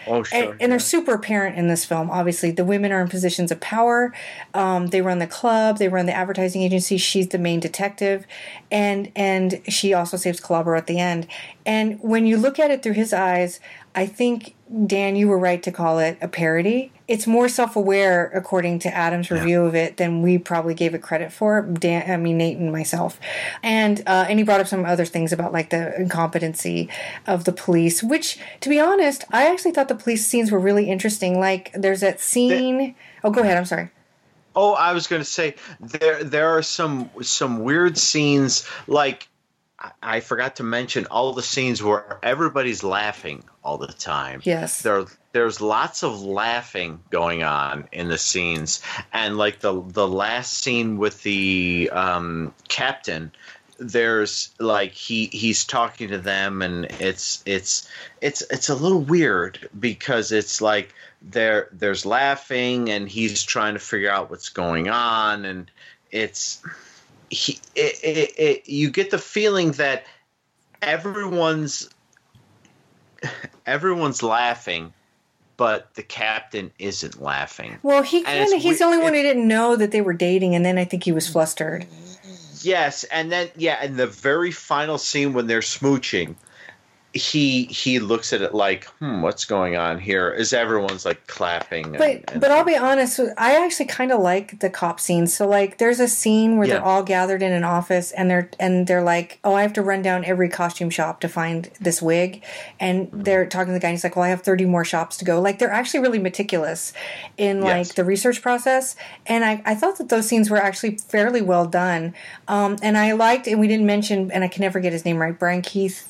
Speaker 5: Oh, sure.
Speaker 4: And, and they're super apparent in this film. Obviously, the women are in positions of power. Um, they run the club. They run the advertising agency. She's the main detective, and and she also saves Calabro at the end. And when you look at it through his eyes, I think Dan, you were right to call it a parody. It's more self-aware, according to Adam's review of it, than we probably gave it credit for. Dan, I mean Nate and myself, and uh, and he brought up some other things about like the incompetency of the police. Which, to be honest, I actually thought the police scenes were really interesting. Like there's that scene. oh, go ahead. I'm sorry.
Speaker 5: Oh, I was going to say there there are some some weird scenes like I- forgot to mention all the scenes where everybody's laughing all the time.
Speaker 4: Yes.
Speaker 5: There there's lots of laughing going on in the scenes and like the the last scene with the um, captain there's like he he's talking to them and it's it's it's it's a little weird because it's like there there's laughing and he's trying to figure out what's going on and it's he it, it, it, you get the feeling that everyone's everyone's laughing but the captain isn't laughing
Speaker 4: Well, he kind of he's the only one who didn't know that they were dating, and then I think he was flustered.
Speaker 5: Yes, and then yeah, and the very final scene when they're smooching, he he looks at it like, hmm, what's going on here? Is everyone's like clapping.
Speaker 4: But
Speaker 5: and, and
Speaker 4: but I'll be honest, I actually kind of like the cop scenes. So like, there's a scene where
Speaker 5: Yeah.
Speaker 4: they're all gathered in an office, and they're and they're like, "Oh, I have to run down every costume shop to find this wig," and
Speaker 5: Mm-hmm.
Speaker 4: they're talking to the guy. And he's like, "Well, I have 30 more shops to go." Like, they're actually really meticulous in like
Speaker 5: Yes.
Speaker 4: the research process, and I I thought that those scenes were actually fairly well done. Um, and I liked, and we didn't mention, and I can never get his name right, Brian Keith,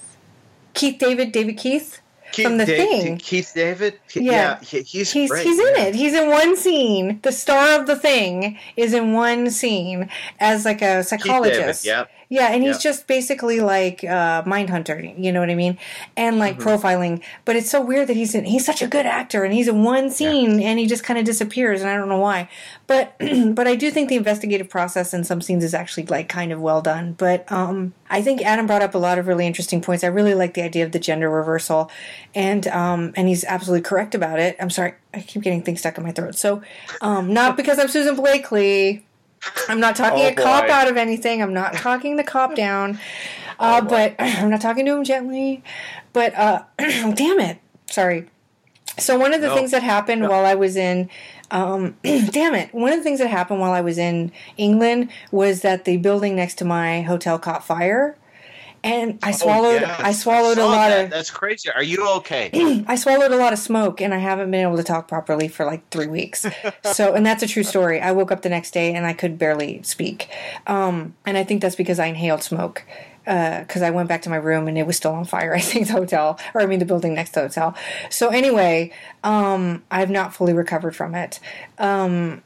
Speaker 4: Keith David, David Keith.
Speaker 5: Keith
Speaker 4: from the
Speaker 5: Da-
Speaker 4: thing,
Speaker 5: Keith David.
Speaker 4: Yeah.
Speaker 5: yeah, he's
Speaker 4: he's
Speaker 5: great,
Speaker 4: he's in
Speaker 5: yeah.
Speaker 4: it. He's in one scene. The star of the thing is in one scene as like a psychologist.
Speaker 5: yep.
Speaker 4: Yeah, and he's
Speaker 5: Yep.
Speaker 4: just basically like uh, mind hunter. You know what I mean? And like
Speaker 5: Mm-hmm.
Speaker 4: profiling. But it's so weird that he's in. He's such a good actor, and he's in one scene, and he just kind of disappears, and I don't know why. But but I do think the investigative process in some scenes is actually like kind of well done. But um, I think Adam brought up a lot of really interesting points. I really like the idea of the gender reversal, and um, and he's absolutely correct about it. I'm sorry, I keep getting things stuck in my throat. So um, not because I'm Susan Blakely. I'm not talking
Speaker 5: Oh,
Speaker 4: a cop
Speaker 5: boy.
Speaker 4: out of anything. I'm not talking the cop down. Uh, but I'm not talking to him gently. But uh, damn it, sorry. So one of the
Speaker 5: No.
Speaker 4: things that happened while I was in, um, damn it, one of the things that happened while I was in England was that the building next to my hotel caught fire, and I swallowed.
Speaker 5: Oh.
Speaker 4: I swallowed a lot
Speaker 5: that.
Speaker 4: of.
Speaker 5: That's crazy. Are you okay?
Speaker 4: I swallowed a lot of smoke and I haven't been able to talk properly for like three weeks. So, and that's a true story. I woke up the next day and I could barely speak. Um, and I think that's because I inhaled smoke. Because I went back to my room and it was still on fire. I think the hotel, or I mean the building next to the hotel. So anyway, um, I've not fully recovered from it. Um,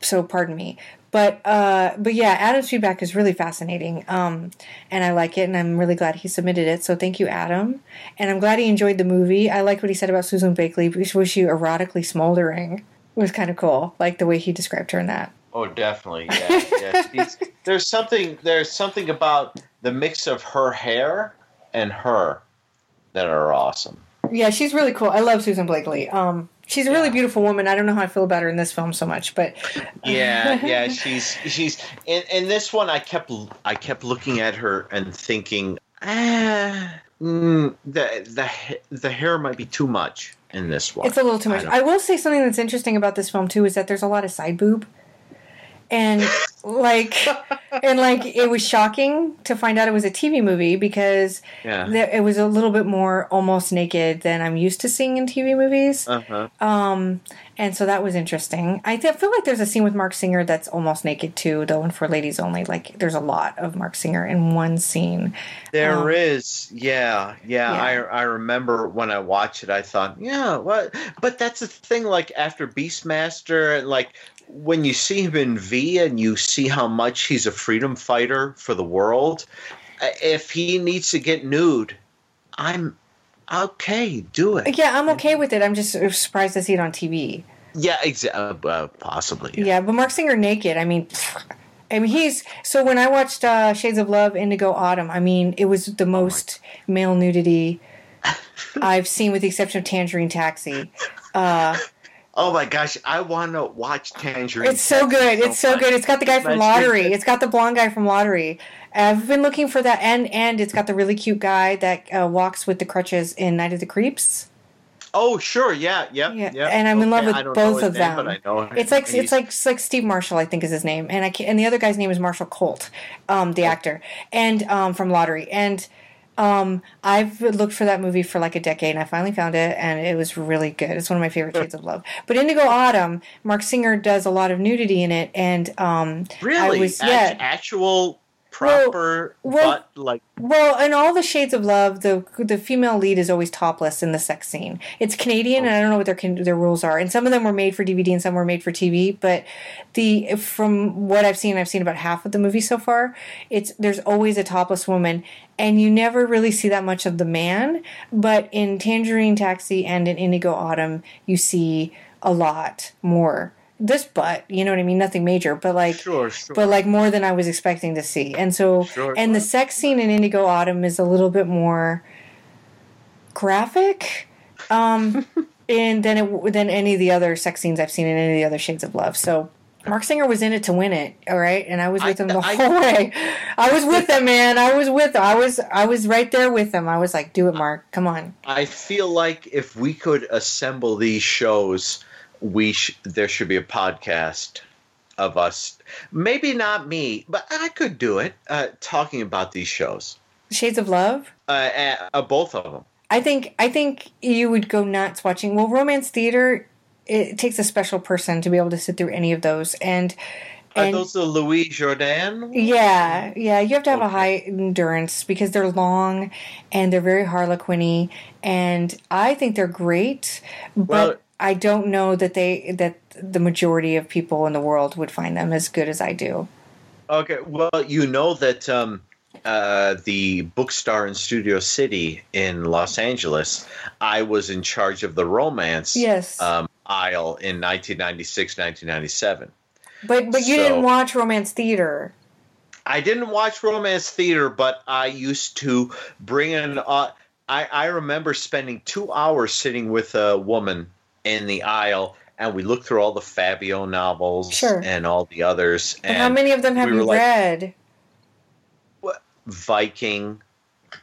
Speaker 4: so pardon me but uh but yeah adam's feedback is really fascinating um and i like it and i'm really glad he submitted it so thank you adam and i'm glad he enjoyed the movie i like what he said about susan blakely which was she erotically smoldering it was kind of cool like the way he described her in that
Speaker 5: Oh, definitely. Yeah, yeah. There's something. There's something about the mix of her hair and her that are awesome.
Speaker 4: yeah she's really cool i love susan blakely um she's a really beautiful woman i don't know how i feel about her in this film so much but
Speaker 5: Yeah, yeah. She's she's in, in this one. I kept I kept looking at her and thinking, ah, mm, the the the hair might be too much in this one.
Speaker 4: It's a little too much.
Speaker 5: don't-
Speaker 4: I, will say something that's interesting about this film too is that there's a lot of side boob, and like, and like it was shocking to find out it was a TV movie because
Speaker 5: Yeah.
Speaker 4: there, it was a little bit more almost naked than I'm used to seeing in TV movies.
Speaker 5: Uh huh.
Speaker 4: Um, and so that was interesting. I th- feel like there's a scene with Marc Singer that's almost naked too, though, and for ladies only. Like there's a lot of Marc Singer in one scene.
Speaker 5: There
Speaker 4: Um,
Speaker 5: is, yeah, yeah.
Speaker 4: Yeah.
Speaker 5: I I remember when I watched it, I thought, yeah, what? But that's the thing. Like after Beastmaster, and like when you see him in V, and you see how much he's a freedom fighter for the world. uh, If he needs to get nude, I'm okay. Do it.
Speaker 4: Yeah, I'm okay with it. I'm just surprised to see it on TV.
Speaker 5: Yeah, exactly. Uh, possibly.
Speaker 4: Yeah. but Marc Singer naked. I mean, I mean he's so when I watched uh, Shades of Love, Indigo Autumn. I mean, it was the most male nudity I've seen, with the exception of Tangerine Taxi. Uh,
Speaker 5: Oh my gosh, I want to watch Tangerine.
Speaker 4: it's so good. It's so
Speaker 5: much.
Speaker 4: good. It's got the guy from Lottery.
Speaker 5: it.
Speaker 4: It's got the blonde guy from Lottery. I've been looking for that, and and it's got the really cute guy that uh, walks with the crutches in Night of the Creeps.
Speaker 5: Oh sure, yeah, yeah, yeah. yeah.
Speaker 4: and I'm in love with
Speaker 5: I don't know
Speaker 4: both of
Speaker 5: name,
Speaker 4: them.
Speaker 5: but I know him.
Speaker 4: It's like it's like it's like Steve Marshall, I think is his name, and I and the other guy's name is Marshall Colt, um, the actor, and um, from Lottery, and um, I've looked for that movie for like a decade, and I finally found it, and it was really good. It's one of my favorite shades of love. But Indigo Autumn, Marc Singer does a lot of nudity in it, and um,
Speaker 5: really
Speaker 4: I was yeah.
Speaker 5: actual proper
Speaker 4: well-
Speaker 5: butt like
Speaker 4: Well, in all the shades of love, the the female lead is always topless in the sex scene. It's Canadian, and I don't know what their their rules are. And some of them were made for DVD, and some were made for TV. But the from what I've seen, I've seen about half of the movie so far. It's there's always a topless woman, and you never really see that much of the man. But in Tangerine Taxi and in Indigo Autumn, you see a lot more. This butt, you know what I mean? Nothing major, but like
Speaker 5: sure, sure.
Speaker 4: but like more than I was expecting to see. And so,
Speaker 5: Sure.
Speaker 4: and the sex scene in Indigo Autumn is a little bit more graphic, um, and than it than any of the other sex scenes I've seen in any of the other Shades of Love. So, Marc Singer was in it to win it, all right, and I was with
Speaker 5: I-
Speaker 4: him the
Speaker 5: I-
Speaker 4: whole way. I was with him, man. I was with. I was. I was right there with him. I was like, "Do it, Mark. Come on."
Speaker 5: I feel like if we could assemble these shows, we sh- there should be a podcast of us. Maybe not me, but I could do it. Uh, talking about these shows,
Speaker 4: Shades of Love.
Speaker 5: uh, uh, both of them.
Speaker 4: I think. I think you would go nuts watching. Well, romance theater. It takes a special person to be able to sit through any of those, and
Speaker 5: Are
Speaker 4: and
Speaker 5: those the Louis Jordan?
Speaker 4: Yeah, yeah. You have to have a high endurance because they're long and they're very harlequiny, and I think they're great. But
Speaker 5: Well-
Speaker 4: I don't know that they that the majority of people in the world would find them as good as I do.
Speaker 5: Okay, well, you know that um, uh, the bookstore in Studio City in Los Angeles, I was in charge of the romance
Speaker 4: Yes.
Speaker 5: um, aisle in 1996, 1997.
Speaker 4: But but you
Speaker 5: So-
Speaker 4: didn't watch romance theater.
Speaker 5: I didn't watch romance theater, but I used to bring in. Uh, I I remember spending two hours sitting with a woman in the aisle, and we looked through all the Fabio novels
Speaker 4: Sure.
Speaker 5: and all the others.
Speaker 4: But
Speaker 5: and
Speaker 4: how many of them have
Speaker 5: we
Speaker 4: you
Speaker 5: like,
Speaker 4: read?
Speaker 5: Viking,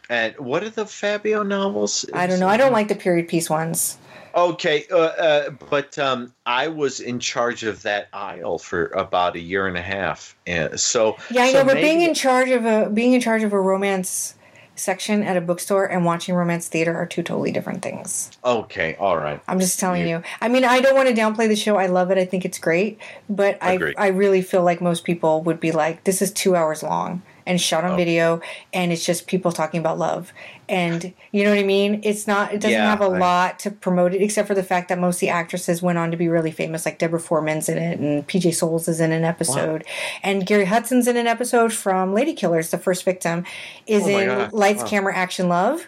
Speaker 5: and what are the Fabio novels?
Speaker 4: I don't know. I don't like the period piece ones.
Speaker 5: Okay, uh, uh, but um, I was in charge of that aisle for about a year and a half, and so
Speaker 4: Yeah, I
Speaker 5: so
Speaker 4: know, but
Speaker 5: maybe-
Speaker 4: being in charge of a being in charge of a romance section at a bookstore and watching romance theater are two totally different things.
Speaker 5: okay, all right.
Speaker 4: I'm just telling you. I mean, I don't want to downplay the show. I love it. I think it's great, but I I really feel like most people would be like, this is two hours long and shot on
Speaker 5: Oh.
Speaker 4: video, and it's just people talking about love, and you know what I mean. It's not. It doesn't
Speaker 5: Yeah,
Speaker 4: have a
Speaker 5: I-
Speaker 4: lot to promote it, except for the fact that most of the actresses went on to be really famous, like Deborah Foreman's in it, and PJ Soles is in an episode, and Gary Hudson's in an episode from Ladykillers. The first victim is
Speaker 5: Oh
Speaker 4: in
Speaker 5: God.
Speaker 4: Lights,
Speaker 5: Wow.
Speaker 4: Camera, Action, Love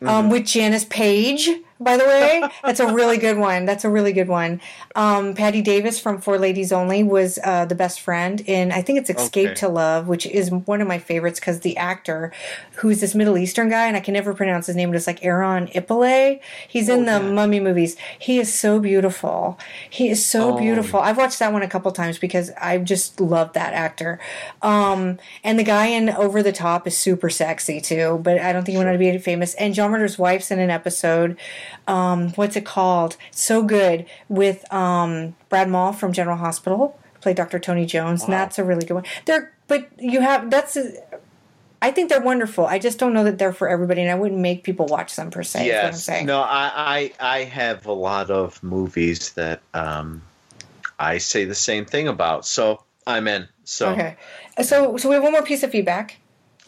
Speaker 5: Mm-hmm.
Speaker 4: um, with Janice Page. By the way, that's a really good one. That's a really good one. Um, Patti Davis from For Ladies Only was uh, the best friend in I think it's Escape
Speaker 5: Okay.
Speaker 4: to Love, which is one of my favorites because the actor, who's this Middle Eastern guy, and I can never pronounce his name, but it's like Aaron Ipole. He's in
Speaker 5: Oh,
Speaker 4: the Mummy movies. He is so beautiful. He is so
Speaker 5: Oh.
Speaker 4: beautiful. I've watched that one a couple times because I just love that actor. Um, and the guy in Over the Top is super sexy too, but I don't think he went on to be famous. And John Murder's wife's in an episode. Um, what's it called? So good with um, Brad Maule from General Hospital, played Dr. Tony Jones. And that's a really good one. They're, but you have that's. A, I think they're wonderful. I just don't know that they're for everybody, and I wouldn't make people watch them per se.
Speaker 5: Yes. No, I, I I have a lot of movies that um, I say the same thing about. So I'm in. So
Speaker 4: Okay. So so we have one more piece of feedback.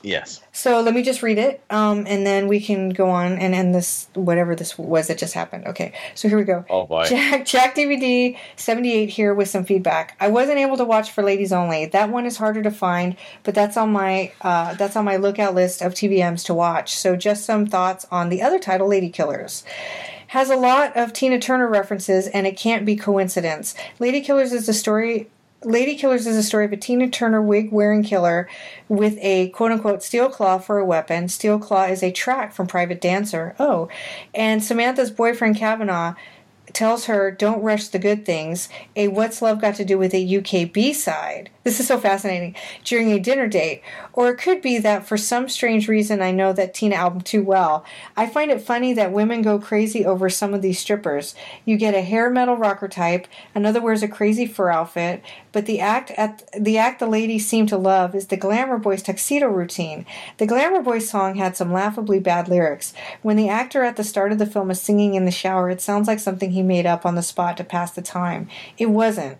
Speaker 5: Yes.
Speaker 4: So let me just read it, um, and then we can go on and end this whatever this was that just happened. Okay. So here we go.
Speaker 5: Oh boy.
Speaker 4: Jack Jack DVD seventy eight here with some feedback. I wasn't able to watch for ladies only. That one is harder to find, but that's on my uh, that's on my lookout list of TVMs to watch. So just some thoughts on the other title, Ladykillers has a lot of Tina Turner references, and it can't be coincidence. Ladykillers is a story. Ladykillers is a story of a Tina Turner wig wearing killer with a quote unquote steel claw for a weapon. Steel claw is a track from Private Dancer. Oh, and Samantha's boyfriend Kavanaugh tells her, Don't rush the good things. A What's Love Got to Do with a UK B side? This is so fascinating. During a dinner date. Or it could be that for some strange reason I know that Tina album too well. I find it funny that women go crazy over some of these strippers. You get a hair metal rocker type, another wears a crazy fur outfit, but the act at the act the ladies seem to love is the Glamour Boys tuxedo routine. The Glamour Boys song had some laughably bad lyrics. When the actor at the start of the film is singing in the shower, it sounds like something he made up on the spot to pass the time. It wasn't.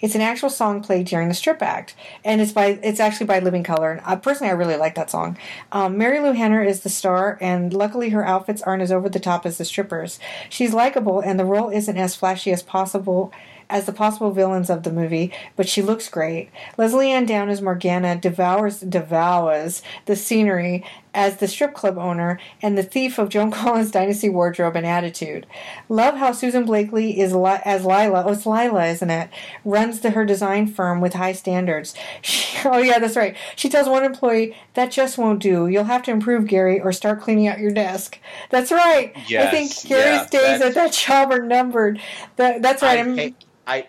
Speaker 4: It's an actual song played during the strip act, and it's by it's actually by Living Colour. And I, personally, I really like that song. Um, Marilu Henner is the star, and luckily her outfits aren't as over the top as the strippers. She's likable, and the role isn't as flashy as possible as the possible villains of the movie, but she looks great. Lesley-Anne Down as Morgana devours devours the scenery as the strip club owner and the thief of Joan Collins' dynasty wardrobe and attitude. Love how Susan Blakely is li- as Lila. Oh, it's Lila, isn't it? Runs the, her design firm with high standards. She, oh yeah, that's right. She tells one employee that just won't do. You'll have to improve, Gary, or start cleaning out your desk. That's right. I think
Speaker 5: Yes,
Speaker 4: Gary's
Speaker 5: yeah,
Speaker 4: days at that job are numbered. That, that's right.
Speaker 5: I,
Speaker 4: I'm-
Speaker 5: hate, I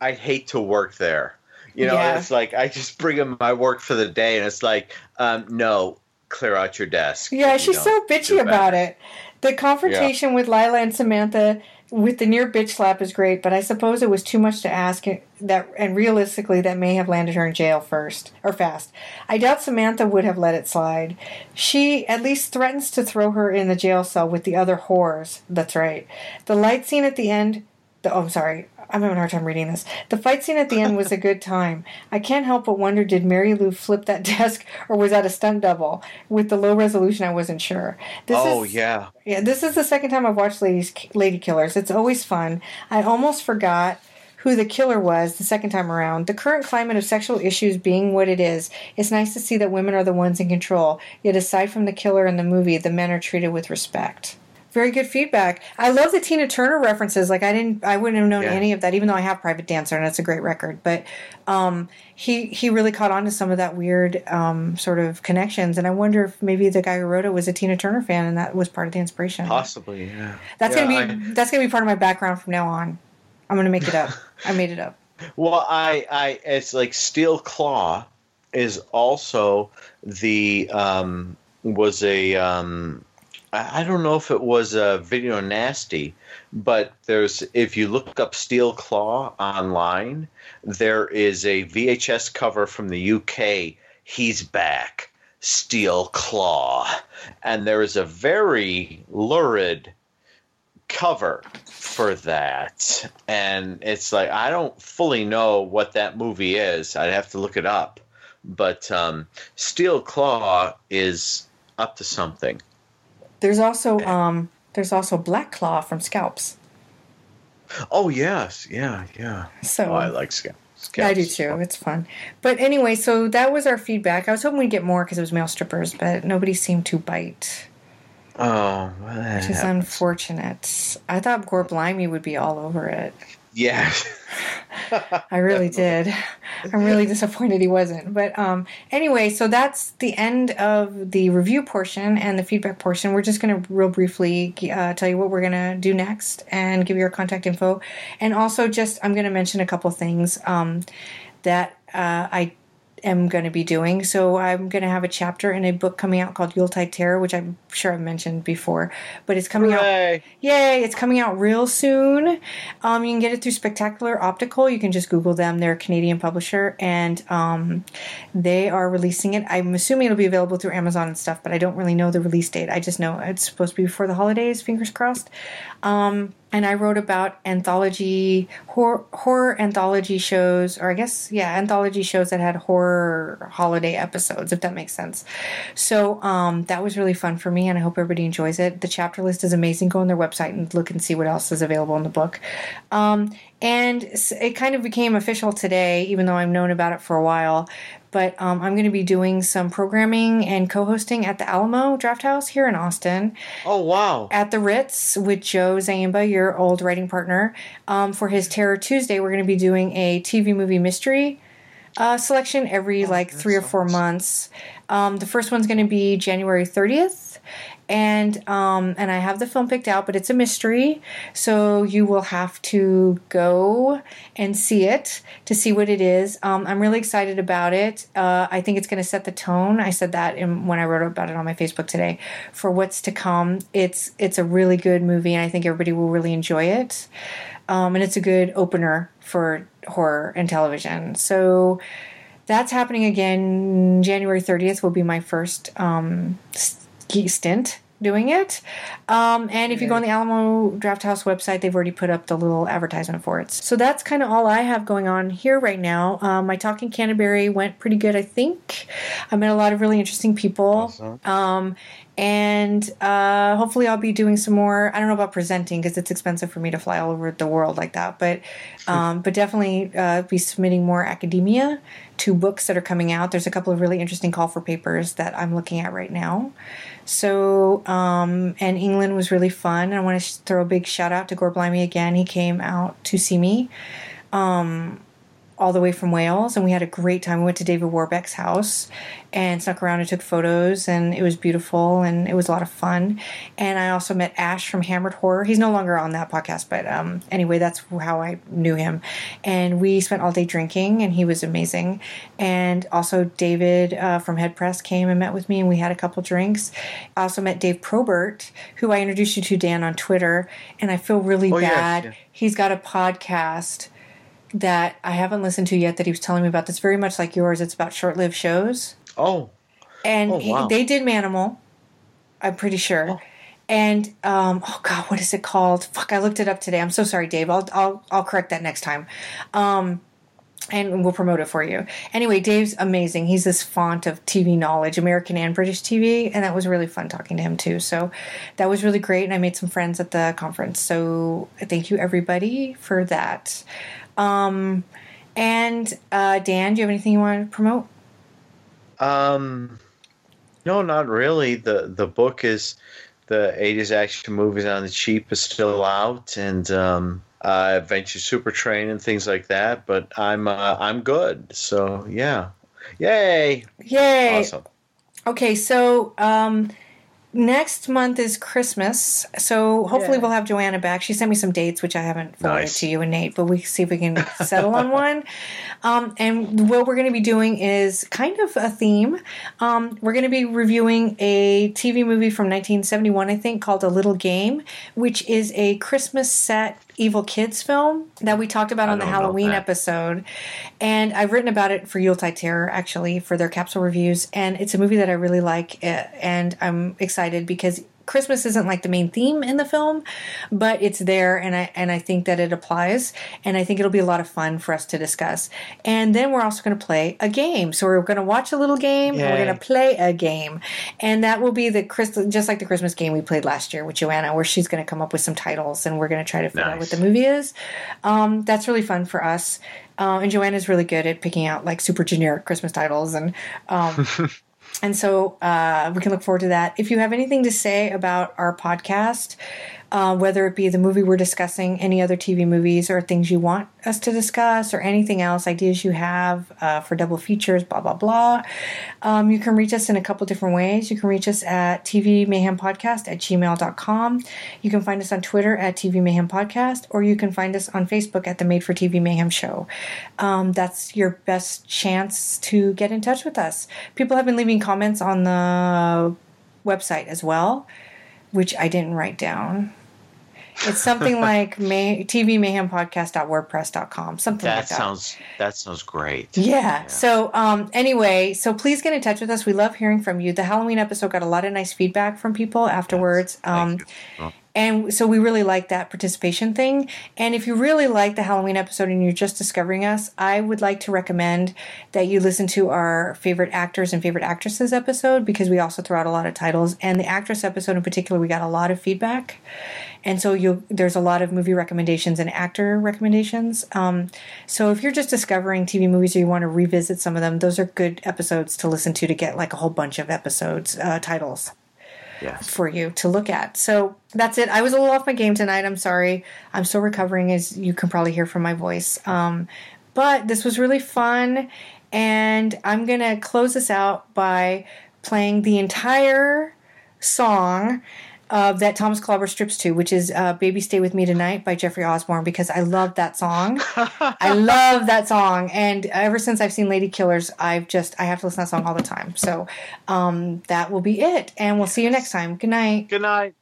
Speaker 5: I'd hate to work there. You know,
Speaker 4: Yeah.
Speaker 5: it's like I just bring in my work for the day, and it's like, um, no, clear out your desk.
Speaker 4: Yeah, she's so bitchy about it. The confrontation with Lila and Samantha with the near bitch slap is great, but I suppose it was too much to ask that and realistically that may have landed her in jail first or fast. I doubt Samantha would have let it slide. She at least threatens to throw her in the jail cell with the other whores. That's right. The light scene at the end the, oh, I'm sorry. I'm having a hard time reading this. The fight scene at the end was a good time. I can't help but wonder did Marilu flip that desk or was that a stunt double? With the low resolution, I wasn't sure. This
Speaker 5: oh
Speaker 4: is,
Speaker 5: yeah.
Speaker 4: yeah, this is the second time I've watched Ladies Ladykillers. It's always fun. I almost forgot who the killer was the second time around. The current climate of sexual issues being what it is, it's nice to see that women are the ones in control. Yet aside from the killer in the movie, the men are treated with respect. Very good feedback. I love the Tina Turner references. Like I didn't, I wouldn't have known
Speaker 5: Yeah.
Speaker 4: any of that, even though I have Private Dancer and it's a great record. But um, he he really caught on to some of that weird um, sort of connections. And I wonder if maybe the guy who wrote it was a Tina Turner fan, and that was part of the inspiration.
Speaker 5: Possibly, yeah.
Speaker 4: That's
Speaker 5: Yeah,
Speaker 4: gonna be that's gonna be part of my background from now on. I'm gonna make it up. I made it up.
Speaker 5: Well, I, I, it's like Steel Claw is also the um, was a um, I don't know if it was a video nasty, but there's if you look up Steel Claw online, there is a VHS cover from the UK. He's back, Steel Claw, and there is a very lurid cover for that. And it's like i don't fully know what that movie is. I'd have to look it up. But um, steel claw is up to something
Speaker 4: There's also um there's also Black Claw from Scalps.
Speaker 5: oh yes yeah yeah
Speaker 4: So-
Speaker 5: oh, i like scalps
Speaker 4: Yeah, I do too. It's fun. But anyway, so that was our feedback. I was hoping we'd get more because it was male strippers, but nobody seemed to bite,
Speaker 5: oh well, that
Speaker 4: which is
Speaker 5: happens.
Speaker 4: unfortunate. I thought Gore Blimey would be all over it.
Speaker 5: Yeah
Speaker 4: I really did. I'm really disappointed he wasn't. But um, anyway, so that's the end of the review portion and the feedback portion. We're just going to real briefly uh, tell you what we're going to do next and give you our contact info. And also, just I'm going to mention a couple things um, that uh, I am going to be doing. So I'm going to have a chapter in a book coming out called Yuletide Terror, which I'm sure I've mentioned before, but it's coming out. Yay! It's coming out real soon. Um, you can get it through Spectacular Optical. You can just Google them. They're a Canadian publisher, and um, they are releasing it. I'm assuming it'll be available through Amazon and stuff, but I don't really know the release date. I just know it's supposed to be before the holidays. Fingers crossed. Um, and I wrote about anthology horror, horror anthology shows, or I guess yeah, anthology shows that had horror holiday episodes, if that makes sense. So um, that was really fun for me, and I hope everybody enjoys it. The chapter list is amazing. Go on their website and look and see what else is available in the book. Um, and it kind of became official today, even though I've known about it for a while. But um, I'm going to be doing some programming and co-hosting at the Alamo Drafthouse here in Austin
Speaker 5: oh wow
Speaker 4: at the Ritz with Joe Ziemba, your old writing partner. Um, for his Terror Tuesday, we're going to be doing a TV movie mystery uh, selection every like three or four months. Um, the first one's going to be January 30th. And um, and I have the film picked out, but it's a mystery, so you will have to go and see it to see what it is. Um, I'm really excited about it. Uh, I think it's going to set the tone. I said that in, when I wrote about it on my Facebook today for what's to come. It's it's a really good movie, and I think everybody will really enjoy it. Um, and it's a good opener for horror and television. So that's happening again. January 30th will be my first um, stint doing it. Um, and if you go on the Alamo Drafthouse website, they've already put up the little advertisement for it. So that's kind of all I have going on here right now. Um, my talking Canterbury went pretty good, I think. I met a lot of really interesting people. Um, and uh, hopefully I'll be doing some more. I don't know about presenting because it's expensive for me to fly all over the world like that, but um, but definitely uh, be submitting more academia to books that are coming out. There's a couple of really interesting call for papers that I'm looking at right now. So um, and England was really fun. I want to throw a big shout out to Gore Blimey again. He came out to see me. Um, all the way from Wales, and we had a great time. We went to David Warbeck's house and snuck around and took photos, and it was beautiful and it was a lot of fun. And I also met Ash from Hammered Horror. He's no longer on that podcast, but um, anyway, that's how I knew him. And we spent all day drinking, and he was amazing. And also David uh, from Headpress came and met with me, and we had a couple drinks. I also met Dave Probert, who I introduced you to Dan on Twitter, and I feel really
Speaker 5: Oh, yes,
Speaker 4: bad. He's got a podcast that I haven't listened to yet that he was telling me about that's very much like yours. It's about short lived shows.
Speaker 5: Oh.
Speaker 4: And
Speaker 5: Oh,
Speaker 4: he- they did Manimal, I'm pretty sure. And um, oh god, what is it called? Fuck, I looked it up today. I'm so sorry, Dave. I'll I'll I'll correct that next time. Um, and we'll promote it for you. Anyway, Dave's amazing. He's this font of TV knowledge, American and British TV, and that was really fun talking to him too. So that was really great, and I made some friends at the conference. So thank you everybody for that. Um, and uh, Dan, do you have anything you want to promote?
Speaker 5: Um, no, not really. the The book is the '80s action movies on the cheap is still out, and um, uh, Adventure Super Train and things like that. But I'm uh, I'm good. So yeah, yay!
Speaker 4: Yay!
Speaker 5: Awesome.
Speaker 4: Okay, so um, next month is Christmas, so hopefully
Speaker 5: Yeah.
Speaker 4: we'll have Joanna back. She sent me some dates, which I haven't forwarded
Speaker 5: Nice.
Speaker 4: to you and Nate, but we see if we can settle on one. Um, and what we're going to be doing is kind of a theme. Um, we're going to be reviewing a TV movie from 1971, I think, called A Little Game, which is a Christmas set evil kids film that we talked about
Speaker 5: I
Speaker 4: on the Halloween episode. And I've written about it for Yuletide Terror, actually, for their capsule reviews. And it's a movie that I really like. uh, And I'm excited because Christmas isn't like the main theme in the film, but it's there, and I and I think that it applies, and I think it'll be a lot of fun for us to discuss. And then we're also going to play a game. So we're going to watch a little game, and we're going to play a game, and that will be the Chris, just like the Christmas game we played last year with Joanna, where she's going to come up with some titles, and we're going to try to figure out what the movie is. Um, that's really fun for us. Uh, and Joanna's really good at picking out like super generic Christmas titles, and um, and so uh, we can look forward to that. If you have anything to say about our podcast, uh, whether it be the movie we're discussing, any other TV movies, or things you want us to discuss, or anything else, ideas you have uh, for double features, blah, blah, blah, um, you can reach us in a couple different ways. You can reach us at TV Mayhem Podcast at gmail.com. You can find us on Twitter at TV Mayhem Podcast, or you can find us on Facebook at the Made for TV Mayhem Show. Um, that's your best chance to get in touch with us. People have been leaving comments on the website as well, which I didn't write down. It's something like May, TV Mayhem Podcast.wordpress.com, something
Speaker 5: That
Speaker 4: like that.
Speaker 5: sounds that sounds great.
Speaker 4: Yeah. So, um, anyway, so please get in touch with us. We love hearing from you. The Halloween episode got a lot of nice feedback from people afterwards. Um, and so we really like that participation thing. And if you really like the Halloween episode and you're just discovering us, I would like to recommend that you listen to our favorite actors and favorite actresses episode because we also throw out a lot of titles. And the actress episode in particular, we got a lot of feedback. And so you there's a lot of movie recommendations and actor recommendations. Um, so if you're just discovering TV movies or you want to revisit some of them, those are good episodes to listen to to get like a whole bunch of episodes uh, titles for you to look at. So that's it. I was a little off my game tonight. I'm sorry. I'm still recovering, as you can probably hear from my voice. Um, but this was really fun. And I'm going to close this out by playing the entire song uh, that Thomas Calabro strips to, which is uh, Baby Stay With Me Tonight by Jeffrey Osborne, because I love that song. I love that song. And ever since I've seen Ladykillers, I've just, I have to listen to that song all the time. So um, that will be it. And we'll see you next time. Good night.
Speaker 5: Good night.